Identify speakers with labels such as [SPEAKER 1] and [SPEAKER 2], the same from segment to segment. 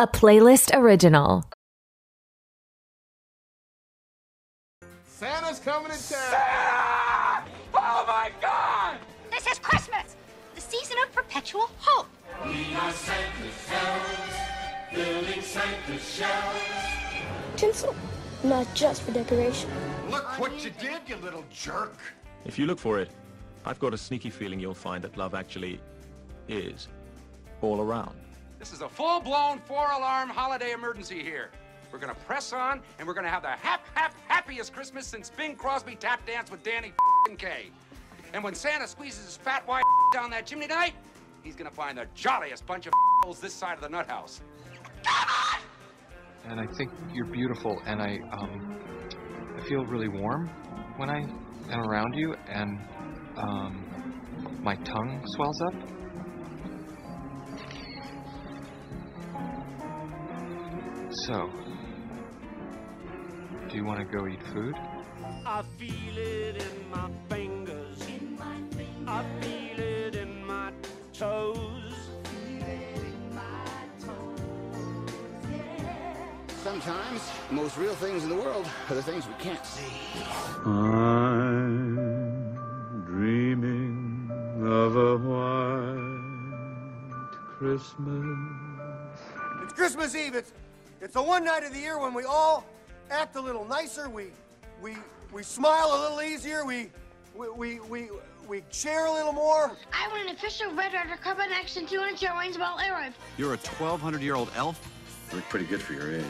[SPEAKER 1] a playlist original.
[SPEAKER 2] Santa's coming to town.
[SPEAKER 3] Santa! Oh my God!
[SPEAKER 4] This is Christmas, the season of perpetual hope.
[SPEAKER 5] We are Santa's elves, building Santa's shelves.
[SPEAKER 6] Tinsel, not just for decoration.
[SPEAKER 2] Look what you did, you little jerk.
[SPEAKER 7] If you look for it, I've got a sneaky feeling you'll find that love actually is all around.
[SPEAKER 3] This is a full-blown four-alarm holiday emergency here. We're gonna press on, and we're gonna have the hap hap happiest Christmas since Bing Crosby tap danced with Danny Kaye. And when Santa squeezes his fat white down that chimney tonight, he's gonna find the jolliest bunch of holes this side of the nut house.
[SPEAKER 8] And I think you're beautiful, and I um, I feel really warm when I am around you, and um, my tongue swells up. So, do you want to go eat food?
[SPEAKER 9] I feel it in my fingers. I feel it in my toes.
[SPEAKER 10] Sometimes the most real things in the world are the things we can't see.
[SPEAKER 11] I'm dreaming of a white Christmas.
[SPEAKER 2] It's Christmas Eve. It's it's the one night of the year when we all act a little nicer. We we we smile a little easier. We we we we, we share a little more.
[SPEAKER 4] I want an official Red Ryder Cup and Action 200 Air Wings Ball Arab.
[SPEAKER 12] You're a 1,200 year old elf?
[SPEAKER 13] You look pretty good for your age.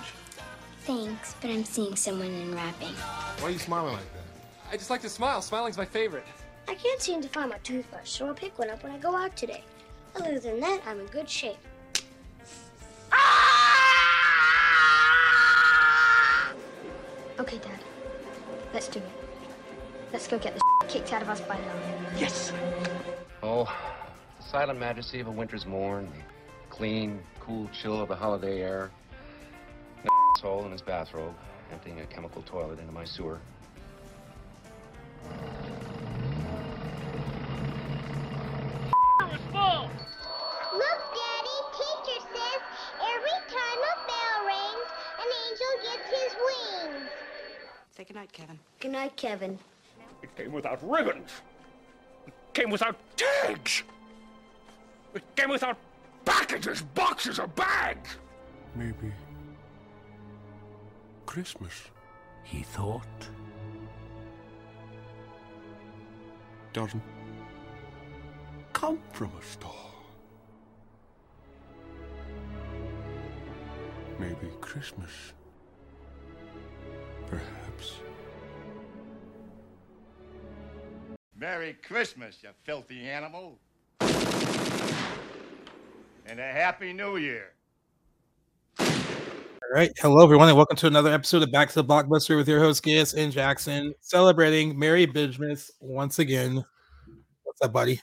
[SPEAKER 6] Thanks, but I'm seeing someone in wrapping.
[SPEAKER 2] Why are you smiling like that?
[SPEAKER 14] I just like to smile. Smiling's my favorite.
[SPEAKER 6] I can't seem to find my toothbrush, so I'll pick one up when I go out today. Other than that, I'm in good shape. Ah! Okay, Dad. Let's do it. Let's go get this kicked out of us by now.
[SPEAKER 14] Yes.
[SPEAKER 15] Oh, the silent majesty of a winter's morn, the clean, cool chill of the holiday air. An asshole in his bathrobe, emptying a chemical toilet into my sewer.
[SPEAKER 16] Look,
[SPEAKER 17] Say goodnight, Kevin.
[SPEAKER 6] Good night, Kevin.
[SPEAKER 9] It came without ribbons. It came without tags. It came without packages, boxes, or bags.
[SPEAKER 18] Maybe Christmas, he thought, doesn't come from a star. Maybe Christmas, perhaps.
[SPEAKER 2] Merry Christmas, you filthy animal. And a Happy New Year.
[SPEAKER 19] All right. Hello, everyone, and welcome to another episode of Back to the Blockbuster with your host, Gaius and Jackson, celebrating Merry Bingemas once again. What's up, buddy?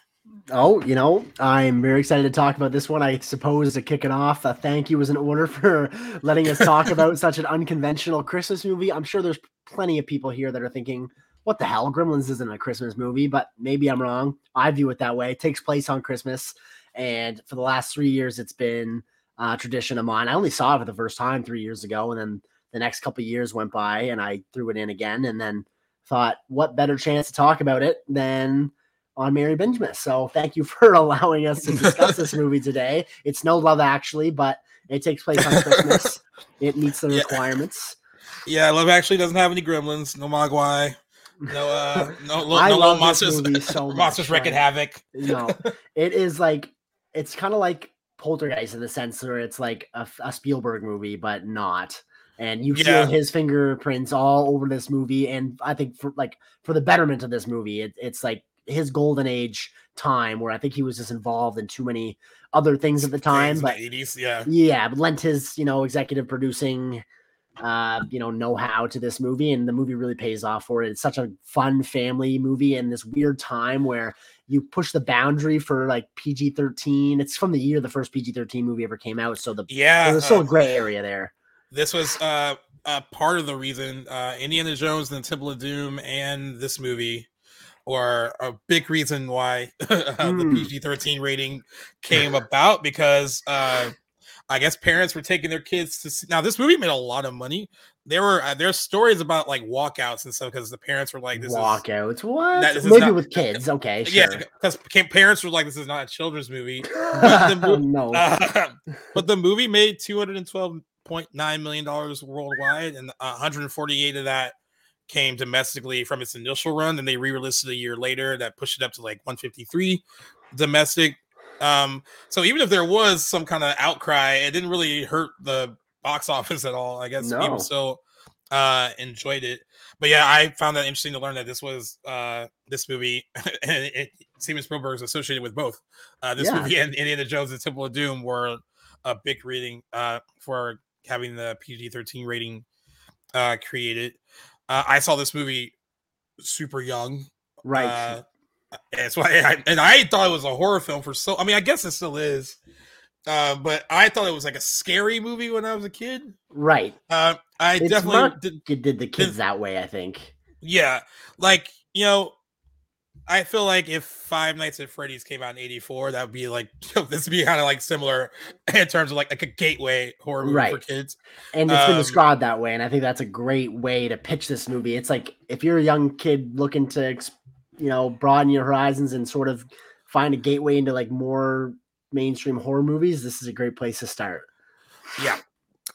[SPEAKER 20] Oh, you know, I'm very excited to talk about this one. I suppose to kick it off, a thank you was in order for letting us talk about such an unconventional Christmas movie. I'm sure there's plenty of people here that are thinking, what the hell? Gremlins isn't a Christmas movie, but maybe I'm wrong. I view it that way. It takes place on Christmas. And for the last three years, it's been a tradition of mine. I only saw it for the first time three years ago. And then the next couple of years went by and I threw it in again and then thought, what better chance to talk about it than on Merry Bingemas. So thank you for allowing us to discuss this movie today. It's no love actually, but it takes place on Christmas. it meets the requirements.
[SPEAKER 19] Yeah, Love Actually doesn't have any gremlins, no Mogwai, no uh no, no,
[SPEAKER 20] I
[SPEAKER 19] no monsters
[SPEAKER 20] so much,
[SPEAKER 19] monsters wreaking
[SPEAKER 20] like-
[SPEAKER 19] havoc.
[SPEAKER 20] no, it is like it's kind of like Poltergeist in the sense where it's like a, a Spielberg movie, but not. And you
[SPEAKER 19] Yeah.
[SPEAKER 20] feel his fingerprints all over this movie, and I think for like for the betterment of this movie, it, it's like his golden age time where I think he was just involved in too many other things at the time.
[SPEAKER 19] Things
[SPEAKER 20] But
[SPEAKER 19] the 80s, yeah.
[SPEAKER 20] yeah, but lent his you know executive producing uh you know know-how to this movie and the movie really pays off for it. It's such a fun family movie in this weird time where you push the boundary for like pg-13 it's from the year the first pg-13 movie ever came out so the
[SPEAKER 19] Yeah,
[SPEAKER 20] there's still
[SPEAKER 19] uh,
[SPEAKER 20] a gray area there.
[SPEAKER 19] This was uh, uh part of the reason uh Indiana Jones and the Temple of Doom and this movie were a big reason why uh, the
[SPEAKER 20] Hmm.
[SPEAKER 19] PG-13 rating came about because uh I guess parents were taking their kids to see, now this movie made a lot of money. There were uh, there's stories about like walkouts and stuff because the parents were like, "This is
[SPEAKER 20] Walkouts. What?
[SPEAKER 19] that- is not-
[SPEAKER 20] with kids. Okay,
[SPEAKER 19] yeah,
[SPEAKER 20] sure.
[SPEAKER 19] because parents were like, "This is not a children's movie." But the,
[SPEAKER 20] no.
[SPEAKER 19] uh, but the movie made two hundred and twelve point nine million dollars worldwide, and one hundred and forty eight of that came domestically from its initial run. Then they re-released it a year later, that pushed it up to like one fifty three domestic. Um, so even if there was some kind of outcry, it didn't really hurt the box office at all. I guess
[SPEAKER 20] No.
[SPEAKER 19] people still uh enjoyed it. But yeah, I found that interesting to learn that this was uh this movie and it, Steven Spielberg is associated with both. Uh this
[SPEAKER 20] Yeah.
[SPEAKER 19] movie and Indiana Jones and Temple of Doom were a big reading uh for having the PG-13 rating uh created. Uh I saw this movie super young.
[SPEAKER 20] Right.
[SPEAKER 19] Uh, that's why I, and I thought it was a horror film for so I mean I guess it still is. Uh, but I thought it was like a scary movie when I was a kid.
[SPEAKER 20] Right.
[SPEAKER 19] Uh, I
[SPEAKER 20] It's
[SPEAKER 19] definitely
[SPEAKER 20] not-
[SPEAKER 19] did,
[SPEAKER 20] did, did the kids that way, I think.
[SPEAKER 19] yeah, like you know, I feel like if Five Nights at Freddy's came out in '84, that would be like this would be kind of like similar in terms of like like a gateway horror movie for kids.
[SPEAKER 20] And it's been
[SPEAKER 19] Um,
[SPEAKER 20] described that way. And I think that's a great way to pitch this movie. It's like if you're a young kid looking to, ex- you know, broaden your horizons and sort of find a gateway into like more mainstream horror movies, this is a great place to start.
[SPEAKER 19] Yeah.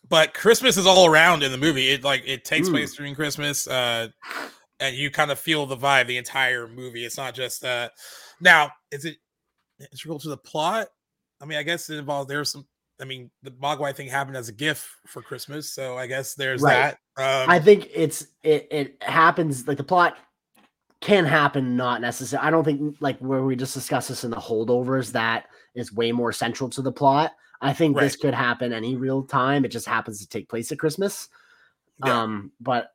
[SPEAKER 19] But Christmas is all around in the movie. It like it takes
[SPEAKER 20] Mm.
[SPEAKER 19] place during Christmas. Uh and you kind of feel the vibe the entire movie. It's not just uh now is it integral to the plot? I mean, I guess it involves there's some I mean, the Mogwai thing happened as a gift for Christmas, so I guess there's
[SPEAKER 20] Right.
[SPEAKER 19] that. Um
[SPEAKER 20] I think it's it it happens like the plot can happen, not necessarily. I don't think like where we just discussed this in the holdovers that is way more central to the plot. I think this could happen any real time. It just happens to take place at Christmas.
[SPEAKER 19] Yeah.
[SPEAKER 20] Um, but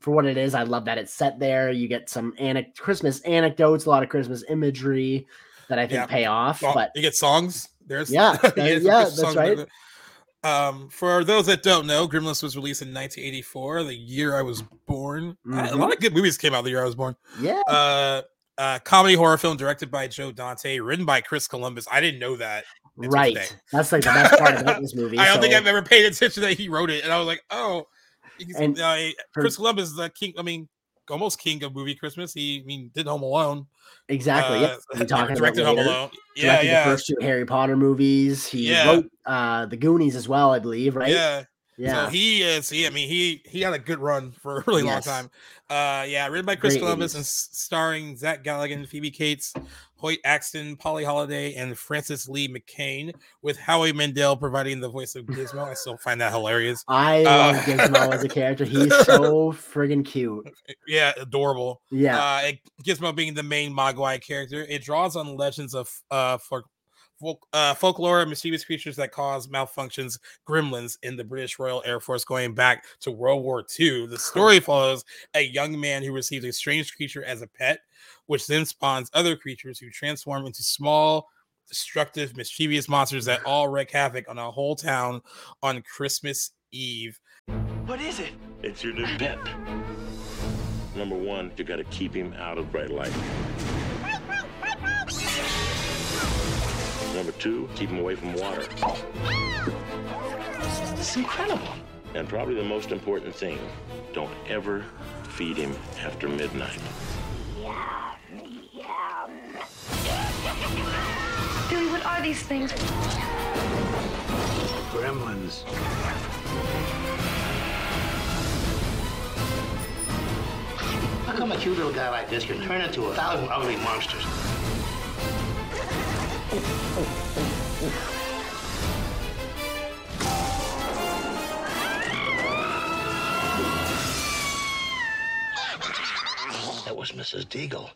[SPEAKER 20] for what it is, I love that it's set there. You get some anic- Christmas anecdotes, a lot of Christmas imagery that I think
[SPEAKER 19] Yeah.
[SPEAKER 20] pay off.
[SPEAKER 19] Song-
[SPEAKER 20] But
[SPEAKER 19] you get songs. There's
[SPEAKER 20] Yeah, yeah, that's right.
[SPEAKER 19] Um, for those that don't know, Gremlins was released in 1984, the year I was born. Uh, A lot of good movies came out the year I was born.
[SPEAKER 20] yeah,
[SPEAKER 19] Uh, uh, comedy horror film directed by Joe Dante, written by Chris Columbus. I didn't know that.
[SPEAKER 20] right.
[SPEAKER 19] today.
[SPEAKER 20] That's like the best part about this movie.
[SPEAKER 19] I don't think I've ever paid attention that he wrote it, and I was like, oh,
[SPEAKER 20] And
[SPEAKER 19] uh,
[SPEAKER 20] for-
[SPEAKER 19] Chris Columbus is the king. I mean, almost king of movie Christmas. He, I mean, did Home Alone.
[SPEAKER 20] Exactly. yeah.
[SPEAKER 19] Uh,
[SPEAKER 20] We talking
[SPEAKER 19] directed Home. Alone. Yeah,
[SPEAKER 20] Directed
[SPEAKER 19] yeah.
[SPEAKER 20] The first two Harry Potter movies. He
[SPEAKER 19] Yeah.
[SPEAKER 20] wrote uh, the Goonies as well, I believe. Right.
[SPEAKER 19] Yeah.
[SPEAKER 20] Yeah.
[SPEAKER 19] So he is. He. I mean, he he had a good run for a really
[SPEAKER 20] Yes.
[SPEAKER 19] long time. Uh, yeah, written by Chris
[SPEAKER 20] Great
[SPEAKER 19] Columbus
[SPEAKER 20] 80s.
[SPEAKER 19] and starring Zach Galligan, Phoebe Cates, Hoyt Axton, Polly Holliday, and Frances Lee McCain, with Howie Mandel providing the voice of Gizmo. I still find that hilarious.
[SPEAKER 20] I
[SPEAKER 19] Uh,
[SPEAKER 20] love Gizmo as a character. He's so friggin' cute.
[SPEAKER 19] yeah, adorable.
[SPEAKER 20] Yeah.
[SPEAKER 19] uh, Gizmo being the main Mogwai character. It draws on legends of uh folk, folk, uh, folklore, mischievous creatures that cause malfunctions, gremlins in the British Royal Air Force going back to World War II. The story follows a young man who receives a strange creature as a pet, which then spawns other creatures who transform into small. Destructive, mischievous monsters that all wreak havoc on a whole town on Christmas Eve.
[SPEAKER 21] What is it? It's your new pet. Number one, you gotta keep him out of bright light. Number two, keep him away from water. It's incredible. And probably the most important thing, don't ever feed him after midnight. Yeah, yeah.
[SPEAKER 4] Billy, what are these things?
[SPEAKER 21] Gremlins.
[SPEAKER 22] How come a cute little guy like this can turn into a thousand ugly monsters? That was Mrs. Deagle.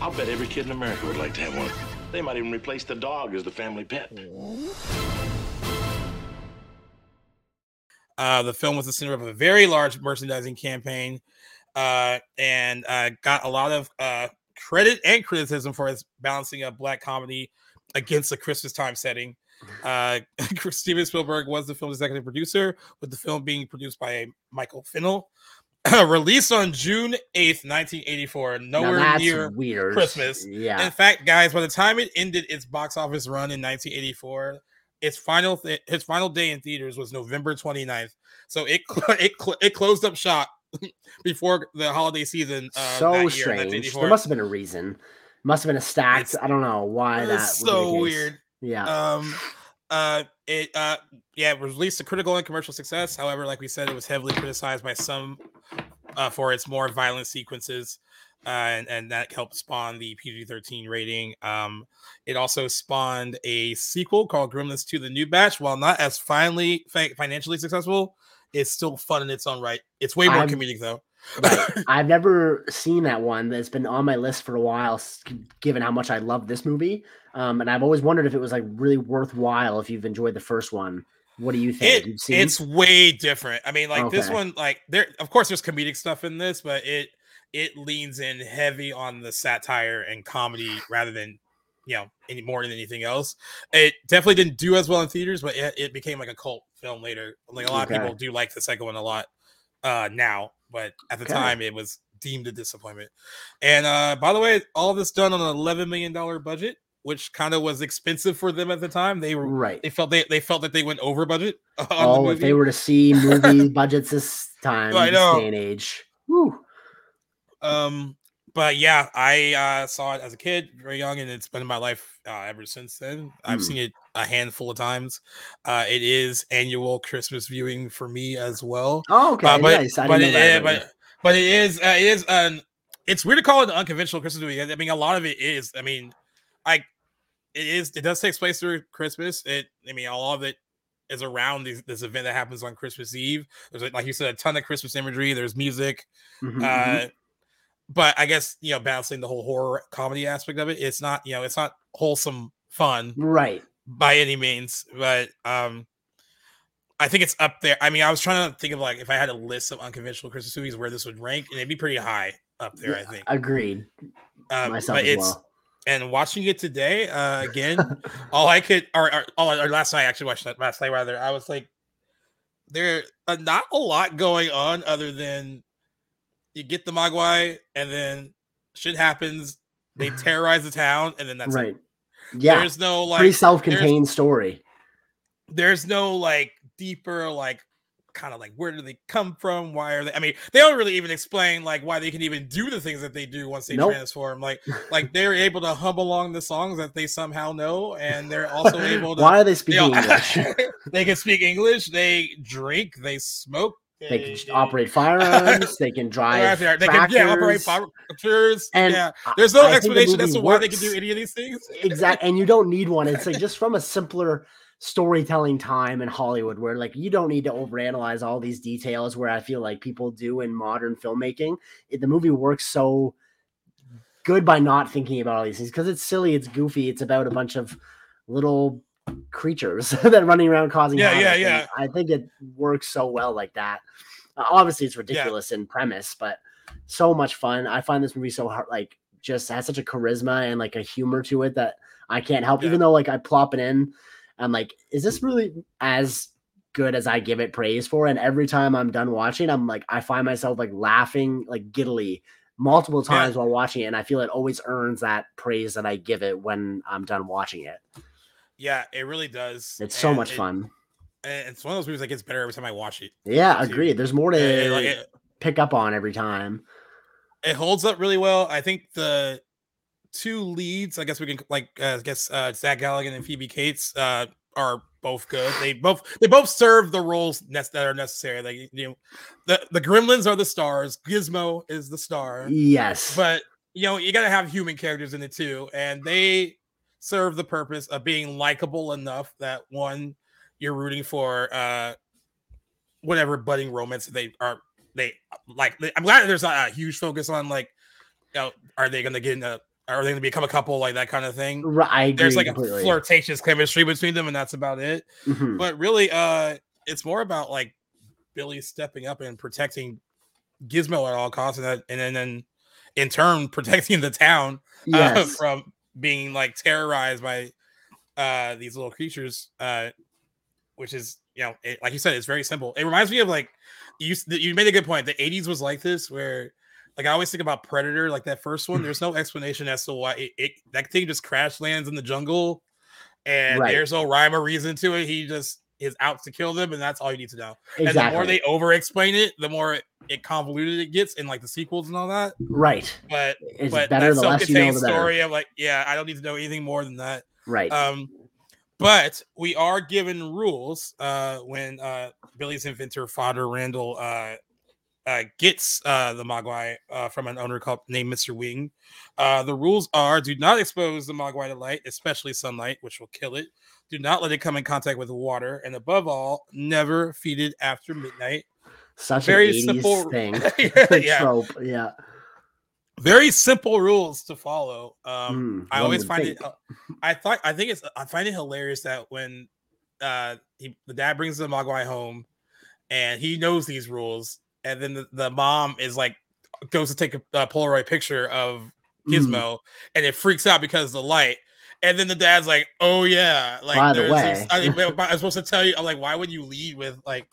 [SPEAKER 21] I'll bet every kid in America would like to have one. They might even replace the dog as the family pet.
[SPEAKER 19] Uh, the film was the center of a very large merchandising campaign uh, and uh, got a lot of uh, credit and criticism for its balancing of black comedy against the Christmas time setting. Uh, Steven Spielberg was the film's executive producer, with the film being produced by Michael Finnell. Released on June 8th, 1984, nowhere near
[SPEAKER 20] weird.
[SPEAKER 19] Christmas.
[SPEAKER 20] Yeah.
[SPEAKER 19] In fact, guys, by the time it ended its box office run in 1984, its final th- its final day in theaters was November 29th. So it cl- it cl- it closed up shop before the holiday season. Uh, that
[SPEAKER 20] so
[SPEAKER 19] year,
[SPEAKER 20] strange.
[SPEAKER 19] 1984.
[SPEAKER 20] There must have been a reason. Must have been a stacked. I don't know why that.
[SPEAKER 19] It's
[SPEAKER 20] would be the
[SPEAKER 19] so weird.
[SPEAKER 20] Yeah.
[SPEAKER 19] Um. Uh. It. Uh. Yeah. It released to critical and commercial success. However, like we said, it was heavily criticized by some uh, for its more violent sequences. Uh, and, and that helped spawn the PG-13 rating. Um, it also spawned a sequel called Gremlins 2: The New Batch. While not as finally fi- financially successful, it's still fun in its own right. It's way more
[SPEAKER 20] I'm-
[SPEAKER 19] comedic though.
[SPEAKER 20] Right. I've never seen that one. That's been on my list for a while, given how much I love this movie. Um, and I've always wondered if it was like really worthwhile if you've enjoyed the first one. What do you think?
[SPEAKER 19] It, it's way different. I mean, like this one, like there, of course, there's comedic stuff in this, but it it leans in heavy on the satire and comedy rather than you know any more than anything else. It definitely didn't do as well in theaters, but it, it became like a cult film later. Like a lot
[SPEAKER 20] Okay.
[SPEAKER 19] of people do like the second one a lot uh now, but at the
[SPEAKER 20] Okay.
[SPEAKER 19] time it was deemed a disappointment. And uh by the way, all this done on an 11 million dollar budget. Which kind of was expensive for them at the time. They were
[SPEAKER 20] Right.
[SPEAKER 19] They felt they, they felt that they went over budget. On the
[SPEAKER 20] oh, if they were to see movie budgets this time,
[SPEAKER 19] I know.
[SPEAKER 20] day and age. Whew.
[SPEAKER 19] Um, but yeah, I uh, saw it as a kid, very young, and it's been in my life uh, ever since then. I've
[SPEAKER 20] Hmm.
[SPEAKER 19] seen it a handful of times. Uh, it is annual Christmas viewing for me as well.
[SPEAKER 20] Oh, okay,
[SPEAKER 19] Uh, but
[SPEAKER 20] nice. I
[SPEAKER 19] but it,
[SPEAKER 20] that
[SPEAKER 19] is-
[SPEAKER 20] about
[SPEAKER 19] but but it is uh, it is an it's weird to call it an unconventional Christmas movie. I mean, a lot of it is. I mean, I it is it does take place through Christmas. It I mean, all of it is around this, this event that happens on Christmas Eve. There's like you said, a ton of Christmas imagery. There's music.
[SPEAKER 20] Mhm,
[SPEAKER 19] uh,
[SPEAKER 20] mhm.
[SPEAKER 19] But I guess you know, balancing the whole horror comedy aspect of it, it's not you know, it's not wholesome fun,
[SPEAKER 20] Right.
[SPEAKER 19] by any means. But um, I think it's up there. I mean, I was trying to think of like if I had a list of unconventional Christmas movies where this would rank, and it'd be pretty high up there. I think.
[SPEAKER 20] Agreed.
[SPEAKER 19] Um,
[SPEAKER 20] Myself
[SPEAKER 19] but
[SPEAKER 20] as
[SPEAKER 19] it's
[SPEAKER 20] well.
[SPEAKER 19] and watching it today uh, again, all I could or, or, or, or last night I actually watched that last night rather. I was like, there uh, not a lot going on other than you get the Mogwai and then shit happens. They terrorize the town and then that's it.
[SPEAKER 20] right. Yeah.
[SPEAKER 19] There's no like
[SPEAKER 20] pretty self-contained story.
[SPEAKER 19] there's no like deeper like kind of like where do they come from why are they i mean they don't really even explain like why they can even do the things that they do once they
[SPEAKER 20] Nope.
[SPEAKER 19] transform like like they're able to hum along the songs that they somehow know and they're also able to
[SPEAKER 20] Why are they speaking
[SPEAKER 19] know,
[SPEAKER 20] English?
[SPEAKER 19] they can speak english they drink they smoke
[SPEAKER 20] They can operate firearms. they can drive.
[SPEAKER 19] they can yeah operate
[SPEAKER 20] tractors.
[SPEAKER 19] tractors
[SPEAKER 20] And
[SPEAKER 19] yeah there's no
[SPEAKER 20] I
[SPEAKER 19] explanation as to why they can do any of these things
[SPEAKER 20] exactly and you don't need one it's like just from a simpler storytelling time in hollywood where like you don't need to overanalyze all these details where i feel like people do in modern filmmaking it, the movie works so good by not thinking about all these things because it's silly it's goofy it's about a bunch of little creatures that are running around causing
[SPEAKER 19] Yeah, yeah,
[SPEAKER 20] havoc, and
[SPEAKER 19] yeah.
[SPEAKER 20] i think it works so well like that Uh, obviously it's ridiculous in premise but so much fun i find this movie so hard like just has such a charisma and like a humor to it that I can't help, even though like I plop it in, I'm like, is this really as good as I give it praise for? And every time I'm done watching, I'm like, I find myself like laughing like giddily multiple
[SPEAKER 19] Yeah.
[SPEAKER 20] times while watching it, and I feel it always earns that praise that I give it when I'm done watching it.
[SPEAKER 19] Yeah it really does
[SPEAKER 20] It's so
[SPEAKER 19] And
[SPEAKER 20] much
[SPEAKER 19] it-
[SPEAKER 20] fun.
[SPEAKER 19] and it's one of those movies that gets better every time i watch it
[SPEAKER 20] Yeah,
[SPEAKER 19] too.
[SPEAKER 20] agreed. There's more to
[SPEAKER 19] Yeah, like, it-
[SPEAKER 20] pick up on every time.
[SPEAKER 19] it holds up really well. I think the two leads, I guess we can like, uh, I guess uh, Zach Galligan and Phoebe Cates uh, are both good. They both they both serve the roles nec- that are necessary. Like you know, the the Gremlins are the stars. Gizmo is the star.
[SPEAKER 20] Yes.
[SPEAKER 19] but you know you got to have human characters in it too, and they serve the purpose of being likable enough that one you're rooting for uh whatever budding romance they are they like i'm glad there's not a huge focus on like you know are they gonna get in a are they gonna become a couple like that kind of thing
[SPEAKER 20] Right, I
[SPEAKER 19] there's like
[SPEAKER 20] completely.
[SPEAKER 19] a flirtatious chemistry between them and that's about it
[SPEAKER 20] Mhm.
[SPEAKER 19] but really uh it's more about like billy stepping up and protecting gizmo at all costs and, that, and then, then in turn protecting the town uh, from being like terrorized by uh these little creatures uh which is you know it, like you said it's very simple it reminds me of like you you made a good point the 80s was like this where like i always think about predator like that first one there's no explanation as to why it, it that thing just crash lands in the jungle and
[SPEAKER 20] Right.
[SPEAKER 19] there's no rhyme or reason to it. He just is out to kill them, and that's all you need to know. And the more they over explain it, the more it convoluted it gets in like the sequels and all that.
[SPEAKER 20] Right.
[SPEAKER 19] But
[SPEAKER 20] It's
[SPEAKER 19] but
[SPEAKER 20] better
[SPEAKER 19] that
[SPEAKER 20] the less you know,
[SPEAKER 19] self-contained story of like, yeah, I don't need to know anything more than that.
[SPEAKER 20] Right.
[SPEAKER 19] Um, but we are given rules uh when uh Billy's inventor father Randall uh uh, gets uh, the Mogwai uh, from an owner called named Mr. Wing. Uh, the rules are: do not expose the Mogwai to light, especially sunlight, which will kill it. Do not let it come in contact with water, and above all, never feed it after midnight.
[SPEAKER 20] Such
[SPEAKER 19] Very
[SPEAKER 20] an 80s
[SPEAKER 19] simple-
[SPEAKER 20] thing.
[SPEAKER 19] Yeah, yeah.
[SPEAKER 20] Trope. Yeah.
[SPEAKER 19] Very simple rules to follow. Um,
[SPEAKER 20] Mm,
[SPEAKER 19] I always find
[SPEAKER 20] think.
[SPEAKER 19] it. uh, I thought I think it's I find it hilarious that when uh he, the dad brings the Mogwai home, and he knows these rules, and then the, the mom is like goes to take a, a Polaroid picture of
[SPEAKER 20] Mm.
[SPEAKER 19] Gizmo, and it freaks out because of the light. And then the dad's like, "Oh yeah, like
[SPEAKER 20] By the way.
[SPEAKER 19] I, I'm supposed to tell you." I'm like, "Why would you lead with like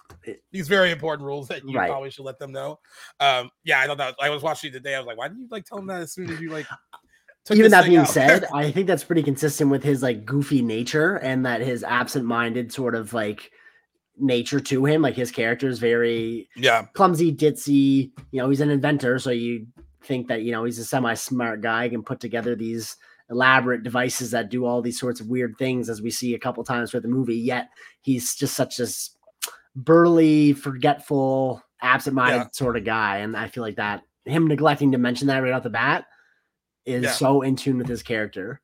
[SPEAKER 19] these very important rules that you
[SPEAKER 20] Right.
[SPEAKER 19] probably should let them know?" Um, yeah, I thought that. I was watching it today. I was like, "Why didn't you like tell them that as soon as you like?" took
[SPEAKER 20] Even
[SPEAKER 19] this
[SPEAKER 20] that
[SPEAKER 19] thing
[SPEAKER 20] being
[SPEAKER 19] out?"
[SPEAKER 20] said, I think that's pretty consistent with his like goofy nature and that his absent-minded sort of like nature to him. Like his character is very
[SPEAKER 19] yeah
[SPEAKER 20] clumsy, ditzy. You know, he's an inventor, so you think that you know he's a semi-smart guy can put together these elaborate devices that do all these sorts of weird things, as we see a couple times for the movie. Yet he's just such this burly, forgetful, absent-minded
[SPEAKER 19] Yeah.
[SPEAKER 20] sort of guy, and I feel like that him neglecting to mention that right off the bat is
[SPEAKER 19] Yeah.
[SPEAKER 20] so in tune with his character.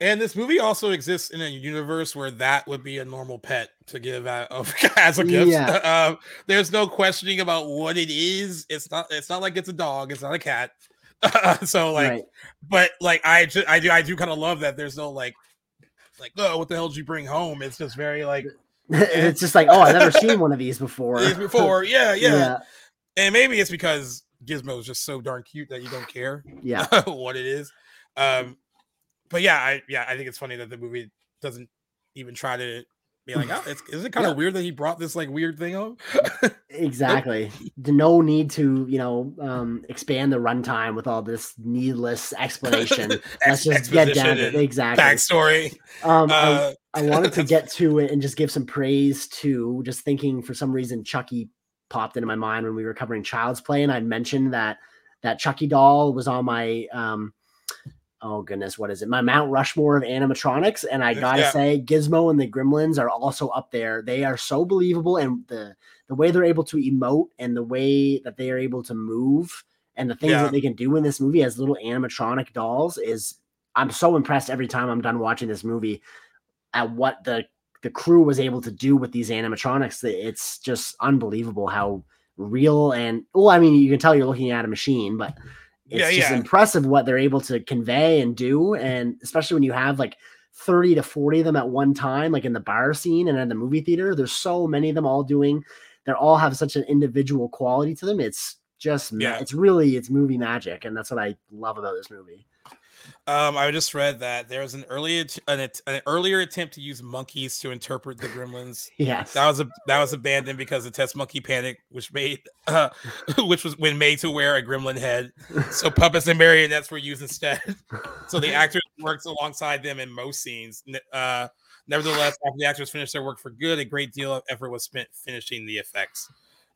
[SPEAKER 19] And this movie also exists in a universe where that would be a normal pet to give out of, as a gift.
[SPEAKER 20] Yeah.
[SPEAKER 19] um, there's no questioning about what it is. It's not. It's not like it's a dog. It's not a cat. so like,
[SPEAKER 20] Right.
[SPEAKER 19] but like I, ju- I do, I do kind of love that. There's no like, like, oh, what the hell did you bring home? It's just very like
[SPEAKER 20] it's just like, oh, I've never seen one of these before.
[SPEAKER 19] these before. Yeah, yeah,
[SPEAKER 20] Yeah.
[SPEAKER 19] And maybe it's because Gizmo is just so darn cute that you don't care.
[SPEAKER 20] Yeah.
[SPEAKER 19] what it is. Um, but yeah, I yeah, I think it's funny that the movie doesn't even try to be like, oh, it's is it kind of
[SPEAKER 20] Yeah.
[SPEAKER 19] weird that he brought this like weird thing up?
[SPEAKER 20] Exactly. No need to, you know, um, expand the runtime with all this needless explanation. Let's just get down to Exactly.
[SPEAKER 19] backstory.
[SPEAKER 20] Um,
[SPEAKER 19] Uh,
[SPEAKER 20] I, I wanted to get to it and just give some praise to just thinking for some reason Chucky popped into my mind when we were covering Child's Play, and I mentioned that that Chucky doll was on my um, oh goodness, what is it? My Mount Rushmore of animatronics, and I gotta
[SPEAKER 19] Yeah.
[SPEAKER 20] say, Gizmo and the Gremlins are also up there. They are so believable, and the the way they're able to emote and the way that they are able to move and the things
[SPEAKER 19] Yeah.
[SPEAKER 20] that they can do in this movie as little animatronic dolls is I'm so impressed every time I'm done watching this movie at what the the crew was able to do with these animatronics. It's just unbelievable how real and well, I mean, you can tell you're looking at a machine, but it's
[SPEAKER 19] Yeah,
[SPEAKER 20] just
[SPEAKER 19] yeah.
[SPEAKER 20] impressive what they're able to convey and do. And especially when you have like 30 to 40 of them at one time, like in the bar scene and in the movie theater, there's so many of them all doing, they all have such an individual quality to them. It's just,
[SPEAKER 19] Yeah.
[SPEAKER 20] it's really, it's movie magic. And that's what I love about this movie.
[SPEAKER 19] Um, I just read that there was an early att- an, an earlier attempt to use monkeys to interpret the gremlins.
[SPEAKER 20] Yes.
[SPEAKER 19] that was a that was abandoned because of test monkey panic, which made uh, which was when made to wear a gremlin head. So puppets and marionettes were used instead. so the actors worked alongside them in most scenes. Uh, nevertheless, after the actors finished their work for good, a great deal of effort was spent finishing the effects.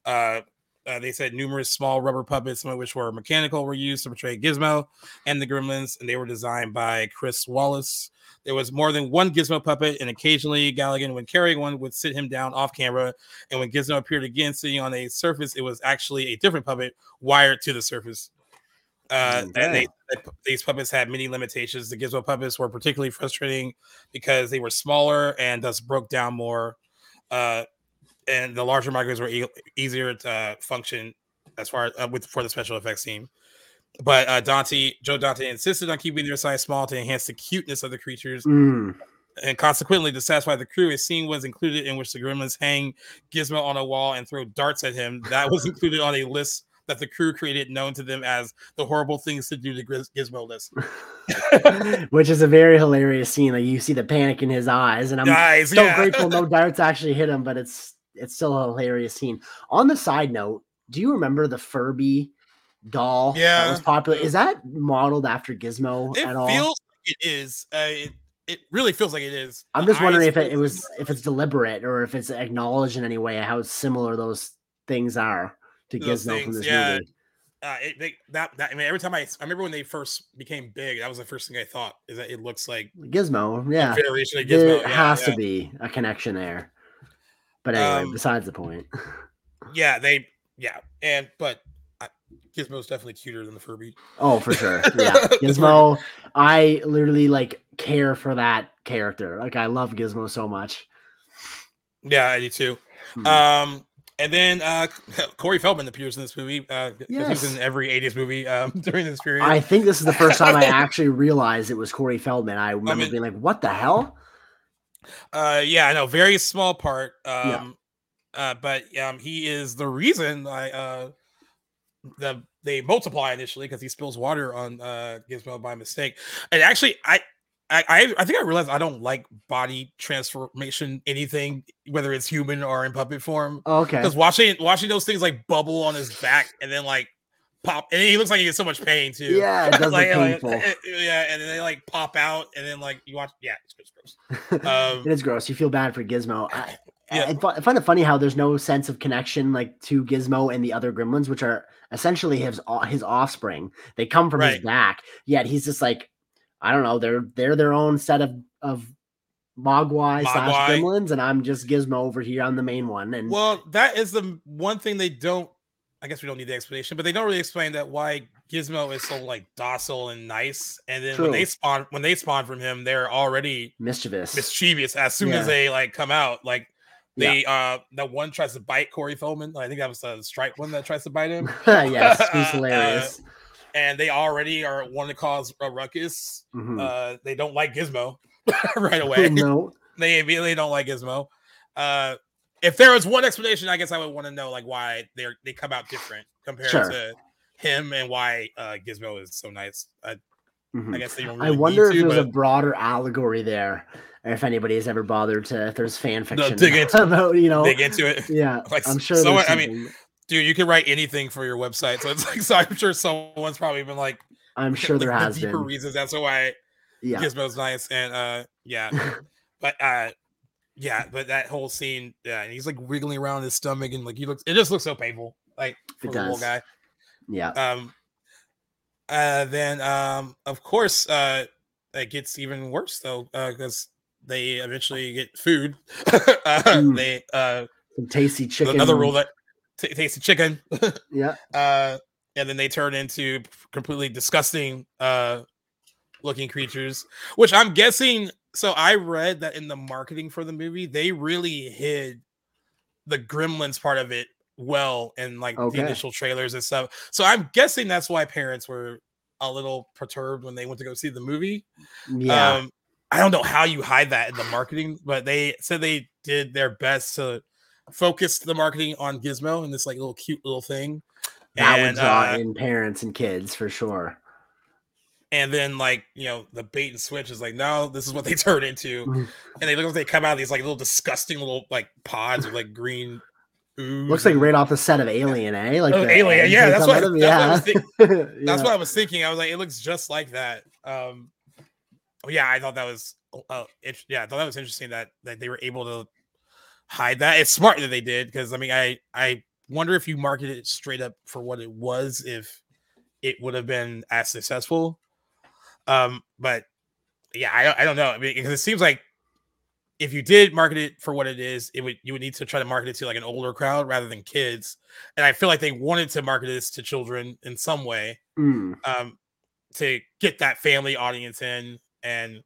[SPEAKER 19] Uh, uh, they said numerous small rubber puppets, some of which were mechanical, were used to portray Gizmo and the Gremlins, and they were designed by Chris Walas. There was more than one Gizmo puppet, and occasionally Galligan, when carrying one, would sit him down off camera. And when Gizmo appeared again sitting on a surface, it was actually a different puppet wired to the surface. Uh, and they, they- these puppets had many limitations. The Gizmo puppets were particularly frustrating because they were smaller and thus broke down more. Uh, and the larger micros were e- easier to uh, function as far uh, with for the special effects team. But uh, Dante, Joe Dante insisted on keeping their size small to enhance the cuteness of the creatures.
[SPEAKER 20] Mm.
[SPEAKER 19] And consequently, to satisfy the crew, a scene was included in which the gremlins hang Gizmo on a wall and throw darts at him. That was included on a list that the crew created, known to them as the horrible things to do to Giz- Gizmo list.
[SPEAKER 20] which is a very hilarious scene. Like you see the panic in his eyes, and I'm
[SPEAKER 19] Eyes,
[SPEAKER 20] so
[SPEAKER 19] yeah.
[SPEAKER 20] grateful no darts actually hit him, but it's it's still a hilarious scene. On the side note, do you remember the Furby doll that
[SPEAKER 19] Yeah.
[SPEAKER 20] was popular? Is that modeled after Gizmo
[SPEAKER 19] It
[SPEAKER 20] at all?
[SPEAKER 19] feels like it is. Uh, it, it really feels like it is.
[SPEAKER 20] I'm just wondering if it, it was if it's deliberate or if it's acknowledged in any way how similar those things are to
[SPEAKER 19] those
[SPEAKER 20] Gizmo from
[SPEAKER 19] things,
[SPEAKER 20] this
[SPEAKER 19] yeah.
[SPEAKER 20] movie.
[SPEAKER 19] Uh, it, they, that, that I mean, every time I, I remember when they first became big, that was the first thing I thought is that it looks like
[SPEAKER 20] Gizmo, yeah.
[SPEAKER 19] variation of
[SPEAKER 20] There
[SPEAKER 19] Gizmo, yeah,
[SPEAKER 20] has
[SPEAKER 19] yeah.
[SPEAKER 20] to be a connection there. But anyway,
[SPEAKER 19] Um,
[SPEAKER 20] besides the point.
[SPEAKER 19] yeah, they, yeah, and but Gizmo's definitely cuter than the Furby.
[SPEAKER 20] Oh, for sure. Yeah. Gizmo, I literally like care for that character. Like I love Gizmo so much.
[SPEAKER 19] Yeah, I do too.
[SPEAKER 20] Hmm.
[SPEAKER 19] Um, and then uh, Corey Feldman appears in this movie. Uh, 'cause he was in every '80s movie um, during this period.
[SPEAKER 20] I think this is the first time I actually realized it was Corey Feldman. I remember
[SPEAKER 19] mean-
[SPEAKER 20] being like, what the hell?
[SPEAKER 19] Uh, yeah, I know, very small part. Um,
[SPEAKER 20] Yeah.
[SPEAKER 19] uh, but um, he is the reason I uh, the they multiply initially because he spills water on uh Gizmo by mistake. And actually, I. I, I think I realized I don't like body transformation anything whether it's human or in puppet form.
[SPEAKER 20] Oh, okay.
[SPEAKER 19] Because watching watching those things like bubble on his back and then like pop and he looks like he gets so much pain too.
[SPEAKER 20] Yeah, it does look
[SPEAKER 19] like, like,
[SPEAKER 20] painful.
[SPEAKER 19] eh, yeah, and then they like pop out and then like you watch yeah, it's gross. Um,
[SPEAKER 20] it is gross. You feel bad for Gizmo. I,
[SPEAKER 19] Yeah.
[SPEAKER 20] I, find it funny how there's no sense of connection like to Gizmo and the other gremlins, which are essentially his his offspring. They come from his back. Yet he's just like, I don't know. They're they're their own set of of Mogwai slash gremlins, and I'm just Gizmo over here on the main one. And
[SPEAKER 19] Well, that is the one thing they don't. I guess we don't need the explanation, but they don't really explain that why Gizmo is so like docile and nice. And then when they spawn, when they spawn from him, they're already
[SPEAKER 20] mischievous.
[SPEAKER 19] mischievous as soon
[SPEAKER 20] Yeah.
[SPEAKER 19] as they like come out. Like
[SPEAKER 20] Yeah.
[SPEAKER 19] they, uh, that one tries to bite Corey Feldman. I think that was the stripe one that tries to bite him.
[SPEAKER 20] yes, he's
[SPEAKER 19] Uh,
[SPEAKER 20] hilarious.
[SPEAKER 19] and they already are want to cause a ruckus.
[SPEAKER 20] Mhm.
[SPEAKER 19] Uh, they don't like Gizmo right away.
[SPEAKER 20] no,
[SPEAKER 19] they immediately don't like Gizmo. Uh, if there was one explanation, I guess I would want to know like why they they come out different compared
[SPEAKER 20] Sure.
[SPEAKER 19] to him and why uh, Gizmo is so nice. I,
[SPEAKER 20] Mhm.
[SPEAKER 19] I guess they don't.
[SPEAKER 20] I
[SPEAKER 19] Really
[SPEAKER 20] wonder if there's a broader allegory there. or If anybody has ever bothered to, if there's fan fiction
[SPEAKER 19] dig into-
[SPEAKER 20] about, you know,
[SPEAKER 19] dig into it.
[SPEAKER 20] Yeah,
[SPEAKER 19] Like,
[SPEAKER 20] I'm sure.
[SPEAKER 19] someone- I mean, dude, you can write anything for your website, so it's like so I'm sure someone's probably been like,
[SPEAKER 20] I'm sure there
[SPEAKER 19] like,
[SPEAKER 20] has
[SPEAKER 19] the deeper
[SPEAKER 20] been.
[SPEAKER 19] reasons. That's why
[SPEAKER 20] Yeah.
[SPEAKER 19] Gizmo's nice, and uh, yeah, but uh, yeah, but that whole scene, yeah, and he's like wiggling around his stomach, and like he looks, it just looks so painful, like for the little
[SPEAKER 20] does.
[SPEAKER 19] guy.
[SPEAKER 20] Yeah.
[SPEAKER 19] Um, uh, then um, of course, uh, it gets even worse though, uh, because they eventually get food. uh,
[SPEAKER 20] Mm.
[SPEAKER 19] They uh,
[SPEAKER 20] Some tasty chicken.
[SPEAKER 19] another rule that t- tastes of chicken.
[SPEAKER 20] Yeah.
[SPEAKER 19] uh, and then they turn into completely disgusting uh looking creatures, which I'm guessing. So I read that in the marketing for the movie, they really hid the Gremlins part of it well in like
[SPEAKER 20] Okay.
[SPEAKER 19] the initial trailers and stuff. So I'm guessing that's why parents were a little perturbed when they went to go see the movie.
[SPEAKER 20] Yeah.
[SPEAKER 19] Um, I don't know how you hide that in the marketing, but they said they did their best to focus the marketing on Gizmo and this like little cute little thing.
[SPEAKER 20] that
[SPEAKER 19] and,
[SPEAKER 20] would draw
[SPEAKER 19] uh,
[SPEAKER 20] in parents and kids for sure.
[SPEAKER 19] And then like you know the bait and switch is like no this is what they turn into.
[SPEAKER 20] Mhm.
[SPEAKER 19] and they look like they come out of these like little disgusting little like pods of like green ooze
[SPEAKER 20] Looks like right off the set of Alien, eh? Like
[SPEAKER 19] Oh, Alien, yeah, that's what- that's what I was think-
[SPEAKER 20] Yeah.
[SPEAKER 19] that's what i was thinking. I was like it looks just like that. Um oh, yeah i thought that was uh, it, yeah i thought that was interesting that that they were able to hide that. It's smart that they did because i mean i i wonder if you marketed it straight up for what it was if it would have been as successful um but yeah i, I don't know I mean, because it seems like if you did market it for what it is it would you would need to try to market it to like an older crowd rather than kids and i feel like they wanted to market this to children in some way
[SPEAKER 20] Mm.
[SPEAKER 19] um to get that family audience in and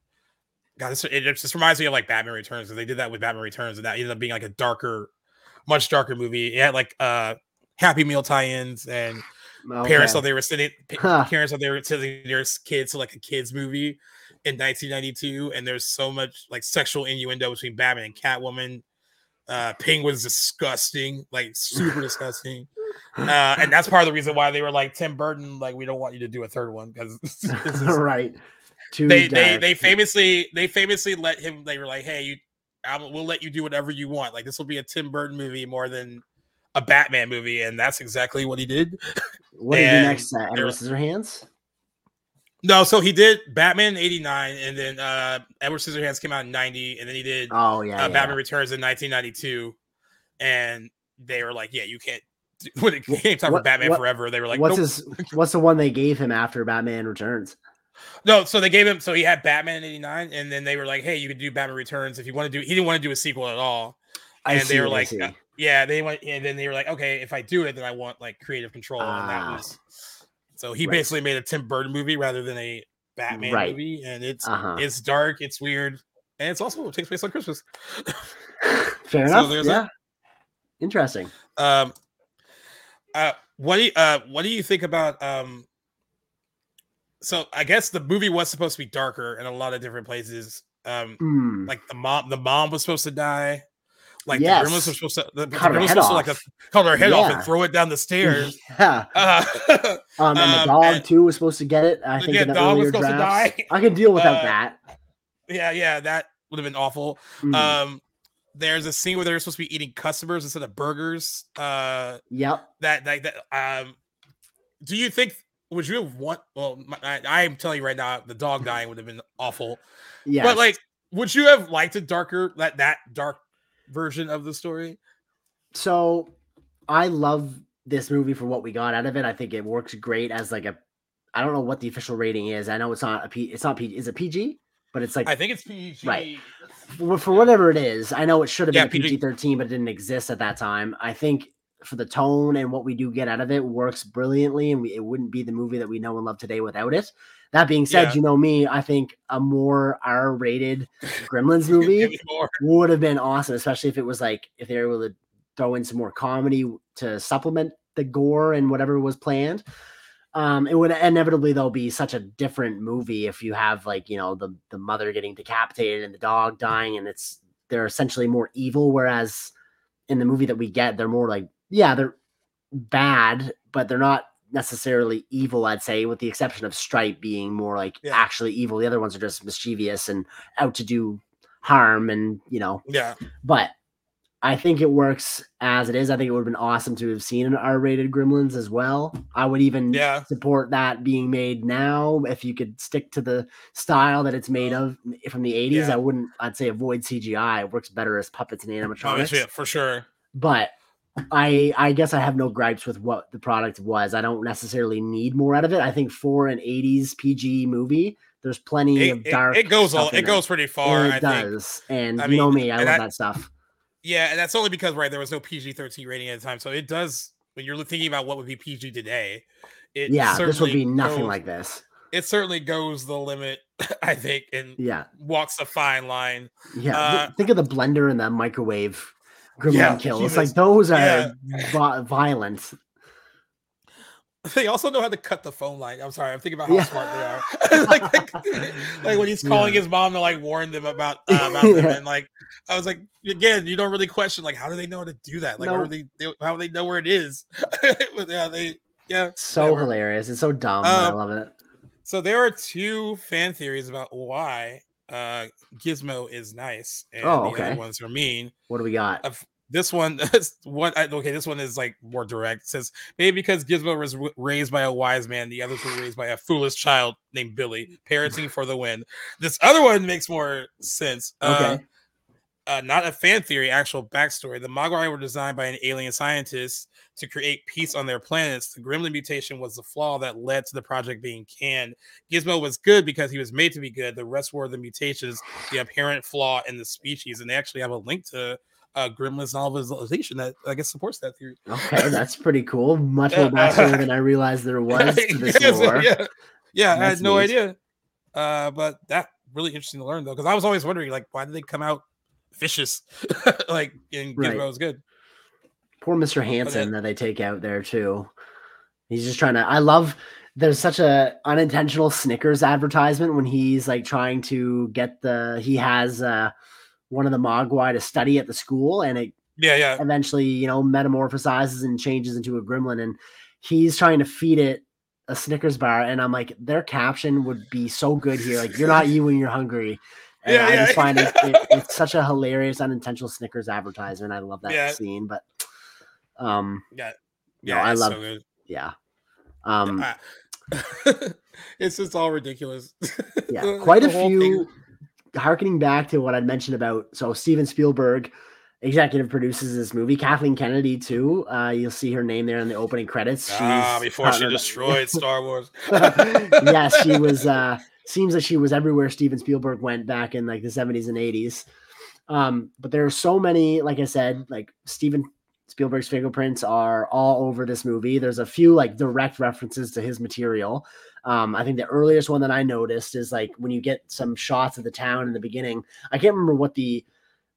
[SPEAKER 19] God, this, it just reminds me of like Batman Returns because they did that with Batman Returns and that ended up being like a darker, much darker movie. It had like uh Happy Meal tie-ins and parents
[SPEAKER 20] Okay.
[SPEAKER 19] thought they were sitting
[SPEAKER 20] Huh.
[SPEAKER 19] parents thought they were sending their kids to like a kids movie in 1992 and there's so much like sexual innuendo between Batman and Catwoman. Uh Penguin's disgusting, like super disgusting. Uh, and that's part of the reason why they were like Tim Burton, like we don't want you to do a third one because
[SPEAKER 20] right. Too
[SPEAKER 19] they they they famously they famously let him. They were like, hey, you, I, will- we'll let you do whatever you want. Like this will be a Tim Burton movie more than a Batman movie, and that's exactly what he did.
[SPEAKER 20] What did he do next? Uh, Edward Scissorhands?
[SPEAKER 19] No, so he did Batman in '89, and then uh Edward Scissorhands came out in '90, and then he did
[SPEAKER 20] Oh yeah,
[SPEAKER 19] uh,
[SPEAKER 20] yeah.
[SPEAKER 19] Batman Returns in 1992, and they were like, "Yeah, you can't." When it came time for Batman
[SPEAKER 20] what-
[SPEAKER 19] Forever, they were like,
[SPEAKER 20] what's
[SPEAKER 19] nope.
[SPEAKER 20] his what's the one they gave him after Batman Returns?
[SPEAKER 19] No, so they gave him. So he had Batman in '89, and then they were like, "Hey, you could do Batman Returns if you want to do." He didn't want to do a sequel at all,
[SPEAKER 20] I
[SPEAKER 19] and
[SPEAKER 20] see,
[SPEAKER 19] they were like, uh, "Yeah." They went, and then they were like, "Okay, if I do it, then I want like creative control." and that
[SPEAKER 20] Ah.
[SPEAKER 19] was so he
[SPEAKER 20] Right.
[SPEAKER 19] basically made a Tim Burton movie rather than a Batman
[SPEAKER 20] Right.
[SPEAKER 19] movie, and it's
[SPEAKER 20] Uh-huh.
[SPEAKER 19] it's dark, it's weird, and it's also it takes place on Christmas.
[SPEAKER 20] Fair
[SPEAKER 19] So
[SPEAKER 20] enough. yeah.
[SPEAKER 19] that.
[SPEAKER 20] Interesting.
[SPEAKER 19] Um, uh, what do you, uh, what do you think about um? So I guess the movie was supposed to be darker in a lot of different places. Um,
[SPEAKER 20] Hmm.
[SPEAKER 19] like the mom, the mom was supposed to die. Like
[SPEAKER 20] Yes.
[SPEAKER 19] the gremlins were supposed to, the, the gremlins supposed to like
[SPEAKER 20] off.
[SPEAKER 19] a, cut her head off
[SPEAKER 20] Yeah.
[SPEAKER 19] and throw it down the stairs.
[SPEAKER 20] Yeah.
[SPEAKER 19] Uh,
[SPEAKER 20] Um, and the
[SPEAKER 19] um,
[SPEAKER 20] dog
[SPEAKER 19] and-
[SPEAKER 20] too was supposed to get it. I think
[SPEAKER 19] Yeah,
[SPEAKER 20] in the
[SPEAKER 19] dog was supposed to die.
[SPEAKER 20] I can deal without
[SPEAKER 19] Uh,
[SPEAKER 20] that.
[SPEAKER 19] yeah, yeah, that would have been awful.
[SPEAKER 20] Mm.
[SPEAKER 19] Um, there's a scene where they're supposed to be eating customers instead of burgers. Uh,
[SPEAKER 20] Yep.
[SPEAKER 19] that that, that um do you think would you want well my, I, i'm telling you right now the dog dying would have been awful
[SPEAKER 20] Yes.
[SPEAKER 19] but like would you have liked a darker that that dark version of the story
[SPEAKER 20] So I love this movie for what we got out of it. I think it works great as like a I don't know what the official rating is. I know it's not a P it's not P is it PG? But it's like
[SPEAKER 19] i think it's pg
[SPEAKER 20] Right. for, for whatever it is. I know it should have
[SPEAKER 19] Yeah,
[SPEAKER 20] been a
[SPEAKER 19] PG.
[SPEAKER 20] PG 13, but it didn't exist at that time. I think for the tone and what we do get out of it works brilliantly, and we, it wouldn't be the movie that we know and love today without it. That being said,
[SPEAKER 19] Yeah.
[SPEAKER 20] you know me, I think a more R rated Gremlins movie would have been awesome, especially if it was like if they were able to throw in some more comedy to supplement the gore and whatever was planned. Um, it would inevitably though be such a different movie if you have like you know the the mother getting decapitated and the dog dying, and it's they're essentially more evil, whereas in the movie that we get, they're more like yeah they're bad, but they're not necessarily evil. I'd say, with the exception of Stripe being more like actually evil. The other ones are just mischievous and out to do harm, and you know
[SPEAKER 19] yeah
[SPEAKER 20] but I think it works as it is. I think it would have been awesome to have seen an R-rated Gremlins as well. I would even
[SPEAKER 19] Yeah.
[SPEAKER 20] support that being made now if you could stick to the style that it's made of from the 80s.
[SPEAKER 19] Yeah.
[SPEAKER 20] I wouldn't I'd say avoid CGI. It works better as puppets and
[SPEAKER 19] oh,
[SPEAKER 20] animatronics.
[SPEAKER 19] yeah, for sure
[SPEAKER 20] But I I guess I have no gripes with what the product was. I don't necessarily need more out of it. I think for an 80s PG movie, there's plenty
[SPEAKER 19] It-
[SPEAKER 20] of dark.
[SPEAKER 19] it goes all- it goes pretty far,
[SPEAKER 20] It
[SPEAKER 19] I think.
[SPEAKER 20] does, and
[SPEAKER 19] I
[SPEAKER 20] you know me, I love
[SPEAKER 19] that-
[SPEAKER 20] that stuff.
[SPEAKER 19] yeah and that's only because right there was no pg-13 rating at the time so it does when you're thinking about what would be pg today it
[SPEAKER 20] yeah, this would be nothing
[SPEAKER 19] goes-
[SPEAKER 20] like this.
[SPEAKER 19] it certainly goes the limit i think and
[SPEAKER 20] Yeah.
[SPEAKER 19] walks a fine line
[SPEAKER 20] Yeah,
[SPEAKER 19] Uh,
[SPEAKER 20] think of the blender and the microwave gremlin
[SPEAKER 19] Yeah,
[SPEAKER 20] kill. It's like those are
[SPEAKER 19] Yeah.
[SPEAKER 20] vi- violent.
[SPEAKER 19] They also know how to cut the phone line. I'm sorry, I'm thinking about how
[SPEAKER 20] Yeah.
[SPEAKER 19] smart they are. like, like, like when he's calling
[SPEAKER 20] Yeah.
[SPEAKER 19] his mom to like warn them about uh, about them, and like I was like, again, you don't really question like how do they know how to do that? Like, how
[SPEAKER 20] No.
[SPEAKER 19] they, they how do they know where it is? but yeah, they yeah.
[SPEAKER 20] So hilarious. It's so dumb. but I
[SPEAKER 19] Um,
[SPEAKER 20] love it.
[SPEAKER 19] So there are two fan theories about why uh Gizmo is nice and
[SPEAKER 20] Oh,
[SPEAKER 19] the other ones are mean.
[SPEAKER 20] What do we got?
[SPEAKER 19] Of this one, one I- okay, this one is like more direct. It says maybe because Gizmo was w- raised by a wise man, the others were raised by a foolish child named Billy, parenting for the win. This other one makes more sense. Uh,
[SPEAKER 20] Okay.
[SPEAKER 19] Uh, not a fan theory, actual backstory. The Mogwai were designed by an alien scientist to create peace on their planets. The Gremlin mutation was the flaw that led to the project being canned. Gizmo was good because he was made to be good. The rest were the mutations, the apparent flaw in the species. And they actually have a link to uh, Gremlin's novelization that I guess supports that theory.
[SPEAKER 20] Okay, that's pretty cool. Much more backstory than I realized there was to this
[SPEAKER 19] Yeah,
[SPEAKER 20] lore.
[SPEAKER 19] yeah, yeah, I had no
[SPEAKER 20] neat.
[SPEAKER 19] idea. Uh, but that really interesting to learn though, because I was always wondering, like, why did they come out vicious? like, in
[SPEAKER 20] Right.
[SPEAKER 19] Was good.
[SPEAKER 20] Poor Mr. Hanson that they take out there too. He's just trying to. I love. There's such a unintentional Snickers advertisement when he's like trying to get the. He has uh one of the Mogwai to study at the school, and it
[SPEAKER 19] Yeah, yeah.
[SPEAKER 20] eventually you know metamorphosizes and changes into a gremlin, and he's trying to feed it a Snickers bar, and I'm like, their caption would be so good here. Like, you're not you when you're hungry. And
[SPEAKER 19] Yeah,
[SPEAKER 20] I
[SPEAKER 19] yeah.
[SPEAKER 20] just find it, it it's such a hilarious unintentional Snickers advertisement. I love that
[SPEAKER 19] Yeah.
[SPEAKER 20] scene, but um
[SPEAKER 19] Yeah,
[SPEAKER 20] no,
[SPEAKER 19] yeah,
[SPEAKER 20] I love
[SPEAKER 19] so
[SPEAKER 20] yeah. Um
[SPEAKER 19] Ah. it's just all ridiculous.
[SPEAKER 20] Yeah, quite a
[SPEAKER 19] whole thing-
[SPEAKER 20] few. Harkening back to what I mentioned about so Steven Spielberg, executive produces this movie. Kathleen Kennedy too. Uh, you'll see her name there in the opening credits.
[SPEAKER 19] Ah, before she destroyed Star Wars.
[SPEAKER 20] yes, she was. Uh, seems like she was everywhere Steven Spielberg went back in like the 70s and 80s. Um, but there are so many, like I said, like Steven Spielberg's fingerprints are all over this movie. There's a few like direct references to his material. Um, I think the earliest one that I noticed is like when you get some shots of the town in the beginning. I can't remember what the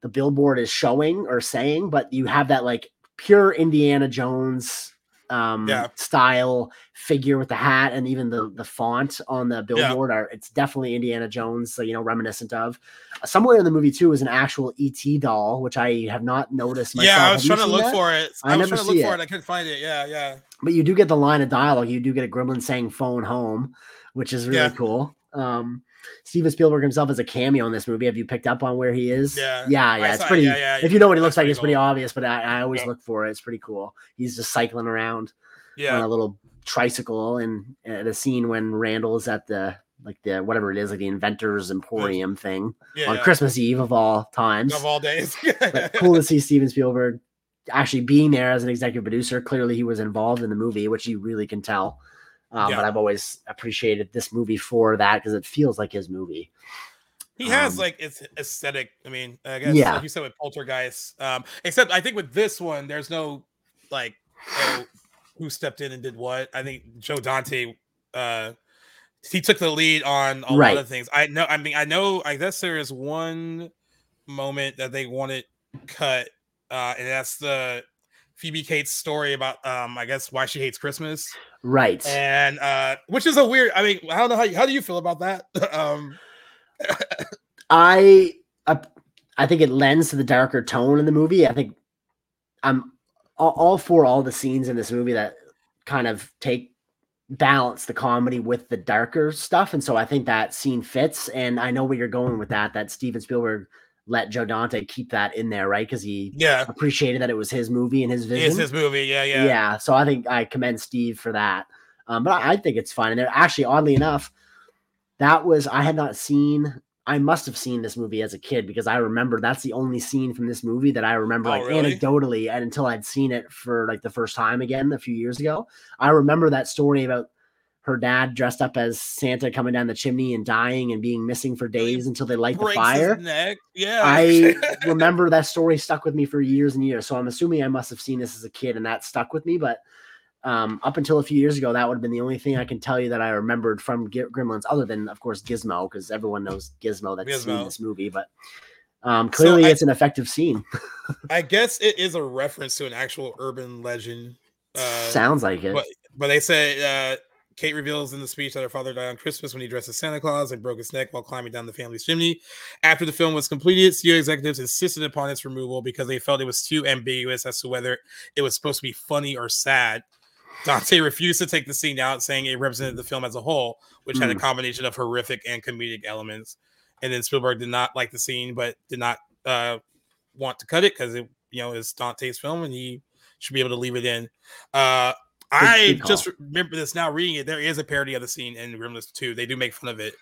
[SPEAKER 20] the billboard is showing or saying, but you have that like pure Indiana Jones um
[SPEAKER 19] Yeah.
[SPEAKER 20] style figure with the hat and even the the font on the billboard are it's definitely Indiana Jones, so you know, reminiscent of. Somewhere in the movie too is an actual ET doll, which I have not noticed myself.
[SPEAKER 19] yeah, I was
[SPEAKER 20] you
[SPEAKER 19] trying to look
[SPEAKER 20] that?
[SPEAKER 19] for it.
[SPEAKER 20] I,
[SPEAKER 19] I, was
[SPEAKER 20] never
[SPEAKER 19] trying to look for
[SPEAKER 20] it.
[SPEAKER 19] it. I couldn't find it. Yeah, yeah.
[SPEAKER 20] But you do get the line of dialogue. You do get a gremlin saying phone home, which is really
[SPEAKER 19] Yeah.
[SPEAKER 20] cool. Um Steven Spielberg himself is a cameo in this movie. Have you picked up on where he is?
[SPEAKER 19] Yeah,
[SPEAKER 20] Yeah,
[SPEAKER 19] I
[SPEAKER 20] yeah. It's pretty
[SPEAKER 19] yeah, yeah,
[SPEAKER 20] if you know what he looks like,
[SPEAKER 19] pretty
[SPEAKER 20] it's pretty
[SPEAKER 19] cool.
[SPEAKER 20] obvious, but I, I always look for it. It's pretty cool. He's just cycling around
[SPEAKER 19] Yeah.
[SPEAKER 20] on a little tricycle and at a scene when Randall is at the like the whatever it is, like the inventors emporium thing
[SPEAKER 19] Yeah,
[SPEAKER 20] on
[SPEAKER 19] yeah.
[SPEAKER 20] Christmas Eve of all times
[SPEAKER 19] Of all days.
[SPEAKER 20] but cool to see Steven Spielberg actually being there as an executive producer. Clearly, he was involved in the movie, which you really can tell. Um,
[SPEAKER 19] Yeah.
[SPEAKER 20] But I've always appreciated this movie for that because it feels like his movie.
[SPEAKER 19] He has
[SPEAKER 20] Um,
[SPEAKER 19] like its aesthetic. I mean, I guess
[SPEAKER 20] Yeah.
[SPEAKER 19] like you said with Poltergeist. Um, except I think with this one, there's no like oh, who stepped in and did what. I think Joe Dante uh he took the lead on a
[SPEAKER 20] Right.
[SPEAKER 19] lot of things. I know I mean I know I guess there is one moment that they wanted cut, uh, and that's the Phoebe Cates story about um I guess why she hates Christmas.
[SPEAKER 20] Right.
[SPEAKER 19] And uh which is a weird I mean, I don't know how you, how do you feel about that? um
[SPEAKER 20] I uh, I think it lends to the darker tone in the movie. I think I'm all, all for all the scenes in this movie that kind of take balance the comedy with the darker stuff, and so I think that scene fits. And I know where you're going with that. That Steven Spielberg let Joe Dante keep that in there, right? Because he
[SPEAKER 19] Yeah.
[SPEAKER 20] appreciated that it was his movie and his vision.
[SPEAKER 19] It's his movie, yeah, yeah.
[SPEAKER 20] Yeah, so I think I commend Steve for that. Um, but I, I think it's fine. And actually, oddly enough, that was I had not seen. I must have seen this movie as a kid because I remember that's the only scene from this movie that I remember
[SPEAKER 19] Oh,
[SPEAKER 20] like
[SPEAKER 19] really?
[SPEAKER 20] anecdotally, and until I'd seen it for like the first time again a few years ago. I remember that story about her dad dressed up as Santa coming down the chimney and dying and being missing for days until they light the fire.
[SPEAKER 19] Yeah.
[SPEAKER 20] I remember that story stuck with me for years and years. So I'm assuming I must have seen this as a kid and that stuck with me. But um, up until a few years ago, that would have been the only thing I can tell you that I remembered from G- Gremlins, other than, of course, Gizmo, because everyone knows Gizmo that's seen this movie. But um, clearly,
[SPEAKER 19] I-
[SPEAKER 20] it's an effective scene.
[SPEAKER 19] I guess it is a reference to an actual urban legend. Uh,
[SPEAKER 20] Sounds like it.
[SPEAKER 19] But, but they say uh, Kate reveals in the speech that her father died on Christmas when he dressed as Santa Claus and broke his neck while climbing down the family's chimney. After the film was completed, studio executives insisted upon its removal because they felt it was too ambiguous as to whether it was supposed to be funny or sad. Dante refused to take the scene out, saying it represented the film as a whole, which had a
[SPEAKER 20] Mm.
[SPEAKER 19] combination of horrific and comedic elements. And then Spielberg did not like the scene, but did not uh, want to cut it because it, you know, is Dante's film, and he should be able to leave it in. Uh, I just remember this now reading it. There is a parody of the scene in Gremlins 2. They do make fun of it.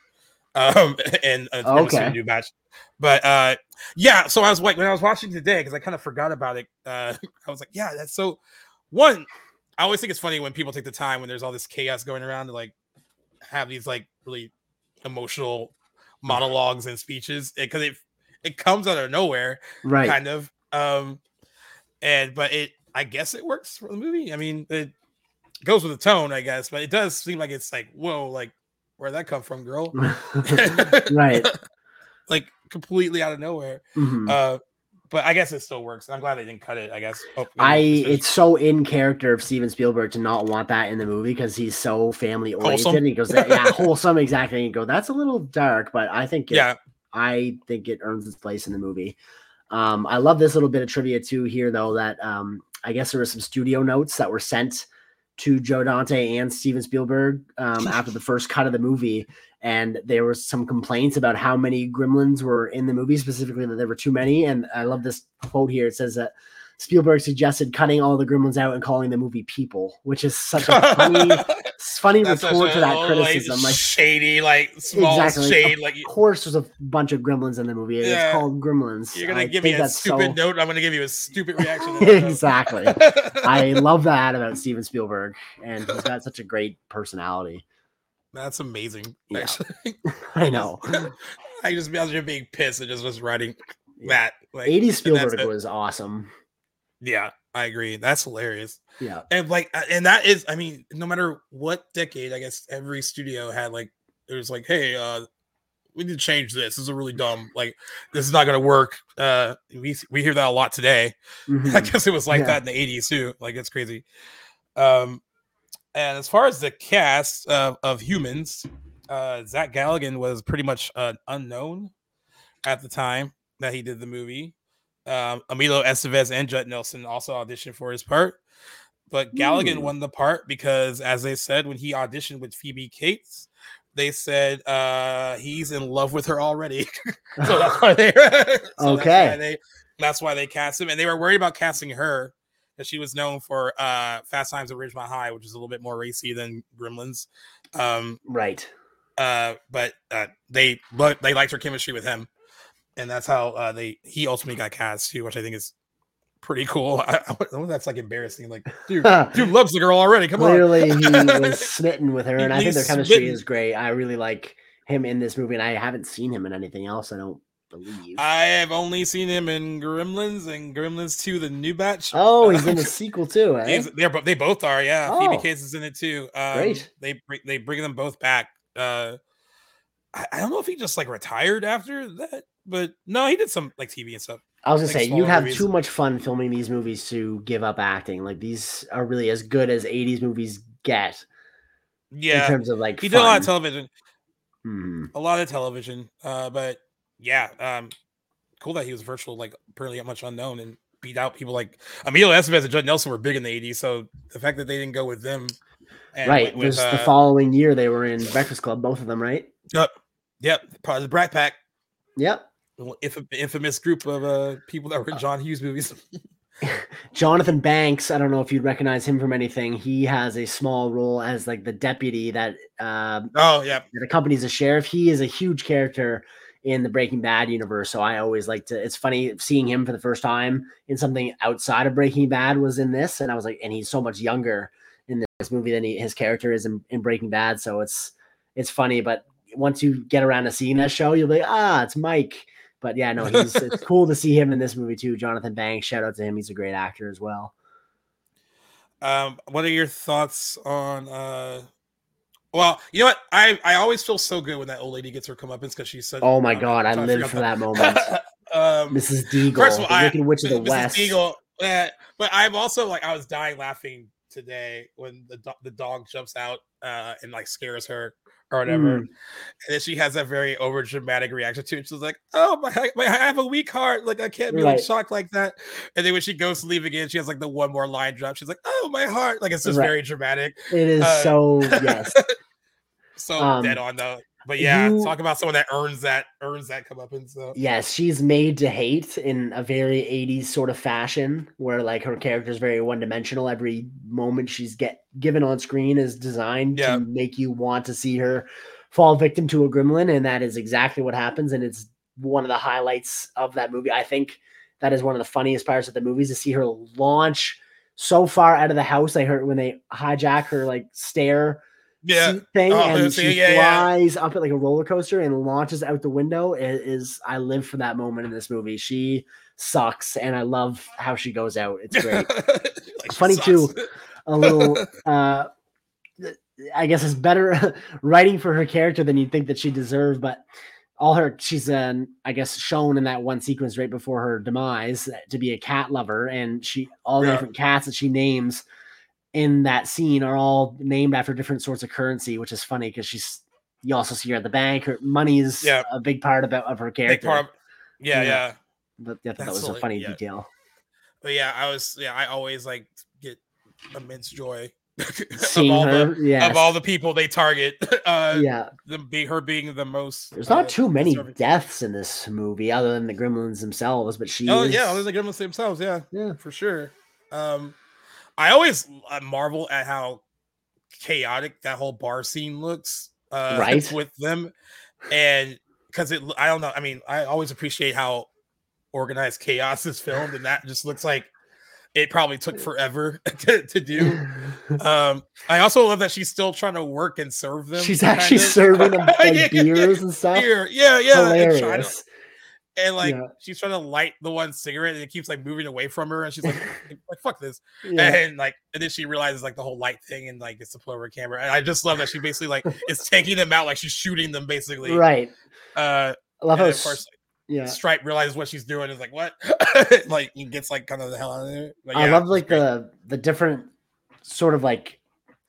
[SPEAKER 19] Um, and uh,
[SPEAKER 20] Okay.
[SPEAKER 19] new batch. But uh, yeah, so I was like, when I was watching today, because I kind of forgot about it, uh, I was like, yeah, that's so. One, I always think it's funny when people take the time when there's all this chaos going around to like have these like really emotional monologues and speeches because it it comes out of nowhere,
[SPEAKER 20] Right.
[SPEAKER 19] Kind of. Um, and but it, I guess it works for the movie. I mean, it goes with the tone, I guess, but it does seem like it's like, whoa, like where'd that come from, girl?
[SPEAKER 20] right.
[SPEAKER 19] like completely out of nowhere.
[SPEAKER 20] Mhm.
[SPEAKER 19] Uh, but I guess it still works. I'm glad they didn't cut it. I guess. Oh,
[SPEAKER 20] I it's so in character of Steven Spielberg to not want that in the movie because he's so family oriented.
[SPEAKER 19] Wholesome.
[SPEAKER 20] He goes, yeah, wholesome, exactly. And you go, that's a little dark, but I think it,
[SPEAKER 19] Yeah.
[SPEAKER 20] I think it earns its place in the movie. Um, I love this little bit of trivia too here, though. That um, I guess there were some studio notes that were sent to Joe Dante and Steven Spielberg um, after the first cut of the movie, and there was some complaints about how many Gremlins were in the movie, specifically that there were too many. And I love this quote here. It says that Spielberg suggested cutting all the gremlins out and calling the movie People, which is such a funny, funny retort to that
[SPEAKER 19] little, like,
[SPEAKER 20] criticism. Like,
[SPEAKER 19] shady, like small
[SPEAKER 20] exactly.
[SPEAKER 19] shade.
[SPEAKER 20] of
[SPEAKER 19] Like of
[SPEAKER 20] course, there's a bunch of gremlins in the movie.
[SPEAKER 19] Yeah.
[SPEAKER 20] It's called Gremlins.
[SPEAKER 19] you're gonna
[SPEAKER 20] I
[SPEAKER 19] give me a stupid
[SPEAKER 20] so-
[SPEAKER 19] note. I'm gonna give you a stupid reaction. to that note.
[SPEAKER 20] exactly. I love that about Steven Spielberg, and he's got such a great personality.
[SPEAKER 19] That's amazing.
[SPEAKER 20] Yeah.
[SPEAKER 19] Actually,
[SPEAKER 20] I know.
[SPEAKER 19] I just imagine being pissed and just was writing that. Like,
[SPEAKER 20] 80s Spielberg was awesome.
[SPEAKER 19] Yeah, I agree. That's hilarious.
[SPEAKER 20] Yeah.
[SPEAKER 19] And like, uh, and that is, I mean, no matter what decade, I guess every studio had like, it was like, hey, uh, we need to change this. This is really dumb. Like, this is not going to work. Uh, we we hear that a lot today. I
[SPEAKER 20] Mhm.
[SPEAKER 19] guess it was like
[SPEAKER 20] Yeah.
[SPEAKER 19] that in the '80s too. Like, it's crazy. Um, and as far as the cast of, of humans, uh, Zach Galligan was pretty much an unknown at the time that he did the movie. Um, Emilio Estevez and Judd Nelson also auditioned for his part, but Galligan
[SPEAKER 20] Hmm.
[SPEAKER 19] won the part because, as they said when he auditioned with Phoebe Cates, they said uh, he's in love with her already. so that's why they. so That's why
[SPEAKER 20] Okay.
[SPEAKER 19] they. That's why they cast him, and they were worried about casting her because she was known for uh, Fast Times at Ridgemont High, which is a little bit more racy than Gremlins. Um,
[SPEAKER 20] Right.
[SPEAKER 19] uh, but uh, they but they liked her chemistry with him, and that's how uh, they he ultimately got cast too, which I think is pretty cool. I, I that's like embarrassing. Like, dude, dude loves the girl already. Come
[SPEAKER 20] Clearly,
[SPEAKER 19] on.
[SPEAKER 20] he was smitten with her, and I think their chemistry
[SPEAKER 19] smitten.
[SPEAKER 20] is great. I really like him in this movie, and I haven't seen him in anything else. I don't believe.
[SPEAKER 19] I have only seen him in Gremlins and Gremlins 2, the new batch.
[SPEAKER 20] oh, he's in the sequel too, eh?
[SPEAKER 19] They're they both are, yeah. Phoebe
[SPEAKER 20] Oh.
[SPEAKER 19] Cates is in it too. Um,
[SPEAKER 20] Great.
[SPEAKER 19] They bring they bring them both back. Uh, I, I don't know if he just like retired after that, but no, he did some like TV and stuff.
[SPEAKER 20] I was gonna
[SPEAKER 19] like,
[SPEAKER 20] say you'd have
[SPEAKER 19] movies.
[SPEAKER 20] too much fun filming these movies to give up acting. Like these are really as good as '80s movies get.
[SPEAKER 19] Yeah,
[SPEAKER 20] in terms of like
[SPEAKER 19] he did a lot of television,
[SPEAKER 20] Mhm.
[SPEAKER 19] a lot of television. Uh, but yeah, um, cool that he was virtual, like pretty much unknown and beat out people like Emilio Estevez and Judd Nelson were big in the '80s. So the fact that they didn't go with them, and
[SPEAKER 20] right.
[SPEAKER 19] with,
[SPEAKER 20] There's the
[SPEAKER 19] uh,
[SPEAKER 20] following year they were in Breakfast Club, both of them, right?
[SPEAKER 19] Yep, yep, probably the Brat Pack.
[SPEAKER 20] Yep.
[SPEAKER 19] The inf- infamous group of uh, people that were in John Hughes movies.
[SPEAKER 20] Jonathan Banks, I don't know if you'd recognize him from anything. He has a small role as like the deputy that uh,
[SPEAKER 19] oh yeah
[SPEAKER 20] that accompanies the sheriff. He is a huge character in the Breaking Bad universe. So I always like to. It's funny seeing him for the first time in something outside of Breaking Bad was in this, and I was like, and he's so much younger in this movie than he, his character is in, in Breaking Bad. So it's it's funny, but once you get around to seeing that show, you'll be like, ah, it's Mike. But yeah, no, he's it's cool to see him in this movie too. Jonathan Banks, shout out to him. He's a great actor as well.
[SPEAKER 19] Um, what are your thoughts on? uh Well, you know what? I I always feel so good when that old lady gets her comeuppance because she said,
[SPEAKER 20] Oh my god, I lived for
[SPEAKER 19] out
[SPEAKER 20] that moment.
[SPEAKER 19] um,
[SPEAKER 20] Mrs. Deagle,
[SPEAKER 19] First of all,
[SPEAKER 20] the
[SPEAKER 19] I,
[SPEAKER 20] Witch of the
[SPEAKER 19] Mrs.
[SPEAKER 20] West.
[SPEAKER 19] Deagle, uh, but I'm also like I was dying laughing today when the do- the dog jumps out uh, and like scares her or whatever,
[SPEAKER 20] Mm.
[SPEAKER 19] and then she has that very over dramatic reaction to it. She's like, "Oh my, my, I have a weak heart. Like I can't be like shocked like that." And then when she goes to leave again, she has like the one more line drop. She's like, "Oh my heart!" Like it's just
[SPEAKER 20] Right.
[SPEAKER 19] very dramatic.
[SPEAKER 20] It is
[SPEAKER 19] Uh,
[SPEAKER 20] so yes.
[SPEAKER 19] so
[SPEAKER 20] Um,
[SPEAKER 19] dead on though. But yeah,
[SPEAKER 20] you-
[SPEAKER 19] talk about someone that earns that earns that comeuppance. So
[SPEAKER 20] Yes, she's made to hate in a very 80s sort of fashion where like her character is very one-dimensional. Every moment she's get given on screen is designed
[SPEAKER 19] Yeah.
[SPEAKER 20] to make you want to see her fall victim to a gremlin, and that is exactly what happens. And it's one of the highlights of that movie. I think that is one of the funniest parts of the movie is to see her launch so far out of the house. I heard when they hijack her like stair
[SPEAKER 19] Yeah.
[SPEAKER 20] seat thing,
[SPEAKER 19] Oh,
[SPEAKER 20] and she
[SPEAKER 19] yeah, yeah.
[SPEAKER 20] flies up it like a roller coaster and launches out the window. It is I live for that moment in this movie. She sucks, and I love how she goes out. It's great.
[SPEAKER 19] Like,
[SPEAKER 20] Funny too. A little. uh I guess it's better writing for her character than you'd think that she deserved, but all her she's um I guess shown in that one sequence right before her demise to be a cat lover, and she all the
[SPEAKER 19] Yeah.
[SPEAKER 20] different cats that she names in that scene are all named after different sorts of currency, which is funny because she's you also see her at the bank. Her money is
[SPEAKER 19] Yeah.
[SPEAKER 20] a big part about of her character.
[SPEAKER 19] Of- yeah,
[SPEAKER 20] Yeah.
[SPEAKER 19] yeah.
[SPEAKER 20] But thought that was a funny
[SPEAKER 19] yeah.
[SPEAKER 20] detail.
[SPEAKER 19] But yeah, I was yeah, I always like get immense joy of
[SPEAKER 20] Seeing
[SPEAKER 19] all
[SPEAKER 20] her,
[SPEAKER 19] the
[SPEAKER 20] yes.
[SPEAKER 19] of all the people they target. Uh,
[SPEAKER 20] Yeah.
[SPEAKER 19] the be her being the most.
[SPEAKER 20] There's not
[SPEAKER 19] uh,
[SPEAKER 20] too many deaths in this movie other than the gremlins themselves, but she
[SPEAKER 19] Oh
[SPEAKER 20] is
[SPEAKER 19] yeah, other than the Gremlins themselves, yeah,
[SPEAKER 20] yeah,
[SPEAKER 19] for sure. Um, I always uh, marvel at how chaotic that whole bar scene looks, uh,
[SPEAKER 20] Right.
[SPEAKER 19] with them, and because it, I don't know. I mean, I always appreciate how organized chaos is filmed, and that just looks like it probably took forever to, to do. Um, I also love that she's still trying to work and serve them.
[SPEAKER 20] she's actually
[SPEAKER 19] of.
[SPEAKER 20] serving them like
[SPEAKER 19] Yeah, yeah, yeah.
[SPEAKER 20] beers and stuff.
[SPEAKER 19] Beer, yeah, yeah, and trying to-
[SPEAKER 20] Hilarious.
[SPEAKER 19] And like
[SPEAKER 20] Yeah.
[SPEAKER 19] she's trying to light the one cigarette and it keeps like moving away from her and she's like like fuck this
[SPEAKER 20] Yeah.
[SPEAKER 19] and like and then she realizes like the whole light thing and like it's to pull over camera and i just love that she basically like is taking them out like she's shooting them basically
[SPEAKER 20] Right.
[SPEAKER 19] uh
[SPEAKER 20] I love how
[SPEAKER 19] of course
[SPEAKER 20] s- yeah.
[SPEAKER 19] stripe realizes what she's doing is like what like he gets like kind of the hell out of there But
[SPEAKER 20] I love like the the different sort of like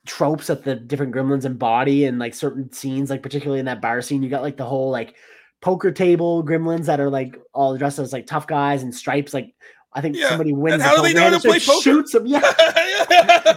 [SPEAKER 20] tropes that the different gremlins embody and like certain scenes, like particularly in that bar scene, you got like the whole like poker table gremlins that are like all dressed as like tough guys and stripes. Like I think
[SPEAKER 19] Yeah,
[SPEAKER 20] somebody wins.
[SPEAKER 19] and
[SPEAKER 20] the
[SPEAKER 19] how do they know
[SPEAKER 20] hand
[SPEAKER 19] to play poker?
[SPEAKER 20] Shoots them. Yeah,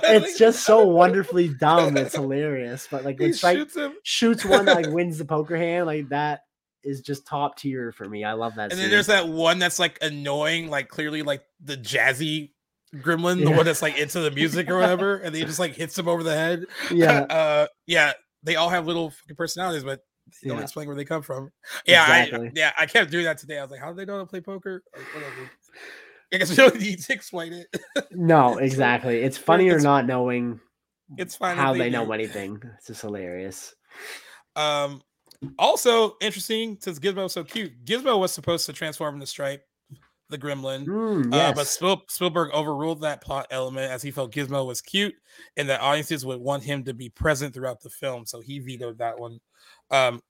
[SPEAKER 20] it's just so wonderfully dumb. It's hilarious. But like when
[SPEAKER 19] He
[SPEAKER 20] Stripe
[SPEAKER 19] shoots him.
[SPEAKER 20] shoots one that like wins the poker hand, like that is just top tier for me. I love that.
[SPEAKER 19] and then there's that one that's like annoying like clearly like the jazzy gremlin the one that's like into the music or whatever and he just like hits him over the head
[SPEAKER 20] Yeah.
[SPEAKER 19] uh yeah they all have little personalities but they don't
[SPEAKER 20] Yeah.
[SPEAKER 19] explain where they come from yeah
[SPEAKER 20] Exactly.
[SPEAKER 19] I, yeah i kept doing that today i was like how do they know how to play poker Like, whatever. i guess we don't need to explain it
[SPEAKER 20] no, exactly. It's funnier
[SPEAKER 19] it's-
[SPEAKER 20] not knowing
[SPEAKER 19] it's fine
[SPEAKER 20] how
[SPEAKER 19] they
[SPEAKER 20] they know anything. It's just hilarious.
[SPEAKER 19] Um, also interesting since Gizmo's so cute. Gizmo was supposed to transform into Stripe, the Gremlin,
[SPEAKER 20] Mm,
[SPEAKER 19] uh, but. Spiel- Spielberg overruled that plot element as he felt Gizmo was cute and that audiences would want him to be present throughout the film, so he vetoed that one. Um,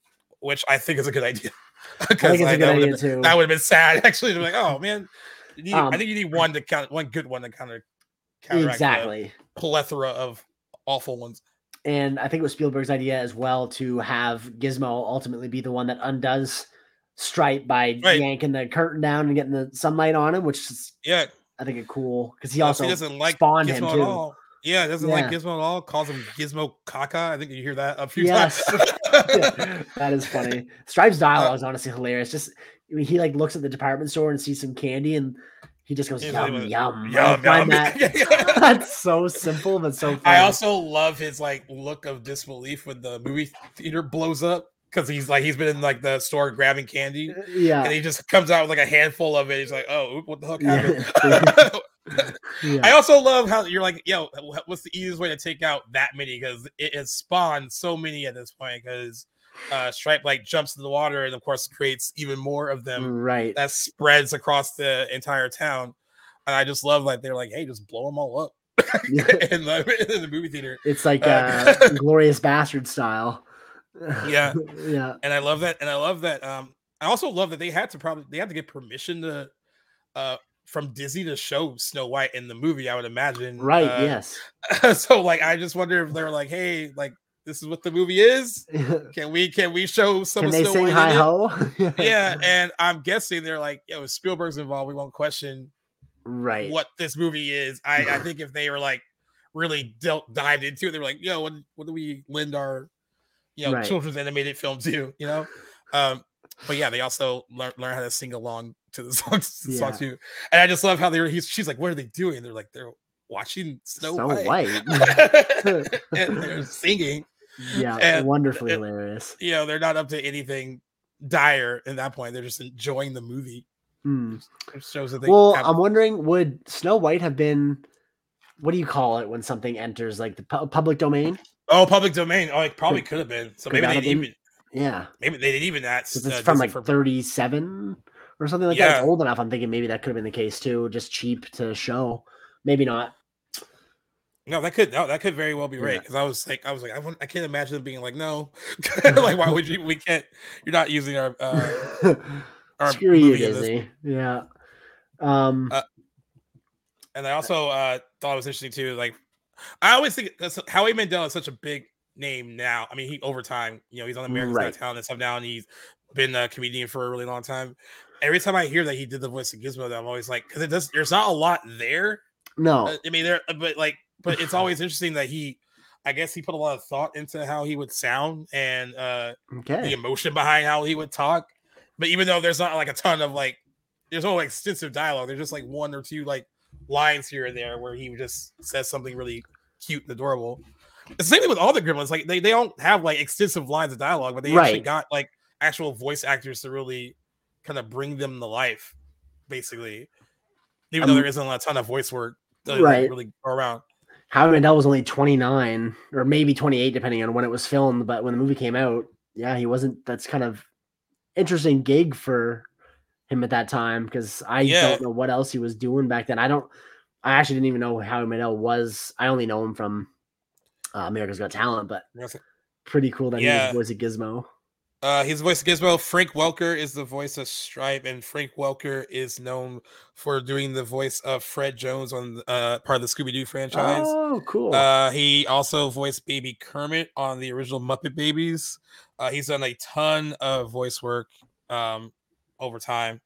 [SPEAKER 19] which I think is a good idea. Because
[SPEAKER 20] it's a good
[SPEAKER 19] that
[SPEAKER 20] idea,
[SPEAKER 19] would've been-
[SPEAKER 20] too.
[SPEAKER 19] That would have been sad actually to be like, oh man. You need,
[SPEAKER 20] Um,
[SPEAKER 19] I think you need one to count one good one to kind of counteract
[SPEAKER 20] Exactly.
[SPEAKER 19] plethora of awful ones.
[SPEAKER 20] And I think it was Spielberg's idea as well to have Gizmo ultimately be the one that undoes Stripe by
[SPEAKER 19] Right.
[SPEAKER 20] yanking the curtain down and getting the sunlight on him, which is
[SPEAKER 19] Yeah,
[SPEAKER 20] I think a cool because he also
[SPEAKER 19] he doesn't like
[SPEAKER 20] spawned
[SPEAKER 19] Gizmo
[SPEAKER 20] him too.
[SPEAKER 19] Yeah, doesn't like Gizmo at all. Calls him Gizmo Caca. I think you hear that a few
[SPEAKER 20] Yes,
[SPEAKER 19] times.
[SPEAKER 20] Yeah, that is funny. Stripe's uh, dialogue is honestly hilarious. Just I mean, he like looks at the department store and sees some candy, and he just goes yum yum.
[SPEAKER 19] yum, yum.
[SPEAKER 20] that- that's so simple but so. Funny.
[SPEAKER 19] I also love his like look of disbelief when the movie theater blows up because he's like he's been in like the store grabbing candy.
[SPEAKER 20] Uh, yeah.
[SPEAKER 19] And he just comes out with like a handful of it. He's like, "Oh, what the heck happened?"
[SPEAKER 20] Yeah.
[SPEAKER 19] I also love how you're like, "Yo, what's the easiest way to take out that many?" Because it has spawned so many at this point. Because uh, Stripe like jumps in the water and of course creates even more of them
[SPEAKER 20] right.
[SPEAKER 19] that spreads across the entire town. And I just love like they're like, "Hey, just blow them all up." in, the, in the movie theater.
[SPEAKER 20] It's like
[SPEAKER 19] Uh,
[SPEAKER 20] uh, Glorious Bastard style.
[SPEAKER 19] yeah,
[SPEAKER 20] yeah.
[SPEAKER 19] and I love that, and I love that. Um, I also love that they had to probably they had to get permission to, uh, from Disney to show Snow White in the movie. I would imagine,
[SPEAKER 20] Right.
[SPEAKER 19] Uh,
[SPEAKER 20] yes.
[SPEAKER 19] so like, I just wonder if they're like, hey, like this is what the movie is. Can we can we show some
[SPEAKER 20] Can
[SPEAKER 19] of
[SPEAKER 20] they
[SPEAKER 19] Snow
[SPEAKER 20] sing hi ho?
[SPEAKER 19] yeah, and I'm guessing they're like, yo, if Spielberg's involved, we won't question
[SPEAKER 20] Right.
[SPEAKER 19] what this movie is. I, I think if they were like really dealt dived into it, they were like, yo, what what do we lend our you know
[SPEAKER 20] Right.
[SPEAKER 19] children's animated film to? You know? Um, but yeah, they also learn learn how to sing along to the songs, the
[SPEAKER 20] Yeah.
[SPEAKER 19] too. And I just love how they're he's she's like, what are they doing? They're like, they're watching Snow,
[SPEAKER 20] Snow
[SPEAKER 19] White.
[SPEAKER 20] White.
[SPEAKER 19] and they're singing.
[SPEAKER 20] Yeah.
[SPEAKER 19] And-
[SPEAKER 20] wonderfully
[SPEAKER 19] and-
[SPEAKER 20] hilarious.
[SPEAKER 19] You know, they're not up to anything dire in that point. They're just enjoying the movie.
[SPEAKER 20] Hmm.
[SPEAKER 19] It shows that they
[SPEAKER 20] Well,
[SPEAKER 19] have-
[SPEAKER 20] I'm wondering, would Snow White have been? What do you call it when something enters like the pu- public domain?
[SPEAKER 19] Oh, public domain. Oh, it probably
[SPEAKER 20] Could-
[SPEAKER 19] have been. So
[SPEAKER 20] could
[SPEAKER 19] maybe they
[SPEAKER 20] have
[SPEAKER 19] didn't
[SPEAKER 20] been-
[SPEAKER 19] even
[SPEAKER 20] Yeah.
[SPEAKER 19] maybe they didn't even that.
[SPEAKER 20] 'Cause
[SPEAKER 19] uh,
[SPEAKER 20] it's from like 37 or something like that. It's old enough. I'm thinking maybe that could have been the case too. Just cheap to show. Maybe not.
[SPEAKER 19] No, that could no, that could very well be right.
[SPEAKER 20] Yeah.
[SPEAKER 19] Because I was like, I was like, I, I can't imagine them being like, no, like why would you? We can't. You're not using our uh, our
[SPEAKER 20] Screw you,
[SPEAKER 19] movie.
[SPEAKER 20] Disney. Yeah. Um.
[SPEAKER 19] Uh, And I also uh, thought it was interesting too. Like, I always think that's Howie Mandel is such a big name now. I mean, he over time, you know, he's on America's
[SPEAKER 20] Right.
[SPEAKER 19] Got Talent and stuff now, and he's been a comedian for a really long time. Every time I hear that he did the voice of Gizmo, I'm always like, because it does. There's not a lot there.
[SPEAKER 20] no.
[SPEAKER 19] Uh, I mean, there, but like, but it's always interesting that he, I guess he put a lot of thought into how he would sound and uh the emotion behind how he would talk. But even though there's not like a ton of like, there's no like extensive dialogue. There's just like one or two like lines here and there where he just says something really cute and adorable. It's the same thing with all the gremlins. Like they, they don't have like extensive lines of dialogue, but they actually got like actual voice actors to really kind of bring them to life, basically. Even though
[SPEAKER 20] Um,
[SPEAKER 19] there isn't a ton of voice work to
[SPEAKER 20] Right.
[SPEAKER 19] really go around.
[SPEAKER 20] Howie Mandel was only 29 or maybe 28, depending on when it was filmed. But when the movie came out, yeah, he wasn't. That's kind of interesting gig for him at that time because I
[SPEAKER 19] Yeah.
[SPEAKER 20] don't know what else he was doing back then. I don't. I actually didn't even know Howie Mandel was. I only know him from uh, America's Got Talent, but pretty cool that
[SPEAKER 19] Yeah.
[SPEAKER 20] he was voice of Gizmo.
[SPEAKER 19] Uh, his voice of Gizmo. Frank Welker is the voice of Stripe, and Frank Welker is known for doing the voice of Fred Jones on uh, part of the Scooby Doo franchise.
[SPEAKER 20] Oh, cool.
[SPEAKER 19] Uh, he also voiced Baby Kermit on the original Muppet Babies. Uh, he's done a ton of voice work um, over time.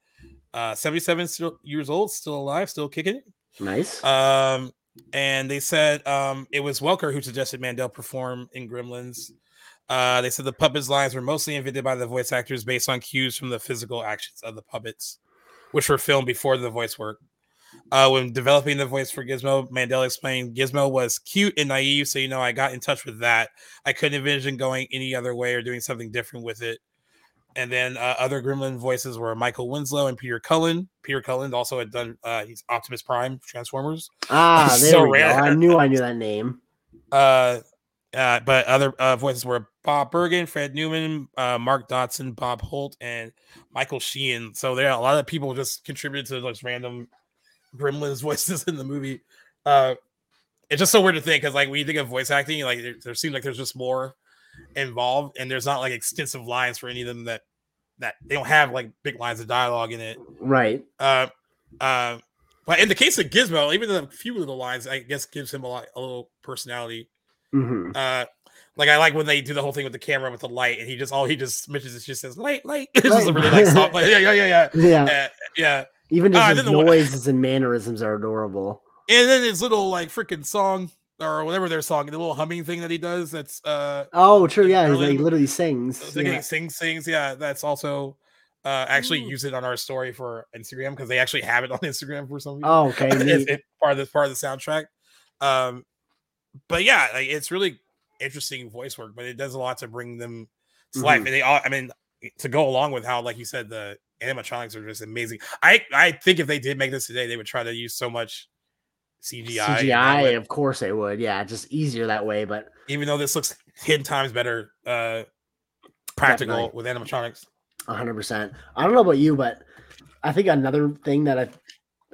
[SPEAKER 19] Uh, 77 years old, still alive, still kicking.
[SPEAKER 20] Nice.
[SPEAKER 19] Um, and they said um, it was Welker who suggested Mandel perform in Gremlins. Uh, they said the puppets' lines were mostly invented by the voice actors based on cues from the physical actions of the puppets, which were filmed before the voice work. Uh, when developing the voice for Gizmo, Mandel explained Gizmo was cute and naive, so you know I got in touch with that. I couldn't envision going any other way or doing something different with it. And then uh, other Gremlin voices were Michael Winslow and Peter Cullen. Peter Cullen also had done uh, he's Optimus Prime Transformers.
[SPEAKER 20] Ah, there
[SPEAKER 19] So
[SPEAKER 20] we
[SPEAKER 19] rare.
[SPEAKER 20] go. I knew I knew that name.
[SPEAKER 19] Uh, uh, but other uh, voices were Bob Bergen, Fred Newman, uh, Mark Dodson, Bob Holt, and Michael Sheehan. So there are a lot of people just contributed to those random Gremlins voices in the movie. Uh, it's just so weird to think because like when you think of voice acting, like there, there seems like there's just more involved, and there's not like extensive lines for any of them that that they don't have like big lines of dialogue in it.
[SPEAKER 20] Right.
[SPEAKER 19] Uh, uh, but in the case of Gizmo, even the few of the lines, I guess, gives him a lot, a little personality.
[SPEAKER 20] Mhm.
[SPEAKER 19] Uh, like I like when they do the whole thing with the camera with the light, and he just all he just mentions is just says light, light. It's just a really nice song. Like, yeah, yeah, yeah, yeah,
[SPEAKER 20] Yeah.
[SPEAKER 19] Uh, yeah.
[SPEAKER 20] Even just
[SPEAKER 19] Uh,
[SPEAKER 20] his
[SPEAKER 19] then the
[SPEAKER 20] noises and mannerisms are adorable.
[SPEAKER 19] and then his little like freaking song or whatever their song, the little humming thing that he does. That's uh,
[SPEAKER 20] Oh, true. Yeah, he's
[SPEAKER 19] early-
[SPEAKER 20] like literally sings.
[SPEAKER 19] thinking
[SPEAKER 20] Yeah.
[SPEAKER 19] he sings sings. Yeah, that's also uh actually use it on our story for Instagram because they actually have it on Instagram for some reason.
[SPEAKER 20] Oh, okay,
[SPEAKER 19] it's, it's part of this part of the soundtrack. Um, but yeah, like, it's really interesting voice work, but it does a lot to bring them to life.
[SPEAKER 20] Mhm.
[SPEAKER 19] And they all, I mean, to go along with how, like you said, the animatronics are just amazing. I I think if they did make this today, they would try to use so much CGI. in that way.
[SPEAKER 20] CGI, of course they would. Yeah, just easier that way. But
[SPEAKER 19] even though this looks ten times better uh practical
[SPEAKER 20] Definitely.
[SPEAKER 19] with animatronics.
[SPEAKER 20] hundred percent. I don't know about you, but I think another thing that I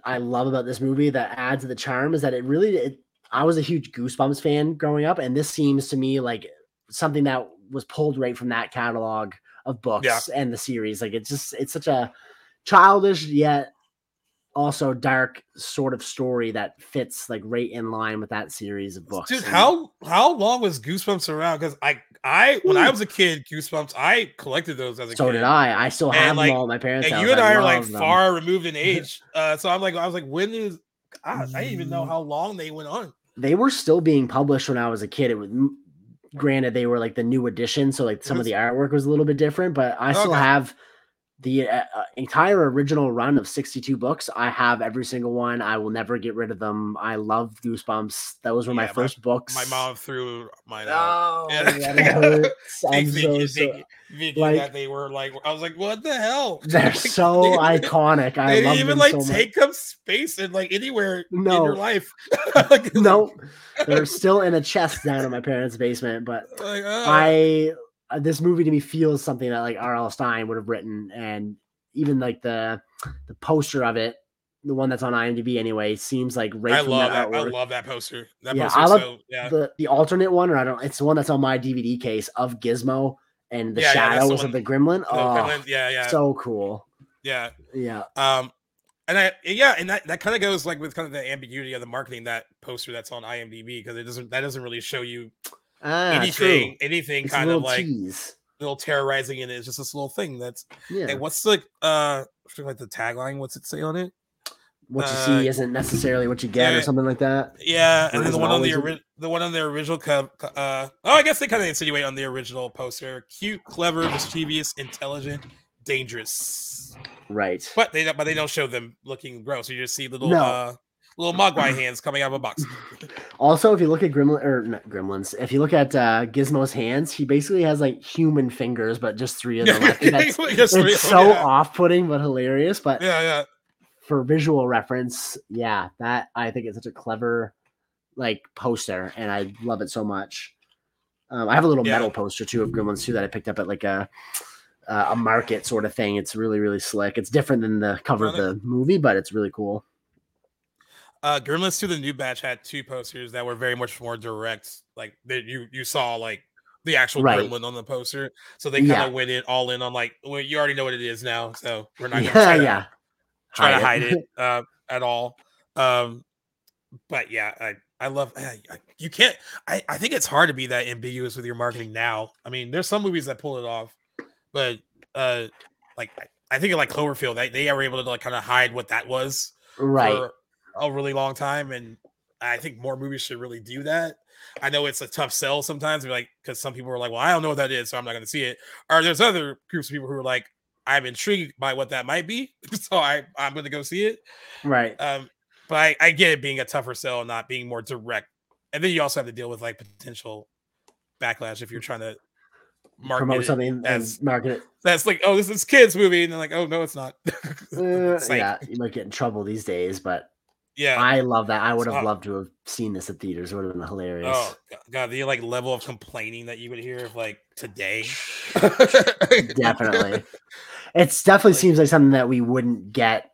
[SPEAKER 20] I love about this movie that adds to the charm is that it really it, I was a huge Goosebumps fan growing up, and this seems to me like something that was pulled right from that catalog of books and the series. Like it's just it's such a childish yet also dark sort of story that fits like right in line with that series of books.
[SPEAKER 19] Dude,
[SPEAKER 20] And-
[SPEAKER 19] how how long was Goosebumps around? Because I I when I was a kid, Goosebumps, I collected those as a
[SPEAKER 20] So
[SPEAKER 19] kid.
[SPEAKER 20] So did I. I still
[SPEAKER 19] And,
[SPEAKER 20] have
[SPEAKER 19] like-
[SPEAKER 20] them all my parents'
[SPEAKER 19] And
[SPEAKER 20] house.
[SPEAKER 19] you and I, are like
[SPEAKER 20] them.
[SPEAKER 19] far removed in age. Uh, so I'm like, I was like, when is gosh, I didn't even know how long they went on.
[SPEAKER 20] they were still being published when I was a kid. It was granted they were like the new edition, so like some of the artwork was a little bit different, but I still
[SPEAKER 19] Okay.
[SPEAKER 20] have the uh, uh, entire original run of 62 books. I have every single one. I will never get rid of them. I love Goosebumps. Those were my
[SPEAKER 19] Yeah,
[SPEAKER 20] first books.
[SPEAKER 19] My mom threw mine
[SPEAKER 20] Oh,
[SPEAKER 19] out.
[SPEAKER 20] that hurts. I'm
[SPEAKER 19] Thinking-
[SPEAKER 20] so
[SPEAKER 19] thinking- thinking
[SPEAKER 20] Like-
[SPEAKER 19] that they were like, I was like, what the hell?
[SPEAKER 20] They're so iconic. I
[SPEAKER 19] they
[SPEAKER 20] love
[SPEAKER 19] didn't even
[SPEAKER 20] them
[SPEAKER 19] like
[SPEAKER 20] so much.
[SPEAKER 19] take up space in like anywhere in
[SPEAKER 20] No.
[SPEAKER 19] your life.
[SPEAKER 20] no, they're still in a chest down in my parents' basement. But
[SPEAKER 19] Like, oh.
[SPEAKER 20] I uh, this movie to me feels something that like R.L. Stine would have written, and even like the the poster of it, the one that's on IMDb anyway, seems like right
[SPEAKER 19] I love
[SPEAKER 20] that
[SPEAKER 19] that. I love that poster. That
[SPEAKER 20] yeah,
[SPEAKER 19] poster
[SPEAKER 20] I love
[SPEAKER 19] so yeah.
[SPEAKER 20] the the alternate one, or I don't. It's the one that's on my DVD case of Gizmo and the
[SPEAKER 19] Yeah, yeah, that's the
[SPEAKER 20] of the Gremlin.
[SPEAKER 19] the
[SPEAKER 20] Oh,
[SPEAKER 19] Gremlin, yeah, yeah.
[SPEAKER 20] so cool.
[SPEAKER 19] yeah.
[SPEAKER 20] Yeah,
[SPEAKER 19] Um, and I yeah, and that, that kind of goes like with kind of the ambiguity of the marketing that poster that's on IMDb because it doesn't that doesn't really show you
[SPEAKER 20] ah,
[SPEAKER 19] anything
[SPEAKER 20] true.
[SPEAKER 19] anything
[SPEAKER 20] It's
[SPEAKER 19] kind of like
[SPEAKER 20] tease.
[SPEAKER 19] little terrorizing in it. It's just this little thing that's
[SPEAKER 20] Yeah.
[SPEAKER 19] Hey, what's the uh like the tagline? What's it say on it?
[SPEAKER 20] what you
[SPEAKER 19] Uh,
[SPEAKER 20] see isn't necessarily what you get,
[SPEAKER 19] yeah.
[SPEAKER 20] or something like that.
[SPEAKER 19] Yeah, and then the one on the ori- the one on the original co- uh oh, I guess they kind of insinuate on the original poster: cute, clever, mischievous, intelligent, dangerous.
[SPEAKER 20] Right.
[SPEAKER 19] But they don't, but they don't show them looking gross. You just see little
[SPEAKER 20] No.
[SPEAKER 19] uh little mogwai hands coming out of a box.
[SPEAKER 20] Also, if you look at Gremlin or not Gremlins, if you look at uh, Gizmo's hands, he basically has like human fingers, but just three of them. That's,
[SPEAKER 19] Just three
[SPEAKER 20] it's so
[SPEAKER 19] yeah.
[SPEAKER 20] off-putting but hilarious. But
[SPEAKER 19] yeah, yeah.
[SPEAKER 20] for visual reference, yeah, that I think is such a clever like poster, and I love it so much. Um, I have a little
[SPEAKER 19] Yeah.
[SPEAKER 20] metal poster too of Gremlins too that I picked up at like a uh, a market sort of thing. It's really really slick. It's different than the cover of the movie, but it's really cool.
[SPEAKER 19] Uh, Gremlins 2, the new batch, had two posters that were very much more direct. Like that you you saw like the actual
[SPEAKER 20] Right.
[SPEAKER 19] Gremlin on the poster, so they kind of
[SPEAKER 20] Yeah.
[SPEAKER 19] went in all in on like well, you already know what it is now, so we're not gonna
[SPEAKER 20] Yeah,
[SPEAKER 19] try to,
[SPEAKER 20] yeah.
[SPEAKER 19] try to
[SPEAKER 20] Hide
[SPEAKER 19] hide
[SPEAKER 20] it.
[SPEAKER 19] it uh, at all. Um, but yeah, I I love I, I- you can't. I I think it's hard to be that ambiguous with your marketing now. I mean, there's some movies that pull it off, but uh, like I- I think like Cloverfield, they they were able to like kind of hide what that was
[SPEAKER 20] Right.
[SPEAKER 19] for a really long time, and I think more movies should really do that. I know it's a tough sell sometimes, like because some people are like, "Well, I don't know what that is, so I'm not going to see it." Or there's other groups of people who are like, "I'm intrigued by what that might be, so I I'm going to go see it."
[SPEAKER 20] Right.
[SPEAKER 19] Um, but I, I get it being a tougher sell, and not being more direct, and then you also have to deal with like potential backlash if you're trying to market
[SPEAKER 20] Promote something
[SPEAKER 19] as
[SPEAKER 20] and market it.
[SPEAKER 19] that's like, oh, this is kids movie, and they're like, oh no, it's not.
[SPEAKER 20] Uh,
[SPEAKER 19] It's like-
[SPEAKER 20] yeah, you might get in trouble these days, but
[SPEAKER 19] Yeah.
[SPEAKER 20] I love that. I would have
[SPEAKER 19] uh,
[SPEAKER 20] loved to have seen this at theaters. It would have been hilarious.
[SPEAKER 19] Oh god, the like level of complaining that you would hear of like today.
[SPEAKER 20] definitely. It's definitely seems like something that we wouldn't get,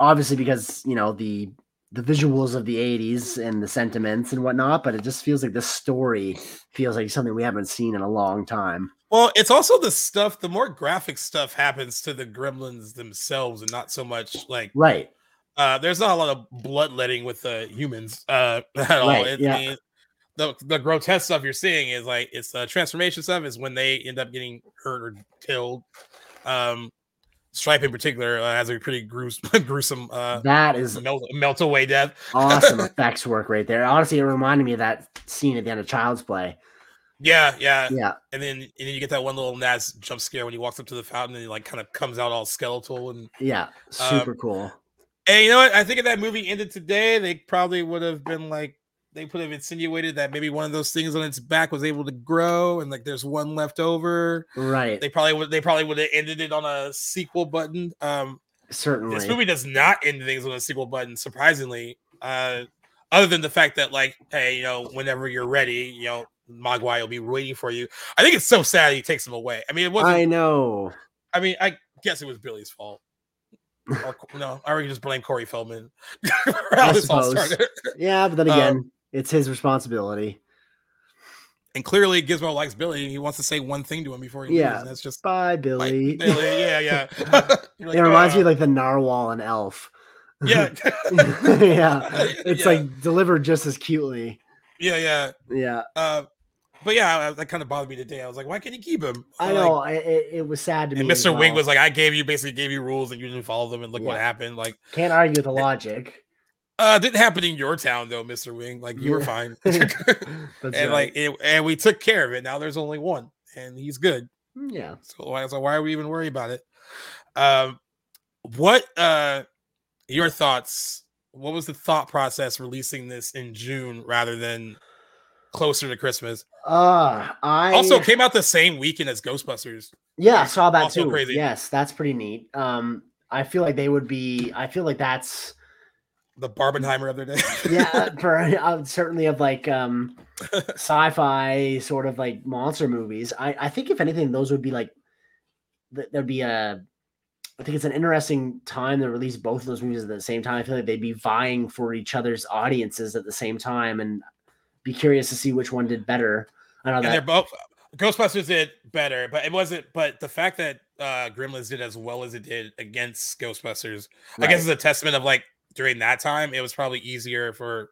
[SPEAKER 20] obviously because you know the the visuals of the '80s and the sentiments and whatnot. But it just feels like this story feels like something we haven't seen in a long time.
[SPEAKER 19] Well, it's also the stuff. The more graphic stuff happens to the gremlins themselves, and not so much like
[SPEAKER 20] Right.
[SPEAKER 19] Uh, there's not a lot of bloodletting with the humans uh, at all.
[SPEAKER 20] Right,
[SPEAKER 19] It-
[SPEAKER 20] yeah.
[SPEAKER 19] I mean, the the grotesque stuff you're seeing is like it's the transformation stuff is when they end up getting hurt or killed. Um, Stripe in particular uh, has a pretty gruesome, gruesome uh,
[SPEAKER 20] That is
[SPEAKER 19] melt, melt away death.
[SPEAKER 20] Awesome effects work right there. Honestly, it reminded me of that scene at the end of Child's Play.
[SPEAKER 19] Yeah, yeah,
[SPEAKER 20] Yeah.
[SPEAKER 19] And then and then you get that one little Naz jump scare when he walks up to the fountain and he like kind of comes out all skeletal and
[SPEAKER 20] Yeah,
[SPEAKER 19] Um,
[SPEAKER 20] super cool.
[SPEAKER 19] And you know what? I think if that movie ended today, they probably would have been like they could have insinuated that maybe one of those things on its back was able to grow and like there's one left over.
[SPEAKER 20] Right.
[SPEAKER 19] They probably would they probably would have ended it on a sequel button. Um
[SPEAKER 20] Certainly.
[SPEAKER 19] this movie does not end things on a sequel button, surprisingly. Uh other than the fact that like, hey, you know, whenever you're ready, you know, Mogwai will be waiting for you. I think it's so sad he takes him away. I mean, it wasn't
[SPEAKER 20] I know.
[SPEAKER 19] I mean, I guess it was Billy's fault. Or no, I would just blame Corey Feldman.
[SPEAKER 20] I suppose. Yeah, but then
[SPEAKER 19] Um,
[SPEAKER 20] again, it's his responsibility.
[SPEAKER 19] And clearly, Gizmo likes Billy. He wants to say one thing to him before he leaves.
[SPEAKER 20] Yeah.
[SPEAKER 19] And that's just
[SPEAKER 20] Bye, Billy.
[SPEAKER 19] Billy. Yeah, yeah. Like,
[SPEAKER 20] it reminds me
[SPEAKER 19] "Uh,
[SPEAKER 20] of like the narwhal and elf.
[SPEAKER 19] Yeah.
[SPEAKER 20] yeah. It's
[SPEAKER 19] Yeah.
[SPEAKER 20] like delivered just as cutely.
[SPEAKER 19] yeah, yeah.
[SPEAKER 20] Yeah.
[SPEAKER 19] Uh, but yeah, that kind of bothered me today. I was like, why can't you keep him?
[SPEAKER 20] I know. I, it, it was sad to me.
[SPEAKER 19] Mr. Wing was like, I gave you basically gave you rules and you didn't follow them, and look what happened. Like,
[SPEAKER 20] Can't argue with the logic.
[SPEAKER 19] uh, didn't happen in your town though, Mr. Wing. Like, you were fine. And
[SPEAKER 20] right.
[SPEAKER 19] like, it, and we took care of it. Now there's only one, and he's good.
[SPEAKER 20] Yeah.
[SPEAKER 19] So why, so why are we even worried about it? Um, what uh, your thoughts? What was the thought process releasing this in June rather than closer to Christmas?
[SPEAKER 20] Uh, I
[SPEAKER 19] Also, came out the same weekend as Ghostbusters.
[SPEAKER 20] Yeah, I saw that
[SPEAKER 19] Also
[SPEAKER 20] too.
[SPEAKER 19] crazy.
[SPEAKER 20] Yes, that's pretty neat. Um, I feel like they would be. I feel like that's
[SPEAKER 19] The Barbenheimer of their day.
[SPEAKER 20] yeah, for uh, certainly of like um sci-fi sort of like monster movies. I I think if anything, those would be like th- there'd be a. I think it's an interesting time to release both of those movies at the same time. I feel like they'd be vying for each other's audiences at the same time, and be curious to see which one did better. I know
[SPEAKER 19] and
[SPEAKER 20] that
[SPEAKER 19] they're both Ghostbusters did better, but it wasn't. But the fact that uh Gremlins did as well as it did against Ghostbusters, I guess,
[SPEAKER 20] Right.
[SPEAKER 19] is a testament of like during that time, it was probably easier for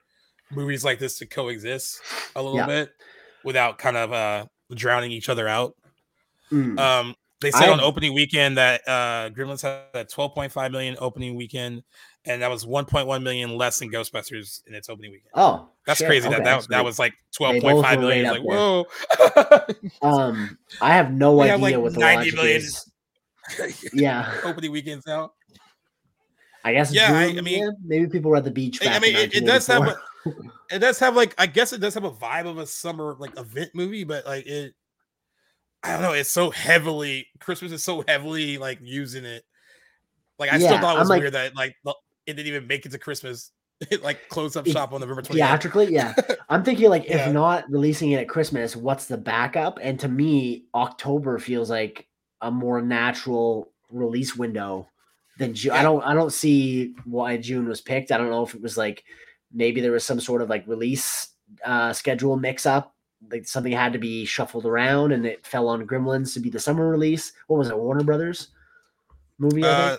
[SPEAKER 19] movies like this to coexist a little
[SPEAKER 20] Yeah.
[SPEAKER 19] bit without kind of uh drowning each other out.
[SPEAKER 20] Mm.
[SPEAKER 19] Um, They said
[SPEAKER 20] I-
[SPEAKER 19] on opening weekend that uh Gremlins had a 12.5 million opening weekend, and that was 1.1 million less than Ghostbusters in its opening weekend.
[SPEAKER 20] Oh,
[SPEAKER 19] That's
[SPEAKER 20] shit,
[SPEAKER 19] crazy.
[SPEAKER 20] okay,
[SPEAKER 19] that that, that was like
[SPEAKER 20] they both
[SPEAKER 19] 12.5
[SPEAKER 20] were
[SPEAKER 19] million. Like, whoa.
[SPEAKER 20] Um, I have no
[SPEAKER 19] We
[SPEAKER 20] idea
[SPEAKER 19] have, like,
[SPEAKER 20] what the
[SPEAKER 19] 90
[SPEAKER 20] logic
[SPEAKER 19] million
[SPEAKER 20] is. Yeah,
[SPEAKER 19] opening weekends out.
[SPEAKER 20] I guess.
[SPEAKER 19] Yeah, I- I mean-
[SPEAKER 20] maybe people were at the beach.
[SPEAKER 19] I- I mean, it, it does have a, it does have like I guess it does have a vibe of a summer like event movie, but like it, I don't know. It's so heavily Christmas is so heavily like using it. Like I still thought it was
[SPEAKER 20] like-
[SPEAKER 19] weird that like the- it didn't even make it to Christmas. It like closed up shop on November 28th.
[SPEAKER 20] theatrically yeah i'm thinking like
[SPEAKER 19] Yeah.
[SPEAKER 20] if not releasing it at christmas what's the backup and to me october feels like a more natural release window than june i don't i don't see why june was picked i don't know if it was like maybe there was some sort of like release uh schedule mix up like something had to be shuffled around and it fell on gremlins to be the summer release what was it warner brothers movie
[SPEAKER 19] Uh,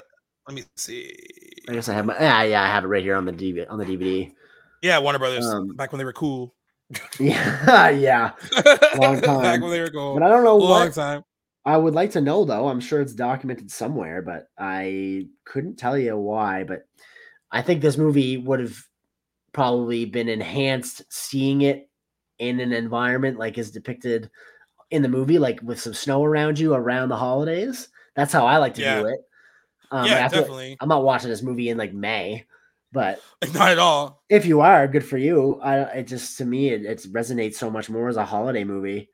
[SPEAKER 19] let me see.
[SPEAKER 20] I guess i have my yeah yeah i have it right here on the dvd on the dvd
[SPEAKER 19] Yeah, Warner Brothers
[SPEAKER 20] Um,
[SPEAKER 19] back when they were cool.
[SPEAKER 20] yeah yeah long time.
[SPEAKER 19] back when they were cool.
[SPEAKER 20] But I don't know
[SPEAKER 19] long
[SPEAKER 20] what
[SPEAKER 19] time.
[SPEAKER 20] I would like to know though. I'm sure it's documented somewhere, but I couldn't tell you why. But I think this movie would have probably been enhanced seeing it in an environment like is depicted in the movie, like with some snow around you around the holidays. That's how I like to
[SPEAKER 19] Yeah.
[SPEAKER 20] do it. Um,
[SPEAKER 19] Yeah,
[SPEAKER 20] I feel-
[SPEAKER 19] definitely.
[SPEAKER 20] I'm not watching this movie in like May, but
[SPEAKER 19] Not at all.
[SPEAKER 20] if you are, good for you. I it just to me it, it resonates so much more as a holiday movie.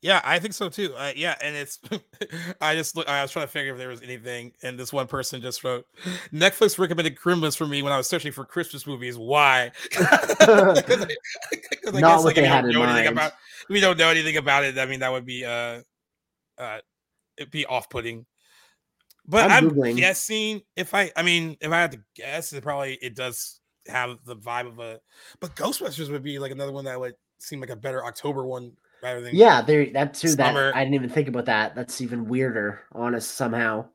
[SPEAKER 19] Yeah, I think so too. Uh, yeah, and it's I just look, I was trying to figure if there was anything, and this one person just wrote Netflix recommended Gremlins for me when I was searching for Christmas movies. Why? 'Cause I- 'cause I
[SPEAKER 20] Not
[SPEAKER 19] guess,
[SPEAKER 20] what
[SPEAKER 19] like,
[SPEAKER 20] they had in
[SPEAKER 19] know anything
[SPEAKER 20] mind.
[SPEAKER 19] About, we don't know anything about it. I mean, that would be uh, uh, it'd be off-putting. But
[SPEAKER 20] I'm
[SPEAKER 19] I'm, guessing if I, I mean, if I had to guess, it probably it does have the vibe of a. But Ghostbusters would be like another one that would seem like a better October one rather than
[SPEAKER 20] Yeah, there that too.
[SPEAKER 19] Summer.
[SPEAKER 20] That I didn't even think about that. That's even weirder, honest somehow.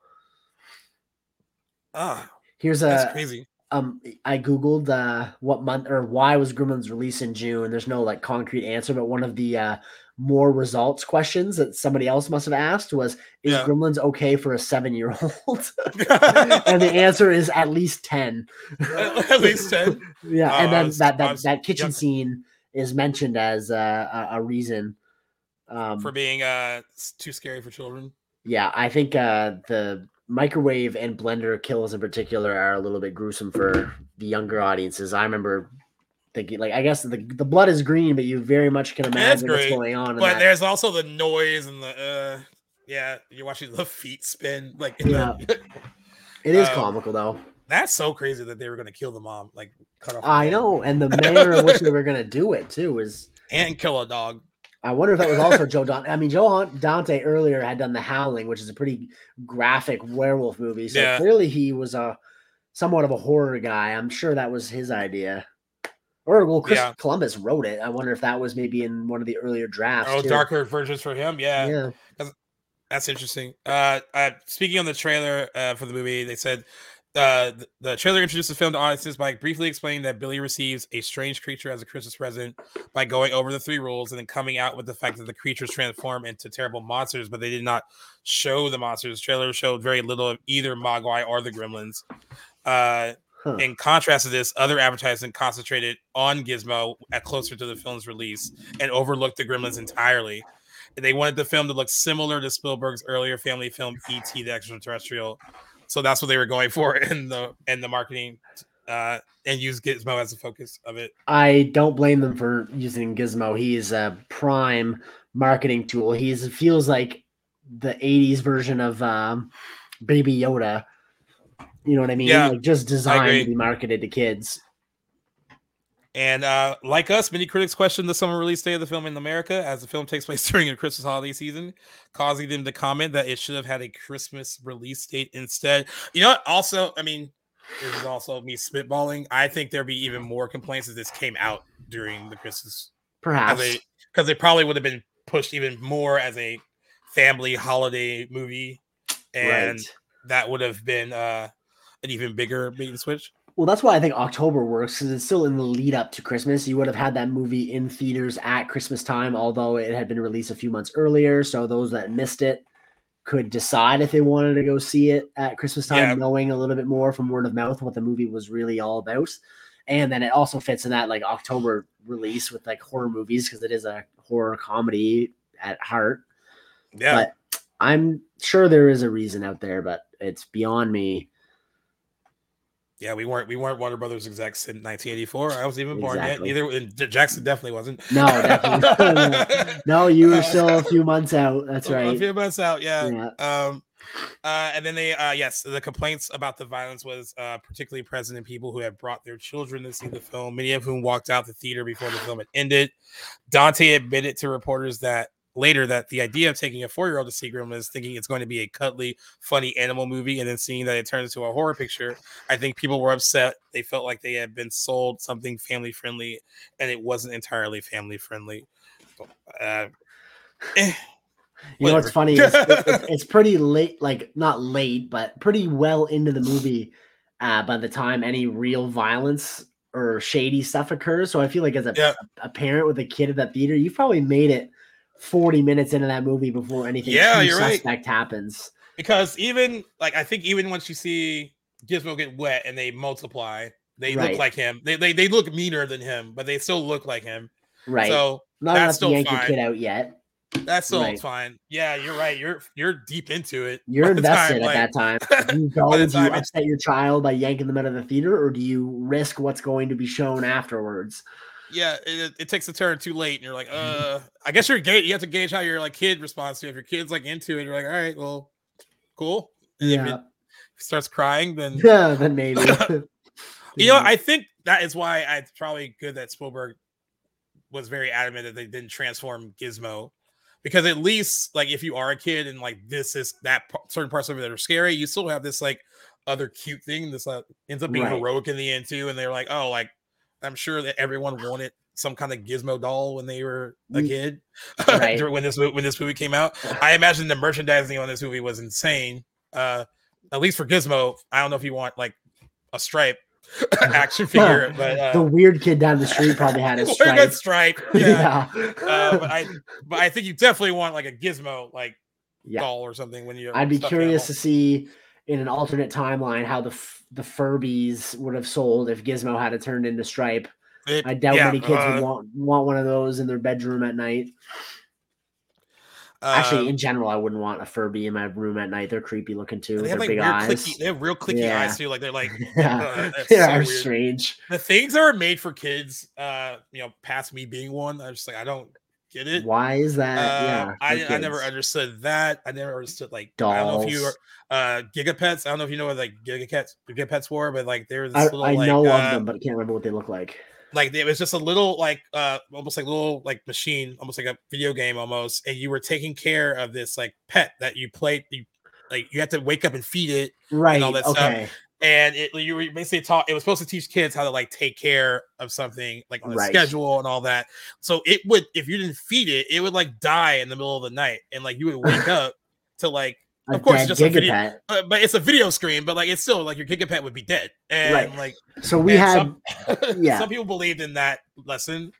[SPEAKER 19] Ah,
[SPEAKER 20] Here's a
[SPEAKER 19] that's crazy.
[SPEAKER 20] Um I googled uh what month or why was Gremlins released in June. There's no like concrete answer, but one of the uh more results questions that somebody else must have asked was is
[SPEAKER 19] Yeah.
[SPEAKER 20] Gremlins okay for a 7-year-old? and the answer is at least 10.
[SPEAKER 19] At least 10.
[SPEAKER 20] Yeah,
[SPEAKER 19] Oh,
[SPEAKER 20] and then
[SPEAKER 19] was-
[SPEAKER 20] that that,
[SPEAKER 19] was-
[SPEAKER 20] that kitchen
[SPEAKER 19] yep.
[SPEAKER 20] scene is mentioned as uh, a, a reason um
[SPEAKER 19] for being uh too scary for children.
[SPEAKER 20] Yeah, I think uh, the microwave and blender kills in particular are a little bit gruesome for the younger audiences. I remember thinking, like, I guess the, the blood is green, but you very much can imagine what's going on.
[SPEAKER 19] But there's also the noise and the uh yeah, you're watching the feet spin like
[SPEAKER 20] Yeah.
[SPEAKER 19] the-
[SPEAKER 20] It is
[SPEAKER 19] Um,
[SPEAKER 20] comical though.
[SPEAKER 19] That's so crazy that they were gonna kill the mom, like cut off.
[SPEAKER 20] I know, and the manner in which they were going to do it too is.
[SPEAKER 19] and kill a dog.
[SPEAKER 20] I wonder if that was also Joe Dante. I mean, Joe Dante earlier had done The Howling, which is a pretty graphic werewolf movie. So
[SPEAKER 19] Yeah.
[SPEAKER 20] clearly he was a somewhat of a horror guy. I'm sure that was his idea. Or well, Chris
[SPEAKER 19] Yeah.
[SPEAKER 20] Columbus wrote it. I wonder if that was maybe in one of the earlier drafts.
[SPEAKER 19] Oh,
[SPEAKER 20] too.
[SPEAKER 19] darker versions for him. Yeah.
[SPEAKER 20] Yeah.
[SPEAKER 19] That's, that's interesting. Uh, uh, speaking on the trailer uh, for the movie, they said uh, the, trailer introduced the film to audiences by briefly explaining that Billy receives a strange creature as a Christmas present by going over the three rules and then coming out with the fact that the creatures transform into terrible monsters, but they did not show the monsters. The trailer showed very little of either Mogwai or the Gremlins. Uh,
[SPEAKER 20] Huh.
[SPEAKER 19] In contrast to this, other advertising concentrated on Gizmo at closer to the film's release and overlooked the Gremlins entirely. They wanted the film to look similar to Spielberg's earlier family film E.T. the Extraterrestrial, so that's what they were going for in the in the marketing, uh, and use Gizmo as the focus of it.
[SPEAKER 20] I don't blame them for using Gizmo. He's a prime marketing tool. He's feels like the 80s version of um, Baby Yoda. You know what I mean?
[SPEAKER 19] Yeah,
[SPEAKER 20] like just designed to be marketed to kids.
[SPEAKER 19] And uh, like us, many critics question the summer release date of the film in America, as the film takes place during a Christmas holiday season, causing them to comment that it should have had a Christmas release date instead. You know what? Also, I mean, this is also me spitballing. I think there'd be even more complaints if this came out during the Christmas
[SPEAKER 20] Perhaps.
[SPEAKER 19] because it probably would have been pushed even more as a family holiday movie, and
[SPEAKER 20] Right.
[SPEAKER 19] that would have been uh, an even bigger bait and switch.
[SPEAKER 20] Well, that's why I think October works because it's still in the lead up to Christmas. You would have had that movie in theaters at Christmas time, although it had been released a few months earlier. So those that missed it could decide if they wanted to go see it at Christmas time,
[SPEAKER 19] Yeah.
[SPEAKER 20] knowing a little bit more from word of mouth what the movie was really all about. And then it also fits in that like October release with like horror movies because it is a horror comedy at heart.
[SPEAKER 19] Yeah.
[SPEAKER 20] But I'm sure there is a reason out there, but it's beyond me.
[SPEAKER 19] Yeah, we weren't we weren't Warner Brothers execs in 1984. I wasn't even born
[SPEAKER 20] Exactly.
[SPEAKER 19] yet. Either Jackson definitely wasn't.
[SPEAKER 20] No, definitely. no. no, you were still a few months out. That's right.
[SPEAKER 19] A few months out, yeah.
[SPEAKER 20] Yeah.
[SPEAKER 19] Um, uh, and then they, uh, yes, the complaints about the violence was uh, particularly present in people who had brought their children to see the film, many of whom walked out the theater before the film had ended. Dante admitted to reporters that later that the idea of taking a four-year-old to see is thinking it's going to be a cuddly, funny animal movie, and then seeing that it turns into a horror picture, I think people were upset. They felt like they had been sold something family-friendly, and it wasn't entirely family-friendly. Uh, eh,
[SPEAKER 20] You know what's funny? Is it's, it's pretty late, like not late, but pretty well into the movie uh, by the time any real violence or shady stuff occurs. So I feel like as a,
[SPEAKER 19] Yeah.
[SPEAKER 20] a parent with a kid at that theater, you probably made it 40 minutes into that movie before anything
[SPEAKER 19] Yeah, you're right.
[SPEAKER 20] suspect happens.
[SPEAKER 19] because even like I think even once you see Gizmo get wet and they multiply, they
[SPEAKER 20] Right.
[SPEAKER 19] look like him. They, they they look meaner than him, but they still look like him.
[SPEAKER 20] Right.
[SPEAKER 19] So
[SPEAKER 20] not
[SPEAKER 19] that's still
[SPEAKER 20] yank your
[SPEAKER 19] fine.
[SPEAKER 20] kid out yet.
[SPEAKER 19] That's still
[SPEAKER 20] Right.
[SPEAKER 19] fine. Yeah, you're right. You're you're deep into it.
[SPEAKER 20] You're
[SPEAKER 19] the time,
[SPEAKER 20] invested at
[SPEAKER 19] like-
[SPEAKER 20] that time. Do you go, do you
[SPEAKER 19] time
[SPEAKER 20] upset your child by yanking them out of the theater, or do you risk what's going to be shown afterwards?
[SPEAKER 19] Yeah, it, it takes a turn too late, and you're like, uh, I guess you're ga- You have to gauge how your like kid responds to it. If your kid's like into it, you're like, all right, well, cool. And if
[SPEAKER 20] Yeah.
[SPEAKER 19] it starts crying, then
[SPEAKER 20] Yeah, then maybe.
[SPEAKER 19] You know, I think that is why I- it's probably good that Spielberg was very adamant that they didn't transform Gizmo, because at least like if you are a kid and like this is that p- certain parts of it that are scary, you still have this like other cute thing. This uh, ends up being
[SPEAKER 20] Right.
[SPEAKER 19] heroic in the end too, and they're like, oh, like I'm sure that everyone wanted some kind of Gizmo doll when they were a
[SPEAKER 20] Mm.
[SPEAKER 19] kid
[SPEAKER 20] Right.
[SPEAKER 19] when this when this movie came out. I imagine the merchandising on this movie was insane. Uh, at least for Gizmo, I don't know if you want like a stripe action figure, but uh,
[SPEAKER 20] the weird kid down the street probably had a
[SPEAKER 19] wearing a
[SPEAKER 20] stripe.
[SPEAKER 19] stripe. Yeah.
[SPEAKER 20] Yeah.
[SPEAKER 19] uh, but I but I think you definitely want like a Gizmo like
[SPEAKER 20] Yeah.
[SPEAKER 19] doll or something when you.
[SPEAKER 20] I'd be curious to see in an alternate timeline how the f- the Furbies would have sold if Gizmo had it turned into Stripe.
[SPEAKER 19] It-
[SPEAKER 20] I doubt
[SPEAKER 19] yeah,
[SPEAKER 20] many kids
[SPEAKER 19] uh,
[SPEAKER 20] would want want one of those in their bedroom at night. Actually,
[SPEAKER 19] Um,
[SPEAKER 20] in general, I wouldn't want a Furby in my room at night. They're creepy looking too.
[SPEAKER 19] they have like
[SPEAKER 20] big
[SPEAKER 19] weird
[SPEAKER 20] eyes.
[SPEAKER 19] clicky. They have real clicky
[SPEAKER 20] Yeah.
[SPEAKER 19] eyes too. Like they're like
[SPEAKER 20] Yeah,
[SPEAKER 19] uh,
[SPEAKER 20] they
[SPEAKER 19] so
[SPEAKER 20] are
[SPEAKER 19] weird.
[SPEAKER 20] strange.
[SPEAKER 19] The things that are made for kids, uh, you know, past me being one, I'm just like I don't get it.
[SPEAKER 20] Why is that?
[SPEAKER 19] Uh,
[SPEAKER 20] yeah,
[SPEAKER 19] I, I never understood that. I never understood like I don't know if you
[SPEAKER 20] Dolls.
[SPEAKER 19] are uh gigapets. I don't know if you know what like gigapets gigapets were, but like there's this
[SPEAKER 20] I,
[SPEAKER 19] little
[SPEAKER 20] I
[SPEAKER 19] like
[SPEAKER 20] know
[SPEAKER 19] uh,
[SPEAKER 20] of them, but I can't remember what they look like.
[SPEAKER 19] like it was just a little like uh almost like little like machine almost like a video game almost and you were taking care of this like pet that you played you like you had to wake up and feed it
[SPEAKER 20] Right.
[SPEAKER 19] and all that
[SPEAKER 20] okay.
[SPEAKER 19] stuff and it you were basically taught it was supposed to teach kids how to like take care of something like on a
[SPEAKER 20] Right.
[SPEAKER 19] schedule and all that so it would if you didn't feed it it would like die in the middle of the night and like you would wake up to like of course just a video uh, but it's a video screen but like it's still like your gigapet would be dead and
[SPEAKER 20] Right.
[SPEAKER 19] like
[SPEAKER 20] So we had,
[SPEAKER 19] some,
[SPEAKER 20] yeah.
[SPEAKER 19] some people believed in that lesson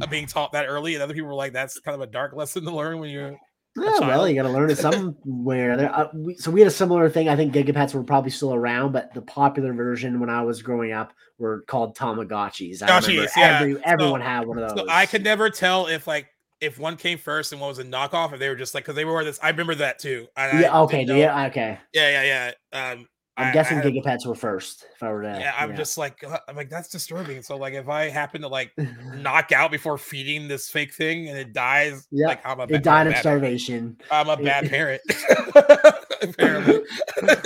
[SPEAKER 19] of being taught that early, and other people were like, "That's kind of a dark lesson to learn when you're."
[SPEAKER 20] Yeah, well, you got to learn it somewhere. There, uh, we, so we had a similar thing. I think Gigapets were probably still around, but the popular version when I was growing up were called Tamagotchis. I
[SPEAKER 19] Gotchis, yeah.
[SPEAKER 20] every,
[SPEAKER 19] So-
[SPEAKER 20] everyone had one of those.
[SPEAKER 19] So I could never tell if like if one came first and one was a knockoff, if they were just like because they were this. I remember that too. I
[SPEAKER 20] yeah, okay,
[SPEAKER 19] didn't
[SPEAKER 20] yeah, okay.
[SPEAKER 19] yeah, yeah, yeah. Um,
[SPEAKER 20] I'm
[SPEAKER 19] I-
[SPEAKER 20] guessing
[SPEAKER 19] I
[SPEAKER 20] Gigapets were first. If I were to,
[SPEAKER 19] Yeah, I'm just like, I'm like, that's disturbing. So like, if I happen to like knock out before feeding this fake thing and it dies,
[SPEAKER 20] yeah.
[SPEAKER 19] like I'm a
[SPEAKER 20] it
[SPEAKER 19] ba- I'm
[SPEAKER 20] died of
[SPEAKER 19] bad-
[SPEAKER 20] starvation.
[SPEAKER 19] I'm a bad parent. Apparently. Uh,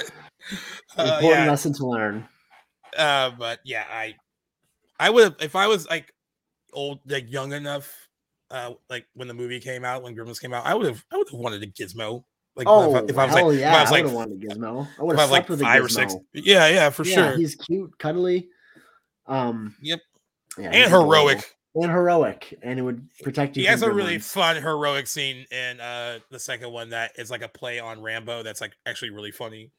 [SPEAKER 20] Important
[SPEAKER 19] yeah.
[SPEAKER 20] lesson to learn.
[SPEAKER 19] Uh, but yeah, I, I would if I was like old, like young enough, uh, like when the movie came out, when Gremlins came out, I would have, I would have wanted a Gizmo. Like
[SPEAKER 20] oh,
[SPEAKER 19] if, I- if I was
[SPEAKER 20] hell
[SPEAKER 19] like,
[SPEAKER 20] yeah,
[SPEAKER 19] I was
[SPEAKER 20] I would have wanted a Gizmo. I would have
[SPEAKER 19] was like
[SPEAKER 20] slept with a
[SPEAKER 19] five
[SPEAKER 20] Gizmo.
[SPEAKER 19] or six. Yeah, yeah, for
[SPEAKER 20] Yeah,
[SPEAKER 19] sure.
[SPEAKER 20] He's cute, cuddly. Um,
[SPEAKER 19] Yep.
[SPEAKER 20] yeah,
[SPEAKER 19] and
[SPEAKER 20] he's adorable.
[SPEAKER 19] heroic.
[SPEAKER 20] and heroic, and it would protect you.
[SPEAKER 19] He has a really
[SPEAKER 20] gremlins.
[SPEAKER 19] fun heroic scene in uh the second one that is like a play on Rambo that's like actually really funny.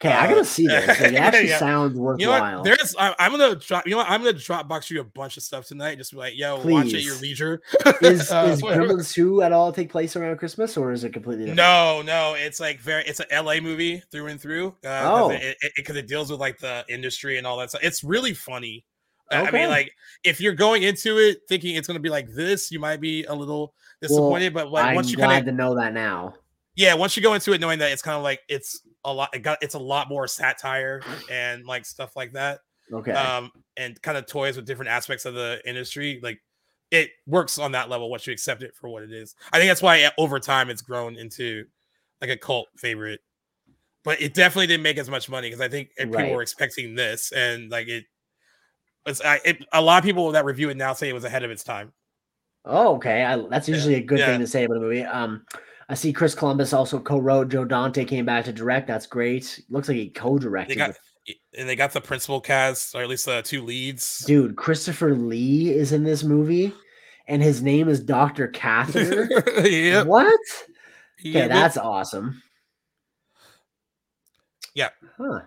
[SPEAKER 20] Okay, I gotta see this. It actually
[SPEAKER 19] Yeah.
[SPEAKER 20] sounds
[SPEAKER 19] You know what?
[SPEAKER 20] worthwhile.
[SPEAKER 19] There's I, I'm gonna drop. You know what? I'm gonna Dropbox you a bunch of stuff tonight. Just be like, yo, watch at your leisure.
[SPEAKER 20] is
[SPEAKER 19] Uh,
[SPEAKER 20] is. Gremlins 2 at all take place around Christmas or is it completely different?
[SPEAKER 19] No, no, it's like very. It's an LA movie through and through. Uh,
[SPEAKER 20] Oh.
[SPEAKER 19] because it, it, it deals with like the industry and all that stuff. It's really funny. Uh, I mean, like if you're going into it thinking it's gonna be like this, you might be a little disappointed. but like
[SPEAKER 20] I'm
[SPEAKER 19] once you kind
[SPEAKER 20] to
[SPEAKER 19] of
[SPEAKER 20] know that now.
[SPEAKER 19] Yeah, once you go into it knowing that it's kind of like it's a lot. It got it's a lot more satire and like stuff like that.
[SPEAKER 20] Okay.
[SPEAKER 19] Um, and kind of toys with different aspects of the industry. Like it works on that level once you accept it for what it is. I think that's why uh, over time it's grown into like a cult favorite. But it definitely didn't make as much money because I think uh, people were expecting this, and like it, it's I, it, a lot of people that review it now say it was ahead of its time.
[SPEAKER 20] Oh, okay. I, that's usually a good
[SPEAKER 19] yeah.
[SPEAKER 20] thing to say about a movie. Um, I see Chris Columbus also co-wrote. Joe Dante came back to direct. That's great. Looks like he co-directed.
[SPEAKER 19] They
[SPEAKER 20] got
[SPEAKER 19] and they got the principal cast, or at least the two leads.
[SPEAKER 20] Dude, Christopher Lee is in this movie, and his name is Doctor Catheter.
[SPEAKER 19] Yep.
[SPEAKER 20] What?
[SPEAKER 19] Yeah,
[SPEAKER 20] Okay, that's awesome.
[SPEAKER 19] Yeah.
[SPEAKER 20] Huh.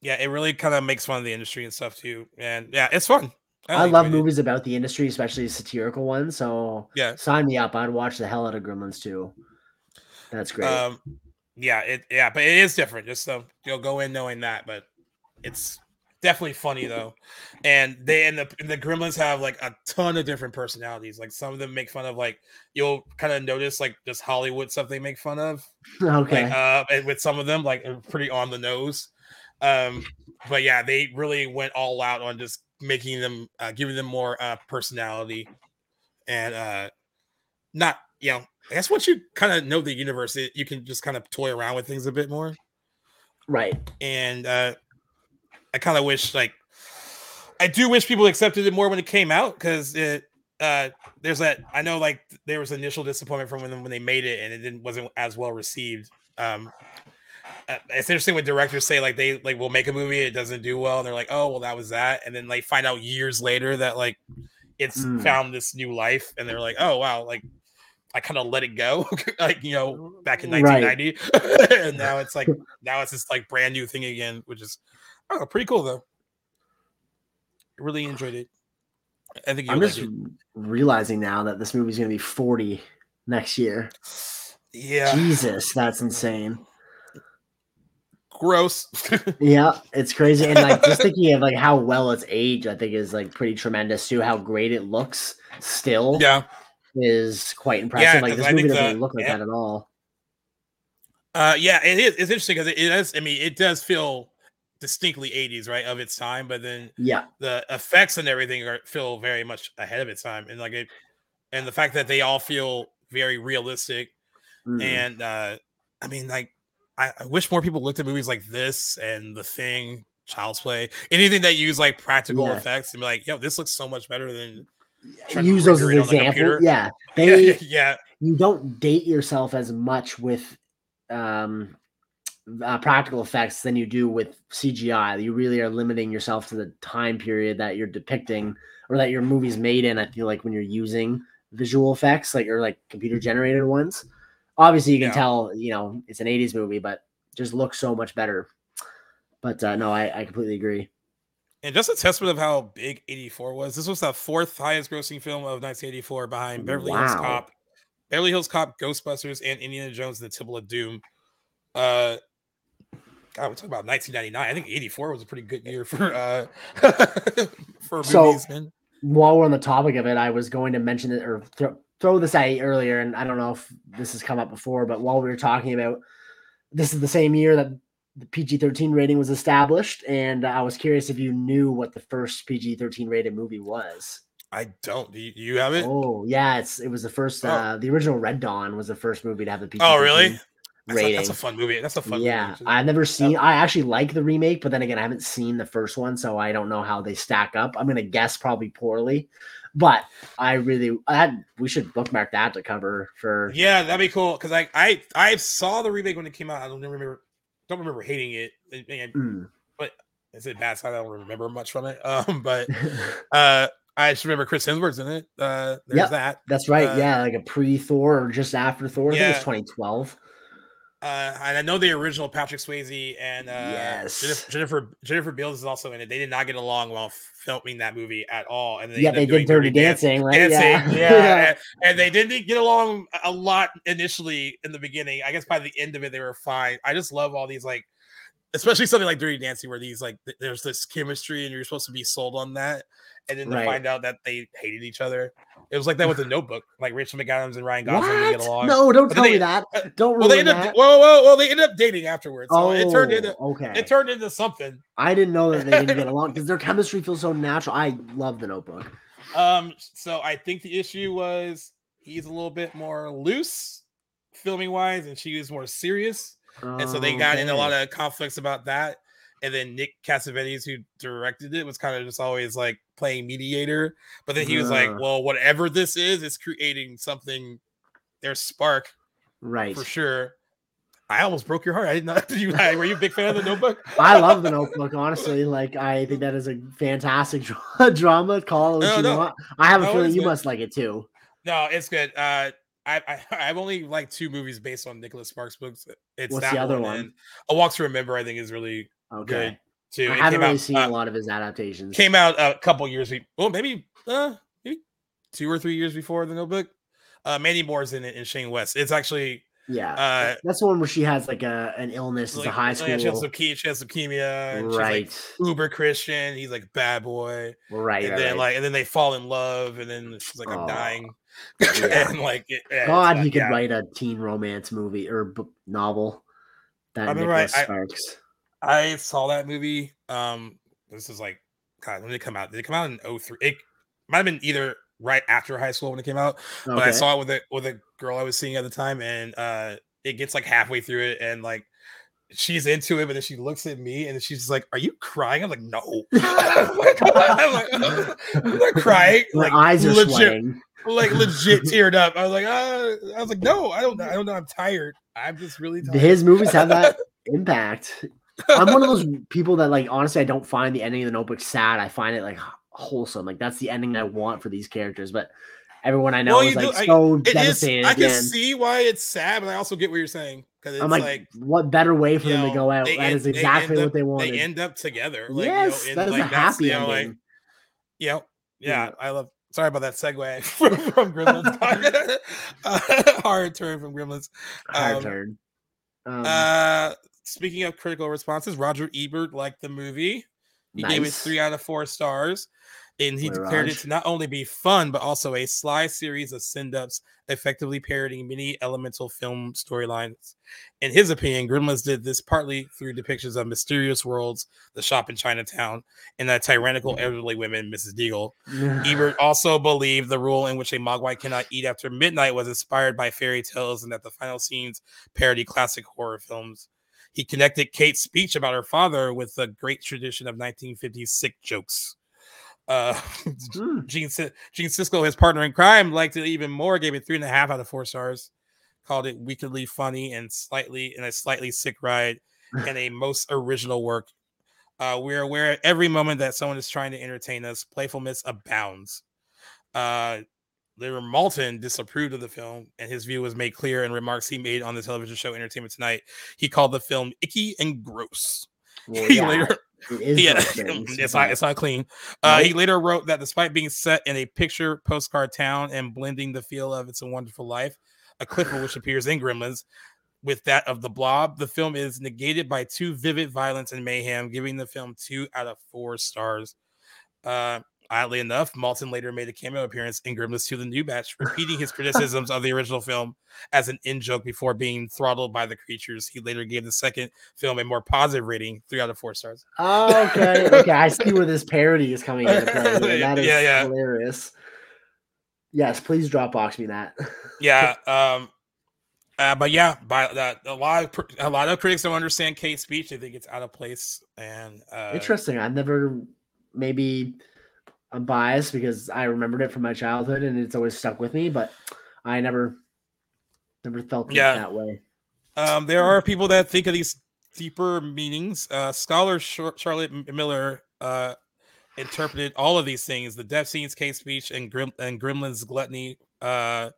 [SPEAKER 19] Yeah, it really kind of makes fun of the industry and stuff too. And yeah, it's fun.
[SPEAKER 20] I,
[SPEAKER 19] really
[SPEAKER 20] love movies about the industry, especially satirical ones. So
[SPEAKER 19] Yeah.
[SPEAKER 20] sign me up. I'd watch the hell out of Gremlins too. That's great.
[SPEAKER 19] Um, yeah, it yeah, but it is different. Just so you'll go in knowing that, but it's definitely funny though. And they and the and the Gremlins have like a ton of different personalities. Like some of them make fun of like you'll kind of notice like just Hollywood stuff they make fun of.
[SPEAKER 20] Okay.
[SPEAKER 19] Like, uh, and with some of them, like pretty on the nose. Um, but yeah, they really went all out on just making them, uh, giving them more uh, personality, and uh, not you know. I guess once you kind of know the universe, it, you can just kind of toy around with things a bit more.
[SPEAKER 20] right.
[SPEAKER 19] And uh, I kind of wish, like, I do wish people accepted it more when it came out because it. Uh, there's that I know, like there was initial disappointment from when when they made it, and it didn't wasn't as well received. Um, uh, it's interesting when directors say like they like will make a movie, it doesn't do well, and they're like, oh well, that was that, and then like find out years later that like it's
[SPEAKER 20] Mm.
[SPEAKER 19] found this new life, and they're like, oh wow, like I kind of let it go, like you know, back in
[SPEAKER 20] Right.
[SPEAKER 19] 1990, and now it's like now it's this like brand new thing again, which is oh pretty cool though. Really enjoyed it. I think you
[SPEAKER 20] I'm
[SPEAKER 19] like
[SPEAKER 20] just
[SPEAKER 19] it.
[SPEAKER 20] realizing now that this movie's gonna be 40 next year.
[SPEAKER 19] Yeah,
[SPEAKER 20] Jesus, that's insane.
[SPEAKER 19] gross.
[SPEAKER 20] Yeah, it's crazy. And like just thinking of like how well it's aged, I think is like pretty tremendous too. How great it looks still.
[SPEAKER 19] Yeah.
[SPEAKER 20] Is quite impressive. like
[SPEAKER 19] 'cause
[SPEAKER 20] this
[SPEAKER 19] I
[SPEAKER 20] movie doesn't
[SPEAKER 19] the-
[SPEAKER 20] look like
[SPEAKER 19] yeah.
[SPEAKER 20] that at all.
[SPEAKER 19] Uh, yeah, it is. It's interesting because it, does. I mean, it does feel distinctly 80s, right, of its time, but then
[SPEAKER 20] Yeah.
[SPEAKER 19] the effects and everything are feel very much ahead of its time, and like it, and the fact that they all feel very realistic,
[SPEAKER 20] Mm.
[SPEAKER 19] and uh, I mean, like, I, I wish more people looked at movies like this and The Thing, Child's Play, anything that use like practical
[SPEAKER 20] Yeah.
[SPEAKER 19] effects, and be like, yo, this looks so much better than
[SPEAKER 20] Use those as
[SPEAKER 19] recreate on the
[SPEAKER 20] example.
[SPEAKER 19] computer.
[SPEAKER 20] Yeah.
[SPEAKER 19] Yeah,
[SPEAKER 20] They
[SPEAKER 19] yeah.
[SPEAKER 20] you don't date yourself as much with um uh, practical effects than you do with CGI. You really are limiting yourself to the time period that you're depicting or that your movie's made in. I feel like when you're using visual effects, like or like computer generated ones. Obviously, you can
[SPEAKER 19] Yeah.
[SPEAKER 20] tell, you know, it's an 80s movie, but just looks so much better. But uh, no, I, I completely agree.
[SPEAKER 19] And just a testament of how big 84 was. This was the fourth highest grossing film of 1984 behind Beverly Hills Cop, Beverly Hills Cop, Ghostbusters, and Indiana Jones and the Temple of Doom. Uh God, we're talking about 1999. I think 84 was a pretty good year for uh for
[SPEAKER 20] So-
[SPEAKER 19] movies, man.
[SPEAKER 20] while we're on the topic of it, I was going to mention it or throw, throw this at you earlier, and I don't know if this has come up before, but while we were talking about this is the same year that the PG 13 rating was established, and I was curious if you knew what the first PG 13 rated movie was.
[SPEAKER 19] I don't. Do you, you have it?
[SPEAKER 20] Oh, yeah, it's it was the first,
[SPEAKER 19] Oh.
[SPEAKER 20] uh, the original Red Dawn was the first movie to have the PG
[SPEAKER 19] Oh, really? That's a,
[SPEAKER 20] rating.
[SPEAKER 19] that's a fun movie. That's a fun
[SPEAKER 20] yeah,
[SPEAKER 19] movie.
[SPEAKER 20] I've never seen. I actually like the remake, but then again, I haven't seen the first one, so I don't know how they stack up. I'm gonna guess probably poorly, but I really that we should bookmark that to cover for.
[SPEAKER 19] Yeah, that'd be cool. Cause I I I saw the remake when it came out. I don't remember don't remember hating it.
[SPEAKER 20] Mm.
[SPEAKER 19] But is it bad side? I don't remember much from it. Um, but uh I just remember Chris Hemsworth's in it. Uh there's
[SPEAKER 20] Yep,
[SPEAKER 19] that.
[SPEAKER 20] That's right.
[SPEAKER 19] Uh,
[SPEAKER 20] yeah, like a pre Thor or just after Thor. I think it
[SPEAKER 19] yeah.
[SPEAKER 20] was 2012.
[SPEAKER 19] Uh, and I know the original Patrick Swayze and uh,
[SPEAKER 20] Yes.
[SPEAKER 19] Jennifer, Jennifer Jennifer Beals is also in it. They did not get along while filming that movie at all. And
[SPEAKER 20] Yeah, they
[SPEAKER 19] up doing
[SPEAKER 20] did Dirty Dancing, right?
[SPEAKER 19] Dancing,
[SPEAKER 20] Yeah.
[SPEAKER 19] yeah,
[SPEAKER 20] Yeah.
[SPEAKER 19] And, and they didn't get along a lot initially in the beginning. I guess by the end of it, they were fine. I just love all these like, especially something like Dirty Dancing, where these like th- there's this chemistry and you're supposed to be sold on that, and then to find out that they hated each other. It was like that with the Notebook, like Rachel McAdams and Ryan Gosling didn't get along.
[SPEAKER 20] No, don't
[SPEAKER 19] But
[SPEAKER 20] tell
[SPEAKER 19] then
[SPEAKER 20] me that. Don't
[SPEAKER 19] well, they ended up, whoa, whoa, whoa, they ended up dating afterwards. So it turned
[SPEAKER 20] Oh,
[SPEAKER 19] into
[SPEAKER 20] okay.
[SPEAKER 19] it turned into something.
[SPEAKER 20] I didn't know that they didn't get along because their chemistry feels so natural. I love the Notebook.
[SPEAKER 19] Um, so I think the issue was he's a little bit more loose filming wise, and she was more serious, and so they got in a lot of conflicts about that. And then Nick Cassavetes, who directed it, was kind of just always like playing mediator. But then he was like. "Well, whatever this is, it's creating something. There's spark,
[SPEAKER 20] Right.
[SPEAKER 19] for sure." I almost broke your heart. I didn't know. Did you? Were you a big fan of the Notebook?
[SPEAKER 20] I love the Notebook. Honestly, like I think that is a fantastic drama. Call
[SPEAKER 19] No,
[SPEAKER 20] you
[SPEAKER 19] no.
[SPEAKER 20] want. I have a
[SPEAKER 19] No,
[SPEAKER 20] feeling you
[SPEAKER 19] good.
[SPEAKER 20] must like it too.
[SPEAKER 19] No, it's good. Uh, I, I I've only liked two movies based on Nicholas Sparks books. It's
[SPEAKER 20] What's
[SPEAKER 19] that
[SPEAKER 20] the other
[SPEAKER 19] one,
[SPEAKER 20] one?
[SPEAKER 19] A Walk to Remember. I think is really
[SPEAKER 20] Okay.
[SPEAKER 19] good too.
[SPEAKER 20] I
[SPEAKER 19] It
[SPEAKER 20] haven't really
[SPEAKER 19] out,
[SPEAKER 20] seen
[SPEAKER 19] uh,
[SPEAKER 20] a lot of his adaptations.
[SPEAKER 19] Came out a couple years. be- Well, maybe uh maybe two or three years before the Notebook. Uh, Mandy Moore's in it and Shane West. It's actually
[SPEAKER 20] yeah,
[SPEAKER 19] uh
[SPEAKER 20] that's the one where she has like a an illness as a
[SPEAKER 19] like-
[SPEAKER 20] high
[SPEAKER 19] yeah,
[SPEAKER 20] school.
[SPEAKER 19] She has leukemia. She has leukemia. And
[SPEAKER 20] Right.
[SPEAKER 19] She's like uber Christian. He's like bad boy.
[SPEAKER 20] Right,
[SPEAKER 19] And
[SPEAKER 20] right,
[SPEAKER 19] then
[SPEAKER 20] right.
[SPEAKER 19] like and then they fall in love and then she's like I'm
[SPEAKER 20] Oh.
[SPEAKER 19] dying.
[SPEAKER 20] Yeah.
[SPEAKER 19] and like it- yeah,
[SPEAKER 20] God, he could
[SPEAKER 19] yeah.
[SPEAKER 20] write a teen romance movie or b- novel. That
[SPEAKER 19] I remember
[SPEAKER 20] Nicholas
[SPEAKER 19] I-
[SPEAKER 20] Sparks.
[SPEAKER 19] I saw that movie. Um, this is like, God, when did it come out? Did it come out in 03? It might have been either right after high school when it came out, but I saw it with a with a girl I was seeing at the time, and uh, it gets like halfway through it, and like she's into it, but then she looks at me and she's just like, "Are you crying?" I'm like, "No." I'm like, I'm like, I'm not crying.
[SPEAKER 20] My
[SPEAKER 19] like
[SPEAKER 20] eyes are
[SPEAKER 19] legit,
[SPEAKER 20] sweating.
[SPEAKER 19] like legit teared up. I was like, uh, I was like, no, I don't, I don't know. I'm tired. I'm just really tired.
[SPEAKER 20] His movies have that impact. I'm one of those people that like honestly I don't find the ending of the notebook sad. I find it like wholesome. Like that's the ending I want for these characters. But everyone I know
[SPEAKER 19] Well,
[SPEAKER 20] is
[SPEAKER 19] you do-
[SPEAKER 20] like
[SPEAKER 19] I-
[SPEAKER 20] so
[SPEAKER 19] it is-
[SPEAKER 20] devastated.
[SPEAKER 19] I can see why it's sad, but I also get what you're saying because it's
[SPEAKER 20] I'm
[SPEAKER 19] like,
[SPEAKER 20] like, what better way for them
[SPEAKER 19] know,
[SPEAKER 20] to go out? That
[SPEAKER 19] end-
[SPEAKER 20] is exactly what
[SPEAKER 19] up-
[SPEAKER 20] they wanted.
[SPEAKER 19] They end up together. Like,
[SPEAKER 20] yes,
[SPEAKER 19] you know,
[SPEAKER 20] that is
[SPEAKER 19] like,
[SPEAKER 20] a happy
[SPEAKER 19] you know,
[SPEAKER 20] ending.
[SPEAKER 19] like, yeah, yeah, I love. Sorry about that segue from, from Gremlins. uh, hard turn from Gremlins.
[SPEAKER 20] Hard
[SPEAKER 19] Um,
[SPEAKER 20] turn. Um,
[SPEAKER 19] uh, speaking of critical responses, Roger Ebert liked the movie. He gave it three out of four stars, and he
[SPEAKER 20] Boy,
[SPEAKER 19] declared it to not only be fun but also a sly series of send-ups, effectively parodying many elemental film storylines. In his opinion, Gremlins did this partly through depictions of mysterious worlds, the shop in Chinatown, and the tyrannical mm. elderly women, Mrs. Deagle. Ebert also believed the rule in which a Mogwai cannot eat after midnight was inspired by fairy tales and that the final scenes parody classic horror films. He connected Kate's speech about her father with the great tradition of 1950s sick jokes. Uh, Gene, Si- Gene Siskel, his partner in crime, liked it even more, gave it three and a half out of four stars, called it wickedly funny and slightly and a slightly sick ride and a most original work. Uh, we're aware at every moment that someone is trying to entertain us. Playfulness abounds. Uh, Leonard Maltin disapproved of the film, and his view was made clear in remarks he made on the television show Entertainment Tonight. He called the film icky and gross.
[SPEAKER 20] Well,
[SPEAKER 19] he
[SPEAKER 20] yeah,
[SPEAKER 19] later,
[SPEAKER 20] it
[SPEAKER 19] yeah, it's not, it's not clean. Uh, he later wrote that despite being set in a picture postcard town and blending the feel of It's a Wonderful Life, a clip of which appears in Gremlins, with that of the Blob, the film is negated by too vivid violence and mayhem, giving the film two out of four stars. Uh, oddly enough, Maltin later made a cameo appearance in Gremlins 2 The New Batch, repeating his criticisms of the original film as an in joke before being throttled by the creatures. He later gave the second film a more positive rating, three out of four stars.
[SPEAKER 20] Oh, okay, okay. I see where this parody is coming into play. That is
[SPEAKER 19] Yeah, yeah.
[SPEAKER 20] hilarious. Yes, please Dropbox me that.
[SPEAKER 19] yeah um uh, but yeah by that a lot of a lot of critics don't understand kate's speech they think it's out of place and uh
[SPEAKER 20] Interesting. I've never maybe I'm biased because I remembered it from my childhood and it's always stuck with me, but I never never felt
[SPEAKER 19] Yeah.
[SPEAKER 20] that way.
[SPEAKER 19] um there are people that think of these deeper meanings uh scholar charlotte miller uh interpreted all of these things the death scenes kate speech and grim and gremlin's gluttony uh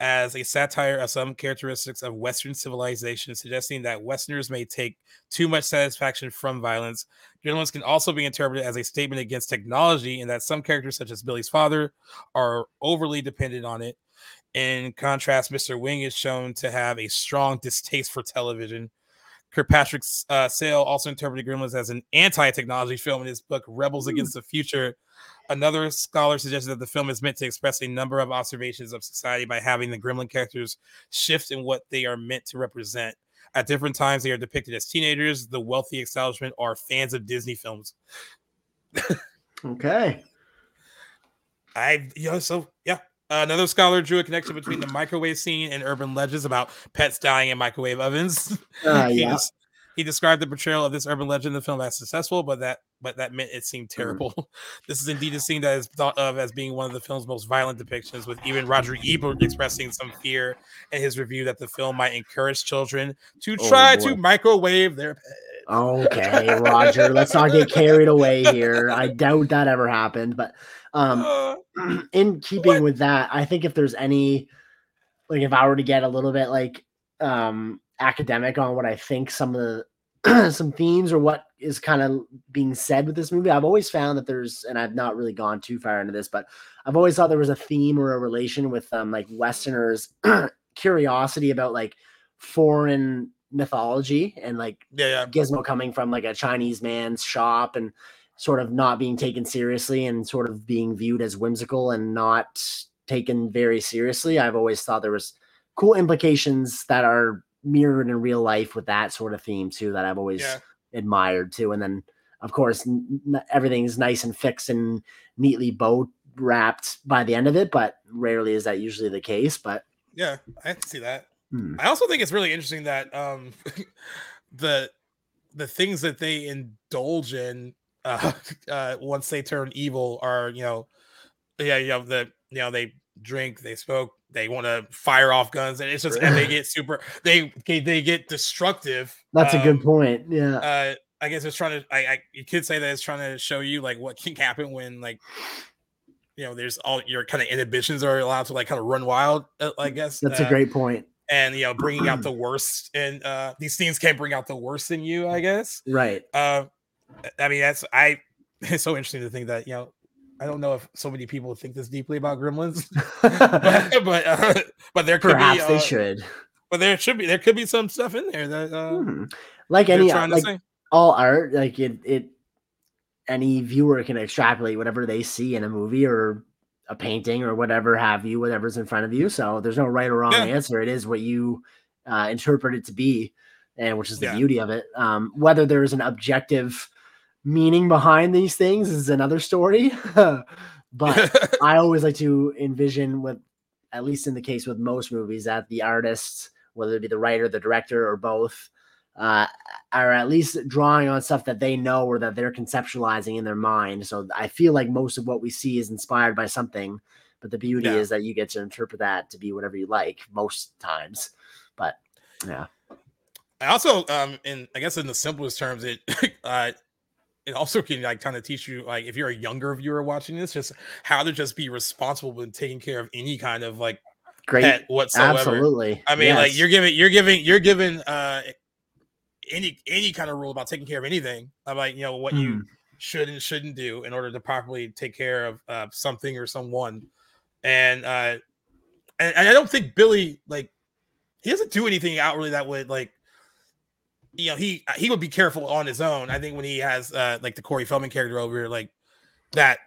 [SPEAKER 19] as a satire of some characteristics of Western civilization, suggesting that Westerners may take too much satisfaction from violence. Gremlins can also be interpreted as a statement against technology, in that some characters, such as Billy's father, are overly dependent on it. In contrast, Mr. Wing is shown to have a strong distaste for television. Kirkpatrick uh, Sale also interpreted Gremlins as an anti-technology film in his book Rebels Against the Future. Another scholar suggested that the film is meant to express a number of observations of society by having the Gremlin characters shift in what they are meant to represent. At different times, they are depicted as teenagers, the wealthy establishment, are fans of Disney films.
[SPEAKER 20] Okay.
[SPEAKER 19] I, you know, so yeah. another scholar drew a connection between the microwave scene and urban legends about pets dying in microwave ovens.
[SPEAKER 20] Uh, yeah.
[SPEAKER 19] He described the portrayal of this urban legend in the film as successful, but that but that meant it seemed terrible. this is indeed a scene that is thought of as being one of the film's most violent depictions, with even Roger Ebert expressing some fear in his review that the film might encourage children to
[SPEAKER 20] Oh,
[SPEAKER 19] try
[SPEAKER 20] boy.
[SPEAKER 19] to microwave their pets.
[SPEAKER 20] Okay, Roger, let's not get carried away here. I doubt that ever happened, but um in keeping with that, I think if there's any like if I were to get a little bit like um academic on what I think some of the some themes or what is kind of being said with this movie, I've always found that there's and I've not really gone too far into this, but I've always thought there was a theme or a relation with um like Westerners curiosity about like foreign mythology and like
[SPEAKER 19] Yeah, yeah.
[SPEAKER 20] Gizmo coming from like a Chinese man's shop and sort of not being taken seriously and sort of being viewed as whimsical and not taken very seriously. I've always thought there was cool implications that are mirrored in real life with that sort of theme too that I've always
[SPEAKER 19] Yeah.
[SPEAKER 20] admired too. And then of course n- everything's nice and fixed and neatly bow wrapped by the end of it, but rarely is that usually the case. But
[SPEAKER 19] Yeah, I can see that.
[SPEAKER 20] Hmm.
[SPEAKER 19] I also think it's really interesting that um the the things that they indulge in uh, uh once they turn evil are you know yeah you know the you know they drink they smoke they want to fire off guns and it's just and they get super they they get destructive
[SPEAKER 20] that's a good
[SPEAKER 19] um,
[SPEAKER 20] point. Yeah.
[SPEAKER 19] uh i guess it's trying to I, I you could say that it's trying to show you like what can happen when like you know there's all your kind of inhibitions are allowed to like kind of run wild uh, i guess
[SPEAKER 20] that's
[SPEAKER 19] uh,
[SPEAKER 20] a great point.
[SPEAKER 19] and you know bringing out the worst and uh these scenes can't bring out the worst in you i guess
[SPEAKER 20] Right.
[SPEAKER 19] uh i mean that's i it's so interesting to think that you know i don't know if so many people think this deeply about gremlins but but, uh, but there could
[SPEAKER 20] Perhaps
[SPEAKER 19] be
[SPEAKER 20] they
[SPEAKER 19] uh,
[SPEAKER 20] should.
[SPEAKER 19] but there should be there could be some stuff in there that uh
[SPEAKER 20] Mhm. Like any
[SPEAKER 19] to
[SPEAKER 20] like all art, like it it any viewer can extrapolate whatever they see in a movie or a painting or whatever have you, whatever's in front of you. So there's no right or wrong
[SPEAKER 19] Yeah.
[SPEAKER 20] answer. It is what you uh, interpret it to be, and which is the
[SPEAKER 19] Yeah.
[SPEAKER 20] beauty of it. Um, whether there's an objective meaning behind these things is another story. but I always like to envision with at least in the case with most movies that the artists, whether it be the writer, the director, or both, uh, are at least drawing on stuff that they know or that they're conceptualizing in their mind. So I feel like most of what we see is inspired by something, but the beauty
[SPEAKER 19] Yeah.
[SPEAKER 20] is that you get to interpret that to be whatever you like most times. But yeah,
[SPEAKER 19] I also, um, in I guess in the simplest terms, it uh, it also can like kind of teach you like if you're a younger viewer watching this, just how to just be responsible with taking care of any kind of like
[SPEAKER 20] Great.
[SPEAKER 19] pet whatsoever.
[SPEAKER 20] Absolutely.
[SPEAKER 19] I mean, like you're giving, you're giving, you're giving uh any any kind of rule about taking care of anything. I'm like you know what
[SPEAKER 20] Hmm.
[SPEAKER 19] you should and shouldn't do in order to properly take care of uh, something or someone, and uh and, and I don't think Billy like he doesn't do anything outwardly that would like you know he he would be careful on his own. I think when he has uh like the Corey Feldman character over here, like that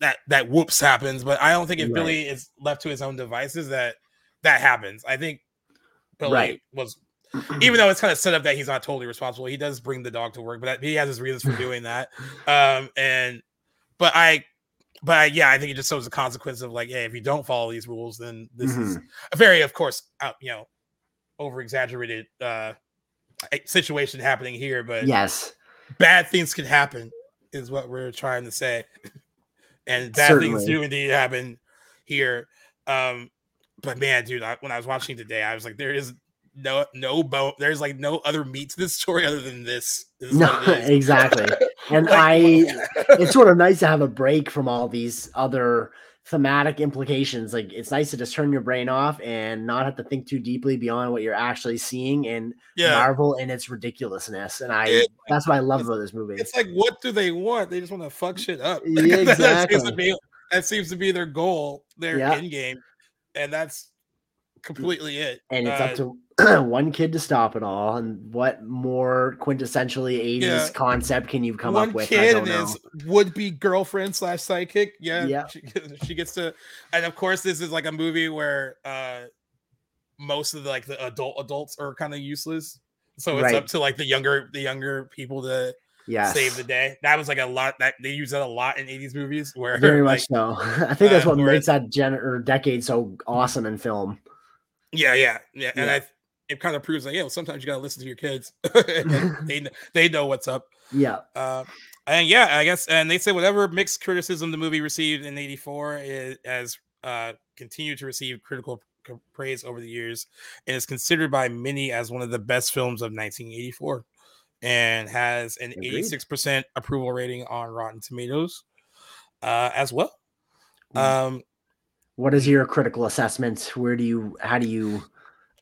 [SPEAKER 19] that that whoops happens, but I don't think if
[SPEAKER 20] Right.
[SPEAKER 19] Billy is left to his own devices that that happens. I think Billy
[SPEAKER 20] Right.
[SPEAKER 19] was even though it's kind of set up that he's not totally responsible, he does bring the dog to work, but he has his reasons for doing that. Um, and but I, but I, yeah, I think it just shows the consequence of like, hey, if you don't follow these rules, then this is
[SPEAKER 20] Mhm.
[SPEAKER 19] a very, of course, out, you know, over exaggerated uh situation happening here. But
[SPEAKER 20] yes,
[SPEAKER 19] bad things can happen, is what we're trying to say, and bad things do indeed happen here. Um, but man, dude, I, when I was watching today, I was like, there is no no bone. There's like no other meat to this story other than this. This
[SPEAKER 20] No,
[SPEAKER 19] what it is.
[SPEAKER 20] exactly. And
[SPEAKER 19] Like,
[SPEAKER 20] I, it's sort of nice to have a break from all these other thematic implications. Like it's nice to just turn your brain off and not have to think too deeply beyond what you're actually seeing and
[SPEAKER 19] Yeah.
[SPEAKER 20] marvel in its ridiculousness. And I,
[SPEAKER 19] It-
[SPEAKER 20] that's what I love about this movie.
[SPEAKER 19] It's like, what do they want? They just want to fuck shit up.
[SPEAKER 20] Yeah,
[SPEAKER 19] that, seems to
[SPEAKER 20] exactly.
[SPEAKER 19] be, that seems to be their goal, their
[SPEAKER 20] Yeah.
[SPEAKER 19] end game, and that's completely it.
[SPEAKER 20] and it's
[SPEAKER 19] Uh,
[SPEAKER 20] up to one kid to stop it all. And what more quintessentially 80s
[SPEAKER 19] Yeah.
[SPEAKER 20] concept can you come
[SPEAKER 19] one
[SPEAKER 20] up with?
[SPEAKER 19] Kid and his would-be girlfriend slash sidekick. Yeah,
[SPEAKER 20] Yeah.
[SPEAKER 19] She, she gets to, and of course, this is like a movie where uh most of the like the adult adults are kind of useless. So it's
[SPEAKER 20] Right.
[SPEAKER 19] up to like the younger the younger people to
[SPEAKER 20] Yes.
[SPEAKER 19] save the day. That was like a lot that they use that a lot in 80s movies where
[SPEAKER 20] Very
[SPEAKER 19] like,
[SPEAKER 20] much so. I think that's
[SPEAKER 19] uh,
[SPEAKER 20] what makes that gen or decade so awesome in film.
[SPEAKER 19] Yeah, yeah, yeah, and
[SPEAKER 20] Yeah.
[SPEAKER 19] I it kind of proves like, yeah, well, sometimes you gotta listen to your kids. They they know what's up.
[SPEAKER 20] Yeah.
[SPEAKER 19] Uh, and yeah, I guess, and they say whatever mixed criticism the movie received in '84 is has uh, continued to receive critical praise over the years, and is considered by many as one of the best films of 1984, and has an
[SPEAKER 20] Agreed.
[SPEAKER 19] 86% approval rating on Rotten Tomatoes, uh, as well.
[SPEAKER 20] Mm.
[SPEAKER 19] Um,
[SPEAKER 20] What is your critical assessment? Where do you how do you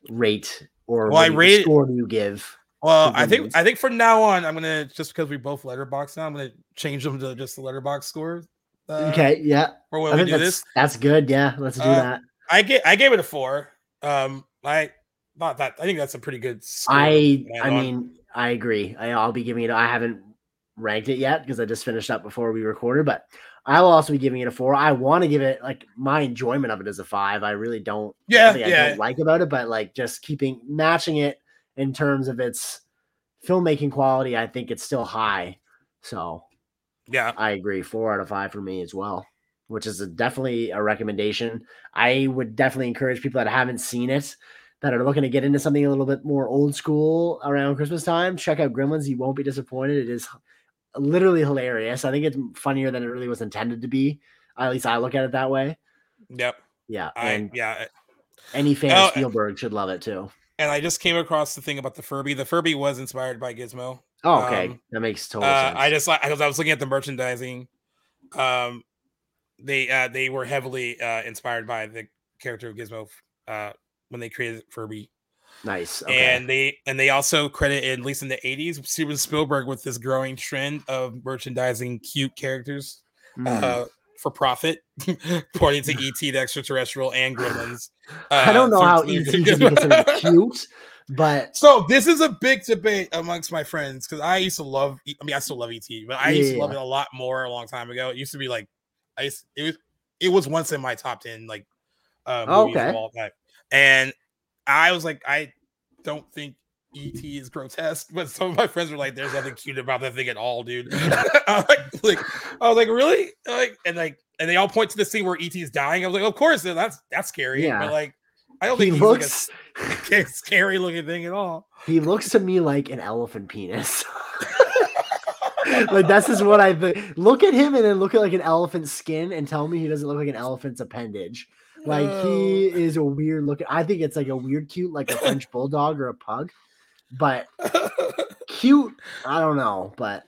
[SPEAKER 20] rate or
[SPEAKER 19] Well,
[SPEAKER 20] what
[SPEAKER 19] I
[SPEAKER 20] do you-
[SPEAKER 19] rate-
[SPEAKER 20] score do you give?
[SPEAKER 19] Well, I think I think from now on, I'm gonna just because we both letterbox now, I'm gonna change them to just the letterbox score. uh,
[SPEAKER 20] okay, yeah.
[SPEAKER 19] For when
[SPEAKER 20] I
[SPEAKER 19] we
[SPEAKER 20] think
[SPEAKER 19] do
[SPEAKER 20] that's
[SPEAKER 19] this,
[SPEAKER 20] that's good. Yeah, let's do
[SPEAKER 19] Uh,
[SPEAKER 20] that.
[SPEAKER 19] I get I gave it a four. Um, I not that I think that's a pretty good. Score
[SPEAKER 20] I I
[SPEAKER 19] on.
[SPEAKER 20] mean I agree. I, I'll be giving it. I haven't ranked it yet because I just finished up before we recorded, but I will also be giving it a four. I want to give it like my enjoyment of it is a five. I really don't.
[SPEAKER 19] Yeah,
[SPEAKER 20] nothing I
[SPEAKER 19] yeah.
[SPEAKER 20] don't like about it, but like just keeping matching it in terms of its filmmaking quality, I think it's still high. So
[SPEAKER 19] yeah,
[SPEAKER 20] I agree. Four out of five for me as well, which is a, definitely a recommendation. I would definitely encourage people that haven't seen it, that are looking to get into something a little bit more old school around Christmas time. Check out Gremlins. You won't be disappointed. It is literally hilarious. I think it's funnier than it really was intended to be. At least I look at it that way.
[SPEAKER 19] Yep.
[SPEAKER 20] Yeah,
[SPEAKER 19] I
[SPEAKER 20] and
[SPEAKER 19] yeah.
[SPEAKER 20] any fan
[SPEAKER 19] Oh,
[SPEAKER 20] of Spielberg should love it too.
[SPEAKER 19] And I just came across the thing about the Furby. The Furby was inspired by Gizmo.
[SPEAKER 20] Oh, okay,
[SPEAKER 19] Um,
[SPEAKER 20] that makes total
[SPEAKER 19] uh,
[SPEAKER 20] sense.
[SPEAKER 19] I just like because I was looking at the merchandising. Um, they uh they were heavily uh inspired by the character of Gizmo uh when they created Furby.
[SPEAKER 20] Nice. Okay.
[SPEAKER 19] and they and they also credit at least in the 80s Steven Spielberg with this growing trend of merchandising cute characters
[SPEAKER 20] Mm.
[SPEAKER 19] uh, for profit, pointing to ET, the extraterrestrial, and Gremlins.
[SPEAKER 20] I don't know
[SPEAKER 19] uh,
[SPEAKER 20] how
[SPEAKER 19] through-
[SPEAKER 20] ET can be considered cute, but
[SPEAKER 19] So this is a big debate amongst my friends because I used to love. I mean, I still love ET, but I used to love it a lot more a long time ago. It used to be like, I used, it was it was once in my top ten like uh,
[SPEAKER 20] Oh,
[SPEAKER 19] movies
[SPEAKER 20] okay.
[SPEAKER 19] of all time, and I was like, I don't think ET is grotesque, but some of my friends were like, "There's nothing cute about that thing at all, dude." I was like, like, I was like, really? Like, and like, and they all point to the scene where ET is dying. I was like, of course, that's that's scary.
[SPEAKER 20] Yeah.
[SPEAKER 19] But like, I don't
[SPEAKER 20] He
[SPEAKER 19] think he's
[SPEAKER 20] looks-
[SPEAKER 19] like a scary looking thing at all.
[SPEAKER 20] he looks to me like an elephant penis. like that's just what I think. Look at him and then look at like an elephant skin and tell me he doesn't look like an elephant's appendage. Like he is a weird looking. I think it's like a weird cute, like a French bulldog or a pug. But cute, I don't know. But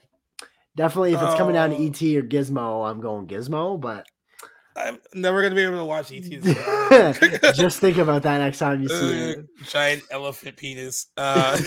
[SPEAKER 20] definitely, if it's coming down to
[SPEAKER 19] Oh.
[SPEAKER 20] ET or Gizmo, I'm going Gizmo. But
[SPEAKER 19] I'm never gonna be able to watch ET.
[SPEAKER 20] just think about that next time you see.
[SPEAKER 19] Uh, giant elephant penis. Uh,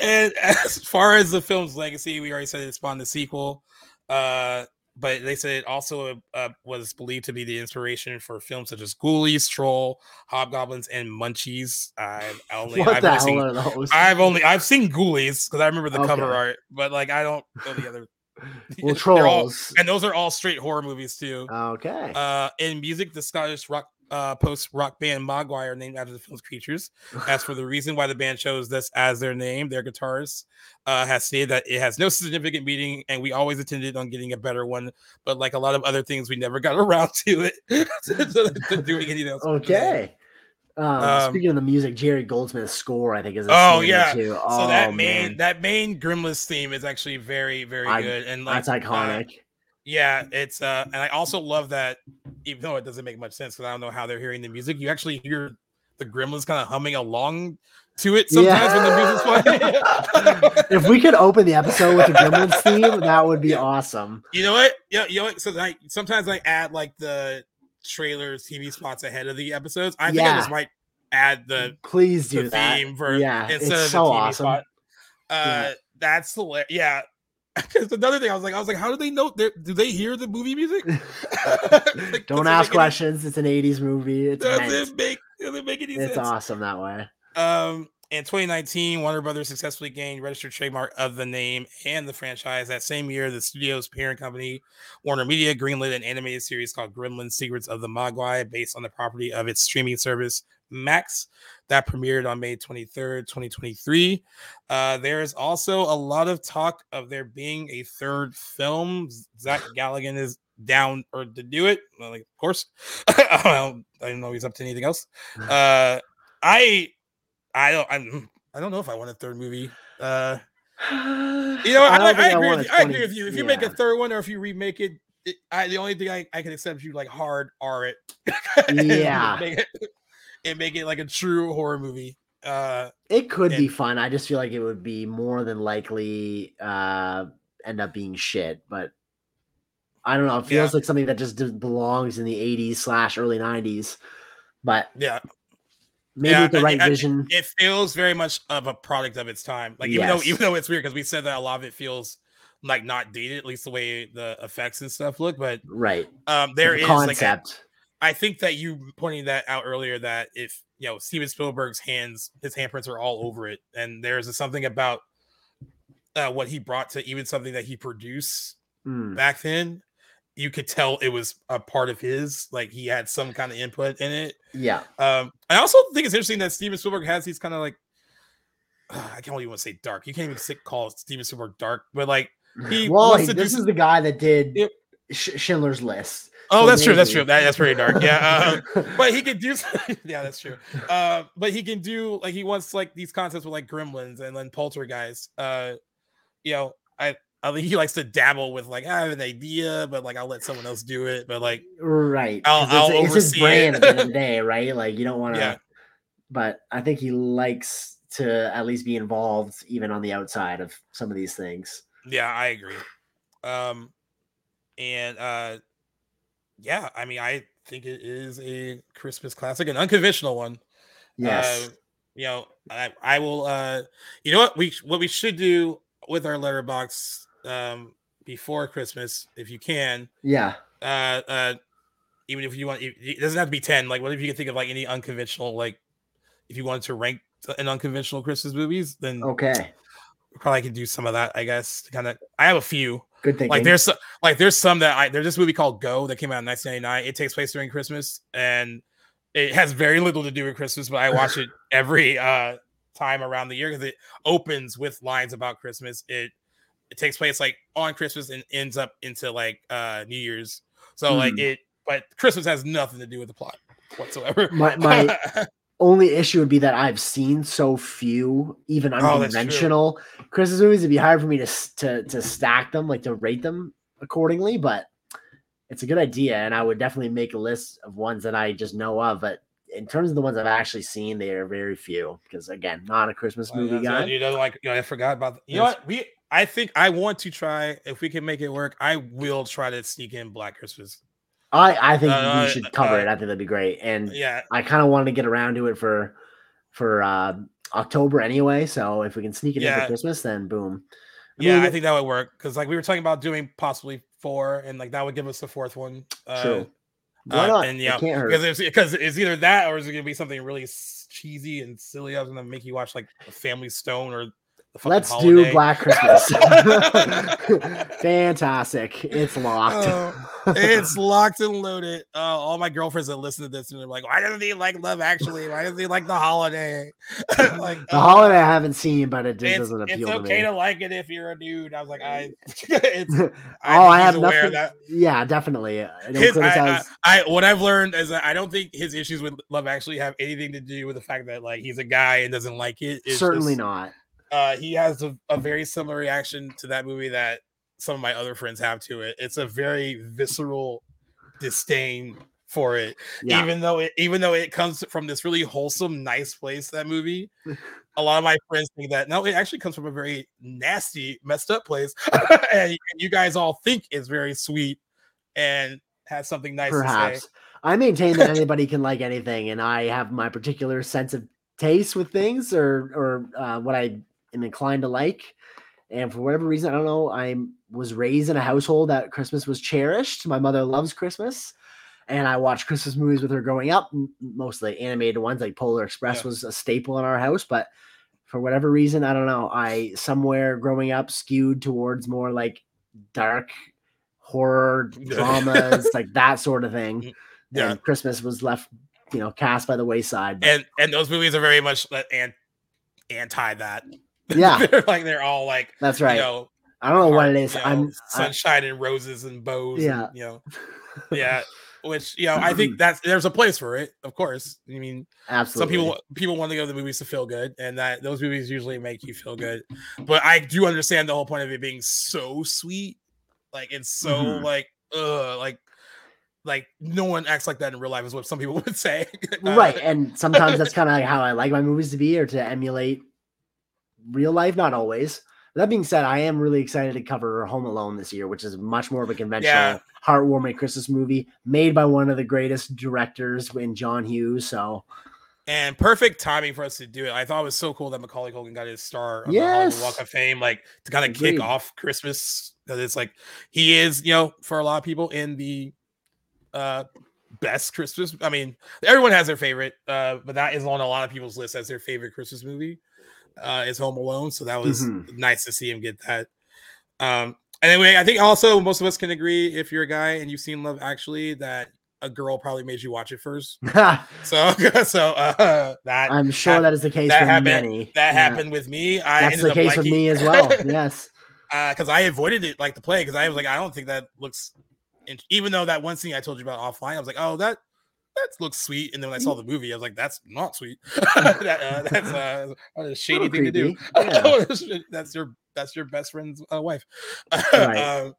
[SPEAKER 19] and as far as the film's legacy, we already said it spawned the sequel. Uh, but they said it also uh, was believed to be the inspiration for films such as Ghoulies, Troll, Hobgoblins, and Munchies. I've only,
[SPEAKER 20] What
[SPEAKER 19] I've
[SPEAKER 20] the
[SPEAKER 19] only
[SPEAKER 20] hell
[SPEAKER 19] seen,
[SPEAKER 20] are those?
[SPEAKER 19] I've only I've seen Ghoulies because I remember the cover art, but like I don't know the other.
[SPEAKER 20] Well,
[SPEAKER 19] They're all-
[SPEAKER 20] Trolls.
[SPEAKER 19] and those are all straight horror movies too.
[SPEAKER 20] Okay.
[SPEAKER 19] Uh, in music, the Scottish rock uh, post rock band Mogwai named after the film's creatures. As for the reason why the band chose this as their name, their guitarist uh, has stated that it has no significant meaning, and we always intended on getting a better one. But like a lot of other things, we never got around to it to, to doing anything else.
[SPEAKER 20] Okay. Um,
[SPEAKER 19] Um,
[SPEAKER 20] speaking of the music, Jerry Goldsmith's score, I think, is a
[SPEAKER 19] Oh yeah,
[SPEAKER 20] too.
[SPEAKER 19] so
[SPEAKER 20] Oh,
[SPEAKER 19] that main
[SPEAKER 20] man.
[SPEAKER 19] that main Gremlins theme is actually very very
[SPEAKER 20] I-
[SPEAKER 19] good and like
[SPEAKER 20] that's
[SPEAKER 19] uh,
[SPEAKER 20] iconic.
[SPEAKER 19] Yeah, it's uh and I also love that even though it doesn't make much sense because I don't know how they're hearing the music, you actually hear the Gremlins kind of humming along to it sometimes when the music's playing.
[SPEAKER 20] if we could open the episode with the Gremlins theme, that would be awesome.
[SPEAKER 19] You know what? Yeah, you know what? So I sometimes I add like the trailers, TV spots ahead of the episodes. I think I just might add the
[SPEAKER 20] Please do
[SPEAKER 19] the
[SPEAKER 20] that.
[SPEAKER 19] theme for
[SPEAKER 20] Yeah,
[SPEAKER 19] instead
[SPEAKER 20] it's
[SPEAKER 19] of the
[SPEAKER 20] so
[SPEAKER 19] TV
[SPEAKER 20] awesome.
[SPEAKER 19] spot. Uh,
[SPEAKER 20] Yeah.
[SPEAKER 19] that's hilarious. Yeah. Because another thing, I was like, I was like, how do they know? Do they hear the movie music? Like,
[SPEAKER 20] Don't ask
[SPEAKER 19] make any-
[SPEAKER 20] questions. It's an 80s movie. It's
[SPEAKER 19] Does it make? Does it make any
[SPEAKER 20] It's
[SPEAKER 19] sense?
[SPEAKER 20] It's awesome that way.
[SPEAKER 19] Um, in 2019, Warner Brothers successfully gained registered trademark of the name and the franchise. That same year, the studio's parent company, Warner Media, greenlit an animated series called Gremlins: Secrets of the Mogwai, based on the property of its streaming service Max, that premiered on May 23rd, 2023. Uh, there is also a lot of talk of there being a third film. Zach Galligan is down or to do it. Well, like, of course, I don't I don't know if he's up to anything else. Uh, I I don't I'm I don't know if I want a third movie. Uh you know,
[SPEAKER 20] I
[SPEAKER 19] I, I, agree with you. I agree with you. If you make a third one or if you remake it, it I the only thing I, I can accept you like hard R it.
[SPEAKER 20] Yeah.
[SPEAKER 19] it, and make it like a true horror movie. Uh
[SPEAKER 20] It could be fun. I just feel like it would be more than likely uh end up being shit, but I don't know. It feels
[SPEAKER 19] Yeah.
[SPEAKER 20] like something that just belongs in the 80s slash early 90s. But
[SPEAKER 19] yeah.
[SPEAKER 20] maybe
[SPEAKER 19] Yeah,
[SPEAKER 20] with the right
[SPEAKER 19] I-
[SPEAKER 20] vision.
[SPEAKER 19] It feels very much of a product of its time. Like even though even though it's weird because we said that a lot of it feels like not dated, at least the way the effects and stuff look. But
[SPEAKER 20] right.
[SPEAKER 19] um, there
[SPEAKER 20] the
[SPEAKER 19] is like a-
[SPEAKER 20] concept.
[SPEAKER 19] I think that you pointing that out earlier that if you know Steven Spielberg's hands, his handprints are all over it, and there's something about uh, what he brought to even something that he produced
[SPEAKER 20] Mm.
[SPEAKER 19] back then. You could tell it was a part of his, like he had some kind of input in it.
[SPEAKER 20] Yeah.
[SPEAKER 19] Um, I also think it's interesting that Steven Spielberg has these kind of like I can't even want to say dark. You can't even call Steven Spielberg dark, but like he
[SPEAKER 20] well,
[SPEAKER 19] wants
[SPEAKER 20] he-
[SPEAKER 19] to
[SPEAKER 20] this
[SPEAKER 19] some-
[SPEAKER 20] is the guy that did Schindler's List.
[SPEAKER 19] Oh,
[SPEAKER 20] So
[SPEAKER 19] that's true. That's true. That, that's pretty dark. Yeah. Uh, but he can do. yeah, that's true. Uh, but he can do like he wants like these concepts with like Gremlins and then Poltergeist. Uh, you know, I I think he likes to dabble with like I have an idea, but like I'll let someone else do it. But like
[SPEAKER 20] Right.
[SPEAKER 19] I'll,
[SPEAKER 20] 'cause
[SPEAKER 19] I'll
[SPEAKER 20] it's, it's his brand at the end of the day, right? Like you don't want to
[SPEAKER 19] Yeah.
[SPEAKER 20] but I think he likes to at least be involved even on the outside of some of these things.
[SPEAKER 19] Yeah, I agree. Um, and uh, yeah, I mean, I think it is a Christmas classic, an unconventional one.
[SPEAKER 20] Yes.
[SPEAKER 19] Uh, you know, I, I will. Uh, you know what we what we should do with our letterbox um before Christmas, if you can.
[SPEAKER 20] Yeah.
[SPEAKER 19] Uh, uh, even if you want, it doesn't have to be ten. Like, what if you can think of like any unconventional, like, if you wanted to rank an unconventional Christmas movies, then
[SPEAKER 20] Okay.
[SPEAKER 19] probably could do some of that. I guess to kind of. I have a few.
[SPEAKER 20] Good thinking.
[SPEAKER 19] Like there's like there's some that I there's this movie called Go that came out in 1999. It takes place during Christmas and it has very little to do with Christmas, but I watch it every uh time around the year because it opens with lines about Christmas. It it takes place like on Christmas and ends up into like uh New Year's. So like
[SPEAKER 20] Hmm.
[SPEAKER 19] it, but Christmas has nothing to do with the plot whatsoever.
[SPEAKER 20] My my only issue would be that I've seen so few even
[SPEAKER 19] Oh,
[SPEAKER 20] unconventional Christmas movies. It'd be hard for me to to to stack them, like to rate them accordingly. But it's a good idea, and I would definitely make a list of ones that I just know of. But in terms of the ones I've actually seen, they are very few. Because again, not a Christmas movie
[SPEAKER 19] Oh, that's-
[SPEAKER 20] guy.
[SPEAKER 19] You know, like you know, I forgot about. The, you know what? We I think I want to try if we can make it work. I will try to sneak in Black Christmas.
[SPEAKER 20] I I think
[SPEAKER 19] Uh,
[SPEAKER 20] we should cover
[SPEAKER 19] uh,
[SPEAKER 20] it. I think that'd be great. And
[SPEAKER 19] yeah.
[SPEAKER 20] I kind of wanted to get around to it for for uh October anyway. So if we can sneak it in for Christmas, then boom.
[SPEAKER 19] Yeah,
[SPEAKER 20] mean,
[SPEAKER 19] I think that would work because like we were talking about doing possibly four, and like that would give us the fourth one. Uh,
[SPEAKER 20] True. Why
[SPEAKER 19] uh. And yeah, because it's because it's either that or is it gonna be something really s- cheesy and silly? I was gonna make you watch like a Family Stone or
[SPEAKER 20] Let's
[SPEAKER 19] holiday.
[SPEAKER 20] do Black Christmas. Fantastic. It's locked.
[SPEAKER 19] Oh, it's locked and loaded. Uh, all my girlfriends that listen to this and they're like, "Why doesn't he like Love Actually? Why doesn't he like The Holiday?" like
[SPEAKER 20] the holiday I haven't seen, but it just doesn't
[SPEAKER 19] it's
[SPEAKER 20] appeal to
[SPEAKER 19] okay
[SPEAKER 20] me.
[SPEAKER 19] to like it if you're a dude. I was like, I, it's,
[SPEAKER 20] oh,
[SPEAKER 19] I,
[SPEAKER 20] I,
[SPEAKER 19] think
[SPEAKER 20] have nothing.
[SPEAKER 19] that.
[SPEAKER 20] Yeah, definitely.
[SPEAKER 19] His, I, I. I, what I've learned is that I don't think his issues with Love Actually have anything to do with the fact that like he's a guy and doesn't like it. It's
[SPEAKER 20] Certainly
[SPEAKER 19] just,
[SPEAKER 20] not.
[SPEAKER 19] Uh, he has a, a very similar reaction to that movie that some of my other friends have to it. It's a very visceral disdain for it.
[SPEAKER 20] Yeah.
[SPEAKER 19] Even though it even though it comes from this really wholesome, nice place, that movie. A lot of my friends think that no, it actually comes from a very nasty, messed up place. and you- guys all think it's very sweet and has something nice to say.
[SPEAKER 20] Perhaps. I maintain that anybody can like anything, and I have my particular sense of taste with things or or uh, what I am inclined to like. And for whatever reason, I don't know, I was raised in a household that Christmas was cherished. My mother loves Christmas. And I watched Christmas movies with her growing up, mostly animated ones like Polar Express was a staple in our house. But for whatever reason, I don't know, I somewhere growing up skewed towards more like dark horror dramas, like that sort of thing.
[SPEAKER 19] Mm, yeah.
[SPEAKER 20] And Christmas was left, you know, cast by the wayside.
[SPEAKER 19] And and those movies are very much uh, like anti that.
[SPEAKER 20] Yeah.
[SPEAKER 19] they're like they're all like
[SPEAKER 20] That's right.
[SPEAKER 19] You know,
[SPEAKER 20] I don't know what it is.
[SPEAKER 19] you know,
[SPEAKER 20] I'm I-
[SPEAKER 19] sunshine and roses and bows.
[SPEAKER 20] Yeah.
[SPEAKER 19] and, you know, yeah. Which you know, I think that's there's a place for it. Of course, I mean, absolutely. some people people want to go to the movies to feel good, and that those movies usually make you feel good. But I do understand the whole point of it being so sweet, like it's so
[SPEAKER 20] Mhm.
[SPEAKER 19] like uh like like no one acts like that in real life is what some people would say. Uh,
[SPEAKER 20] right. And sometimes that's kind of how I like my movies to be or to emulate real life, not always. That being said, I am really excited to cover Home Alone this year, which is much more of a conventional,
[SPEAKER 19] Yeah.
[SPEAKER 20] heartwarming Christmas movie made by one of the greatest directors in John Hughes. So,
[SPEAKER 19] and perfect timing for us to do it. I thought it was so cool that Macaulay Culkin got his star on the Hollywood Walk of Fame, like to kind of kick off Christmas. Because it's like he is, you know, for a lot of people in the uh best Christmas. I mean, everyone has their favorite, uh, but that is on a lot of people's list as their favorite Christmas movie. Uh, is Home Alone, so that was
[SPEAKER 20] Mhm.
[SPEAKER 19] nice to see him get that. Um, anyway, I think also most of us can agree if you're a guy and you've seen Love Actually that a girl probably made you watch it first. so so uh, that
[SPEAKER 20] I'm sure
[SPEAKER 19] hap-
[SPEAKER 20] that is the case
[SPEAKER 19] that
[SPEAKER 20] for
[SPEAKER 19] happened,
[SPEAKER 20] many.
[SPEAKER 19] That
[SPEAKER 20] Yeah.
[SPEAKER 19] happened with me. I
[SPEAKER 20] That's the case with me as well. Yes.
[SPEAKER 19] because I avoided it like the play because I was like, I don't think that looks. Even though that one scene I told you about offline, I was like, oh, that that looks sweet. And then when I saw the movie, I was like, that's not sweet. that, uh, that's uh, a shady thing to do.
[SPEAKER 20] creepy,
[SPEAKER 19] that's your that's your best friend's uh, wife.
[SPEAKER 20] Right.
[SPEAKER 19] um,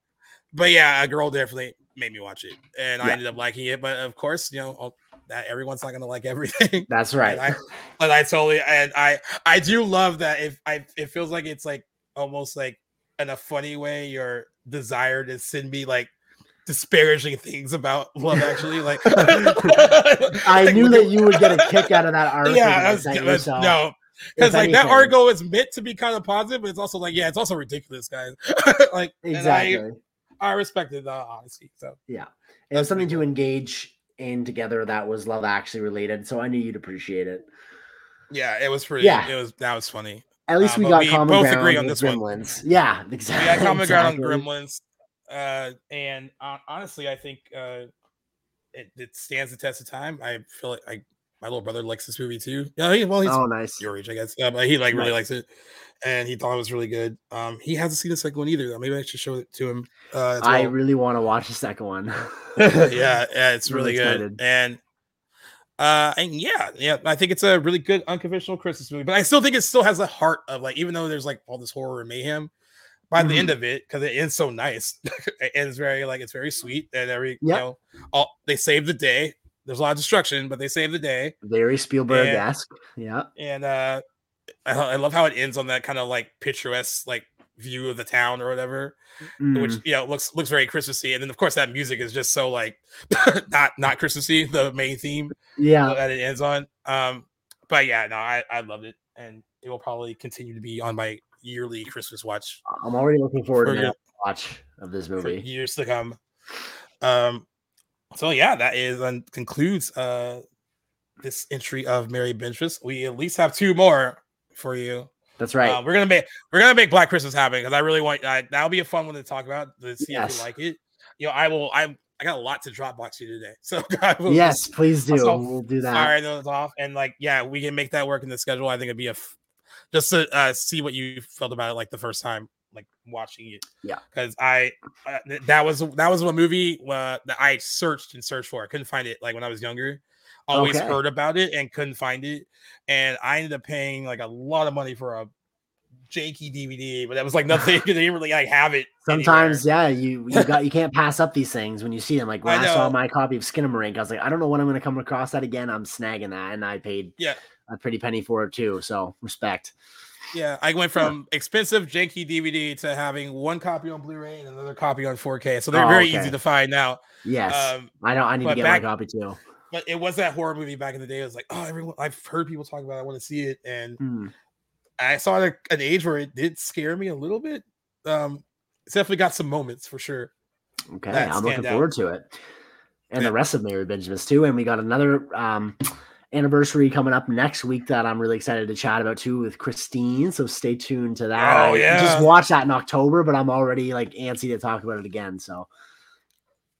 [SPEAKER 19] but yeah, a girl definitely made me watch it, and I ended up liking it. But of course, you know. I'll- that everyone's not gonna like everything.
[SPEAKER 20] That's right.
[SPEAKER 19] I, but I totally and I I do love that if I it feels like it's like almost like in a funny way your desire to send me like disparaging things about love actually like
[SPEAKER 20] I knew that you would get a kick out of that article.
[SPEAKER 19] yeah
[SPEAKER 20] that I
[SPEAKER 19] that's-
[SPEAKER 20] sent you,
[SPEAKER 19] that's-
[SPEAKER 20] so
[SPEAKER 19] no because like that
[SPEAKER 20] anything-
[SPEAKER 19] article is meant to be kind of positive but it's also like yeah it's also ridiculous guys like
[SPEAKER 20] Exactly.
[SPEAKER 19] I, I respected the honesty so
[SPEAKER 20] Yeah. It was something to engage in together that was love actually related. So I knew you'd appreciate it.
[SPEAKER 19] yeah it was pretty
[SPEAKER 20] Yeah.
[SPEAKER 19] it was that was funny
[SPEAKER 20] At least
[SPEAKER 19] Uh,
[SPEAKER 20] we got common
[SPEAKER 19] both
[SPEAKER 20] ground
[SPEAKER 19] agree on this one
[SPEAKER 20] Gremlins. Yeah,
[SPEAKER 19] we
[SPEAKER 20] exactly.
[SPEAKER 19] got common ground on. Gremlins, uh, and uh, honestly, I think uh, it, it stands the test of time. I feel like I, my little brother likes this movie too. Yeah, he, well, he's
[SPEAKER 20] Oh, nice.
[SPEAKER 19] your age, I guess. Uh, but he like really likes it, and he thought it was really good. Um, he hasn't seen the second one either. Though. Maybe I should show it to him. Uh, as
[SPEAKER 20] I really want to watch the second one.
[SPEAKER 19] yeah, yeah, it's
[SPEAKER 20] Really
[SPEAKER 19] really, good,
[SPEAKER 20] excited.
[SPEAKER 19] and uh, and yeah, yeah, I think it's a really good unconventional Christmas movie. But I still think it still has the heart of like, even though there's like all this horror and mayhem, by the
[SPEAKER 20] Mm-hmm.
[SPEAKER 19] end of it, because it ends so nice, it ends very like it's very sweet, and every you know, all they save the day. There's a lot of destruction, but they save the day,
[SPEAKER 20] Very Spielberg
[SPEAKER 19] And-
[SPEAKER 20] esque. Yeah.
[SPEAKER 19] and uh, I, I love how it ends on that kind of like picturesque like view of the town or whatever which
[SPEAKER 20] Mm.
[SPEAKER 19] you know looks looks very Christmassy, and then of course that music is just so like not not Christmassy, the main theme
[SPEAKER 20] Yeah.
[SPEAKER 19] that it ends on. Um, but yeah, no, I I loved it, and it will probably continue to be on my yearly Christmas watch
[SPEAKER 20] I'm already looking forward to
[SPEAKER 19] For
[SPEAKER 20] the
[SPEAKER 19] your-
[SPEAKER 20] watch of this movie.
[SPEAKER 19] years to come. Um, so yeah, that is and concludes uh this entry of Merry Bingemas. We at least have two more for you.
[SPEAKER 20] That's right.
[SPEAKER 19] Uh, we're gonna make we're gonna make Black Christmas happen because I really want I, that'll be a fun one to talk about to see if
[SPEAKER 20] Yes.
[SPEAKER 19] you like it. You know, I will. I I got a lot to Dropbox you today, so I will
[SPEAKER 20] yes, please do. We'll do that.
[SPEAKER 19] All right, those off and like yeah, we can make that work in the schedule. I think it'd be a f- just to uh, see what you felt about it like the first time like watching it
[SPEAKER 20] Yeah.
[SPEAKER 19] because I uh, that was that was a movie uh, that I searched and searched for. I couldn't find it like when I was younger. Always
[SPEAKER 20] Okay.
[SPEAKER 19] heard about it and couldn't find it, and I ended up paying like a lot of money for a janky DVD, but that was like nothing. they didn't really like have it.
[SPEAKER 20] Sometimes, yeah, you you got you can't pass up these things when you see them. Like when
[SPEAKER 19] I
[SPEAKER 20] I, saw my copy of skin Skinamarink, I was like, I don't know when I'm going to come across that again. I'm snagging that, and I paid
[SPEAKER 19] Yeah.
[SPEAKER 20] A pretty penny for it too. So respect.
[SPEAKER 19] Yeah, I went from expensive janky DVD to having one copy on Blu-ray and another copy on 4K. So they're
[SPEAKER 20] Oh,
[SPEAKER 19] very
[SPEAKER 20] okay.
[SPEAKER 19] easy to find now.
[SPEAKER 20] Yes,
[SPEAKER 19] Um,
[SPEAKER 20] I know. I need to get
[SPEAKER 19] back-
[SPEAKER 20] my copy too.
[SPEAKER 19] But it was that horror movie back in the day. It was like, oh, everyone, I've heard people talk about. it. I want to see it, and
[SPEAKER 20] Hmm.
[SPEAKER 19] I saw it at an age where it did scare me a little bit. Um, it's definitely got some moments for sure.
[SPEAKER 20] Okay, I'm looking
[SPEAKER 19] out.
[SPEAKER 20] forward to it. And the rest of Merry Bingemas too. And we got another um anniversary coming up next week that I'm really excited to chat about too with Christine. So stay tuned to that.
[SPEAKER 19] Oh,
[SPEAKER 20] I just watched that in October, but I'm already like antsy to talk about it again. So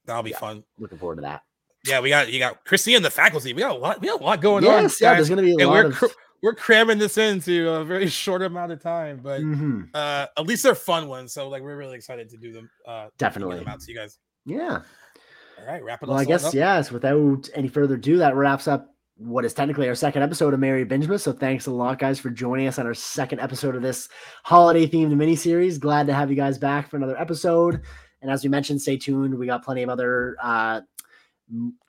[SPEAKER 19] That'll be fun.
[SPEAKER 20] looking forward to that.
[SPEAKER 19] Yeah, we got you got Christine and the faculty. We got a lot. We got a lot going
[SPEAKER 20] Yes,
[SPEAKER 19] on.
[SPEAKER 20] yeah, there's gonna be a
[SPEAKER 19] and
[SPEAKER 20] lot
[SPEAKER 19] we're
[SPEAKER 20] of-
[SPEAKER 19] cr- we're cramming this into a very short amount of time, but
[SPEAKER 20] Mhm.
[SPEAKER 19] uh, at least they're fun ones. So like we're really excited to do them. Uh,
[SPEAKER 20] Definitely.
[SPEAKER 19] them out to you guys.
[SPEAKER 20] Yeah.
[SPEAKER 19] All right, wrap it
[SPEAKER 20] up.
[SPEAKER 19] Well,
[SPEAKER 20] I guess
[SPEAKER 19] up.
[SPEAKER 20] yes. Without any further ado, that wraps up what is technically our second episode of Merry Bingemas. So thanks a lot, guys, for joining us on our second episode of this holiday themed mini series. Glad to have you guys back for another episode. And as we mentioned, stay tuned. We got plenty of other uh,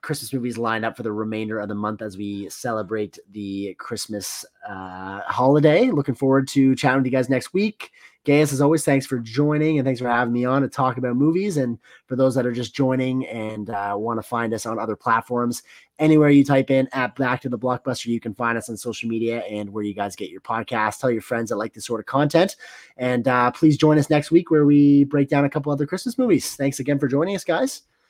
[SPEAKER 20] Christmas movies lined up for the remainder of the month as we celebrate the Christmas uh, holiday. Looking forward to chatting with you guys next week. Gaius, as always, thanks for joining and thanks for having me on to talk about movies. And for those that are just joining and uh, want to find us on other platforms, anywhere you type in at Back to the Blockbuster, you can find us on social media and where you guys get your podcast. Tell your friends that like this sort of content. And uh, please join us next week where we break down a couple other Christmas movies. Thanks again for joining us, guys.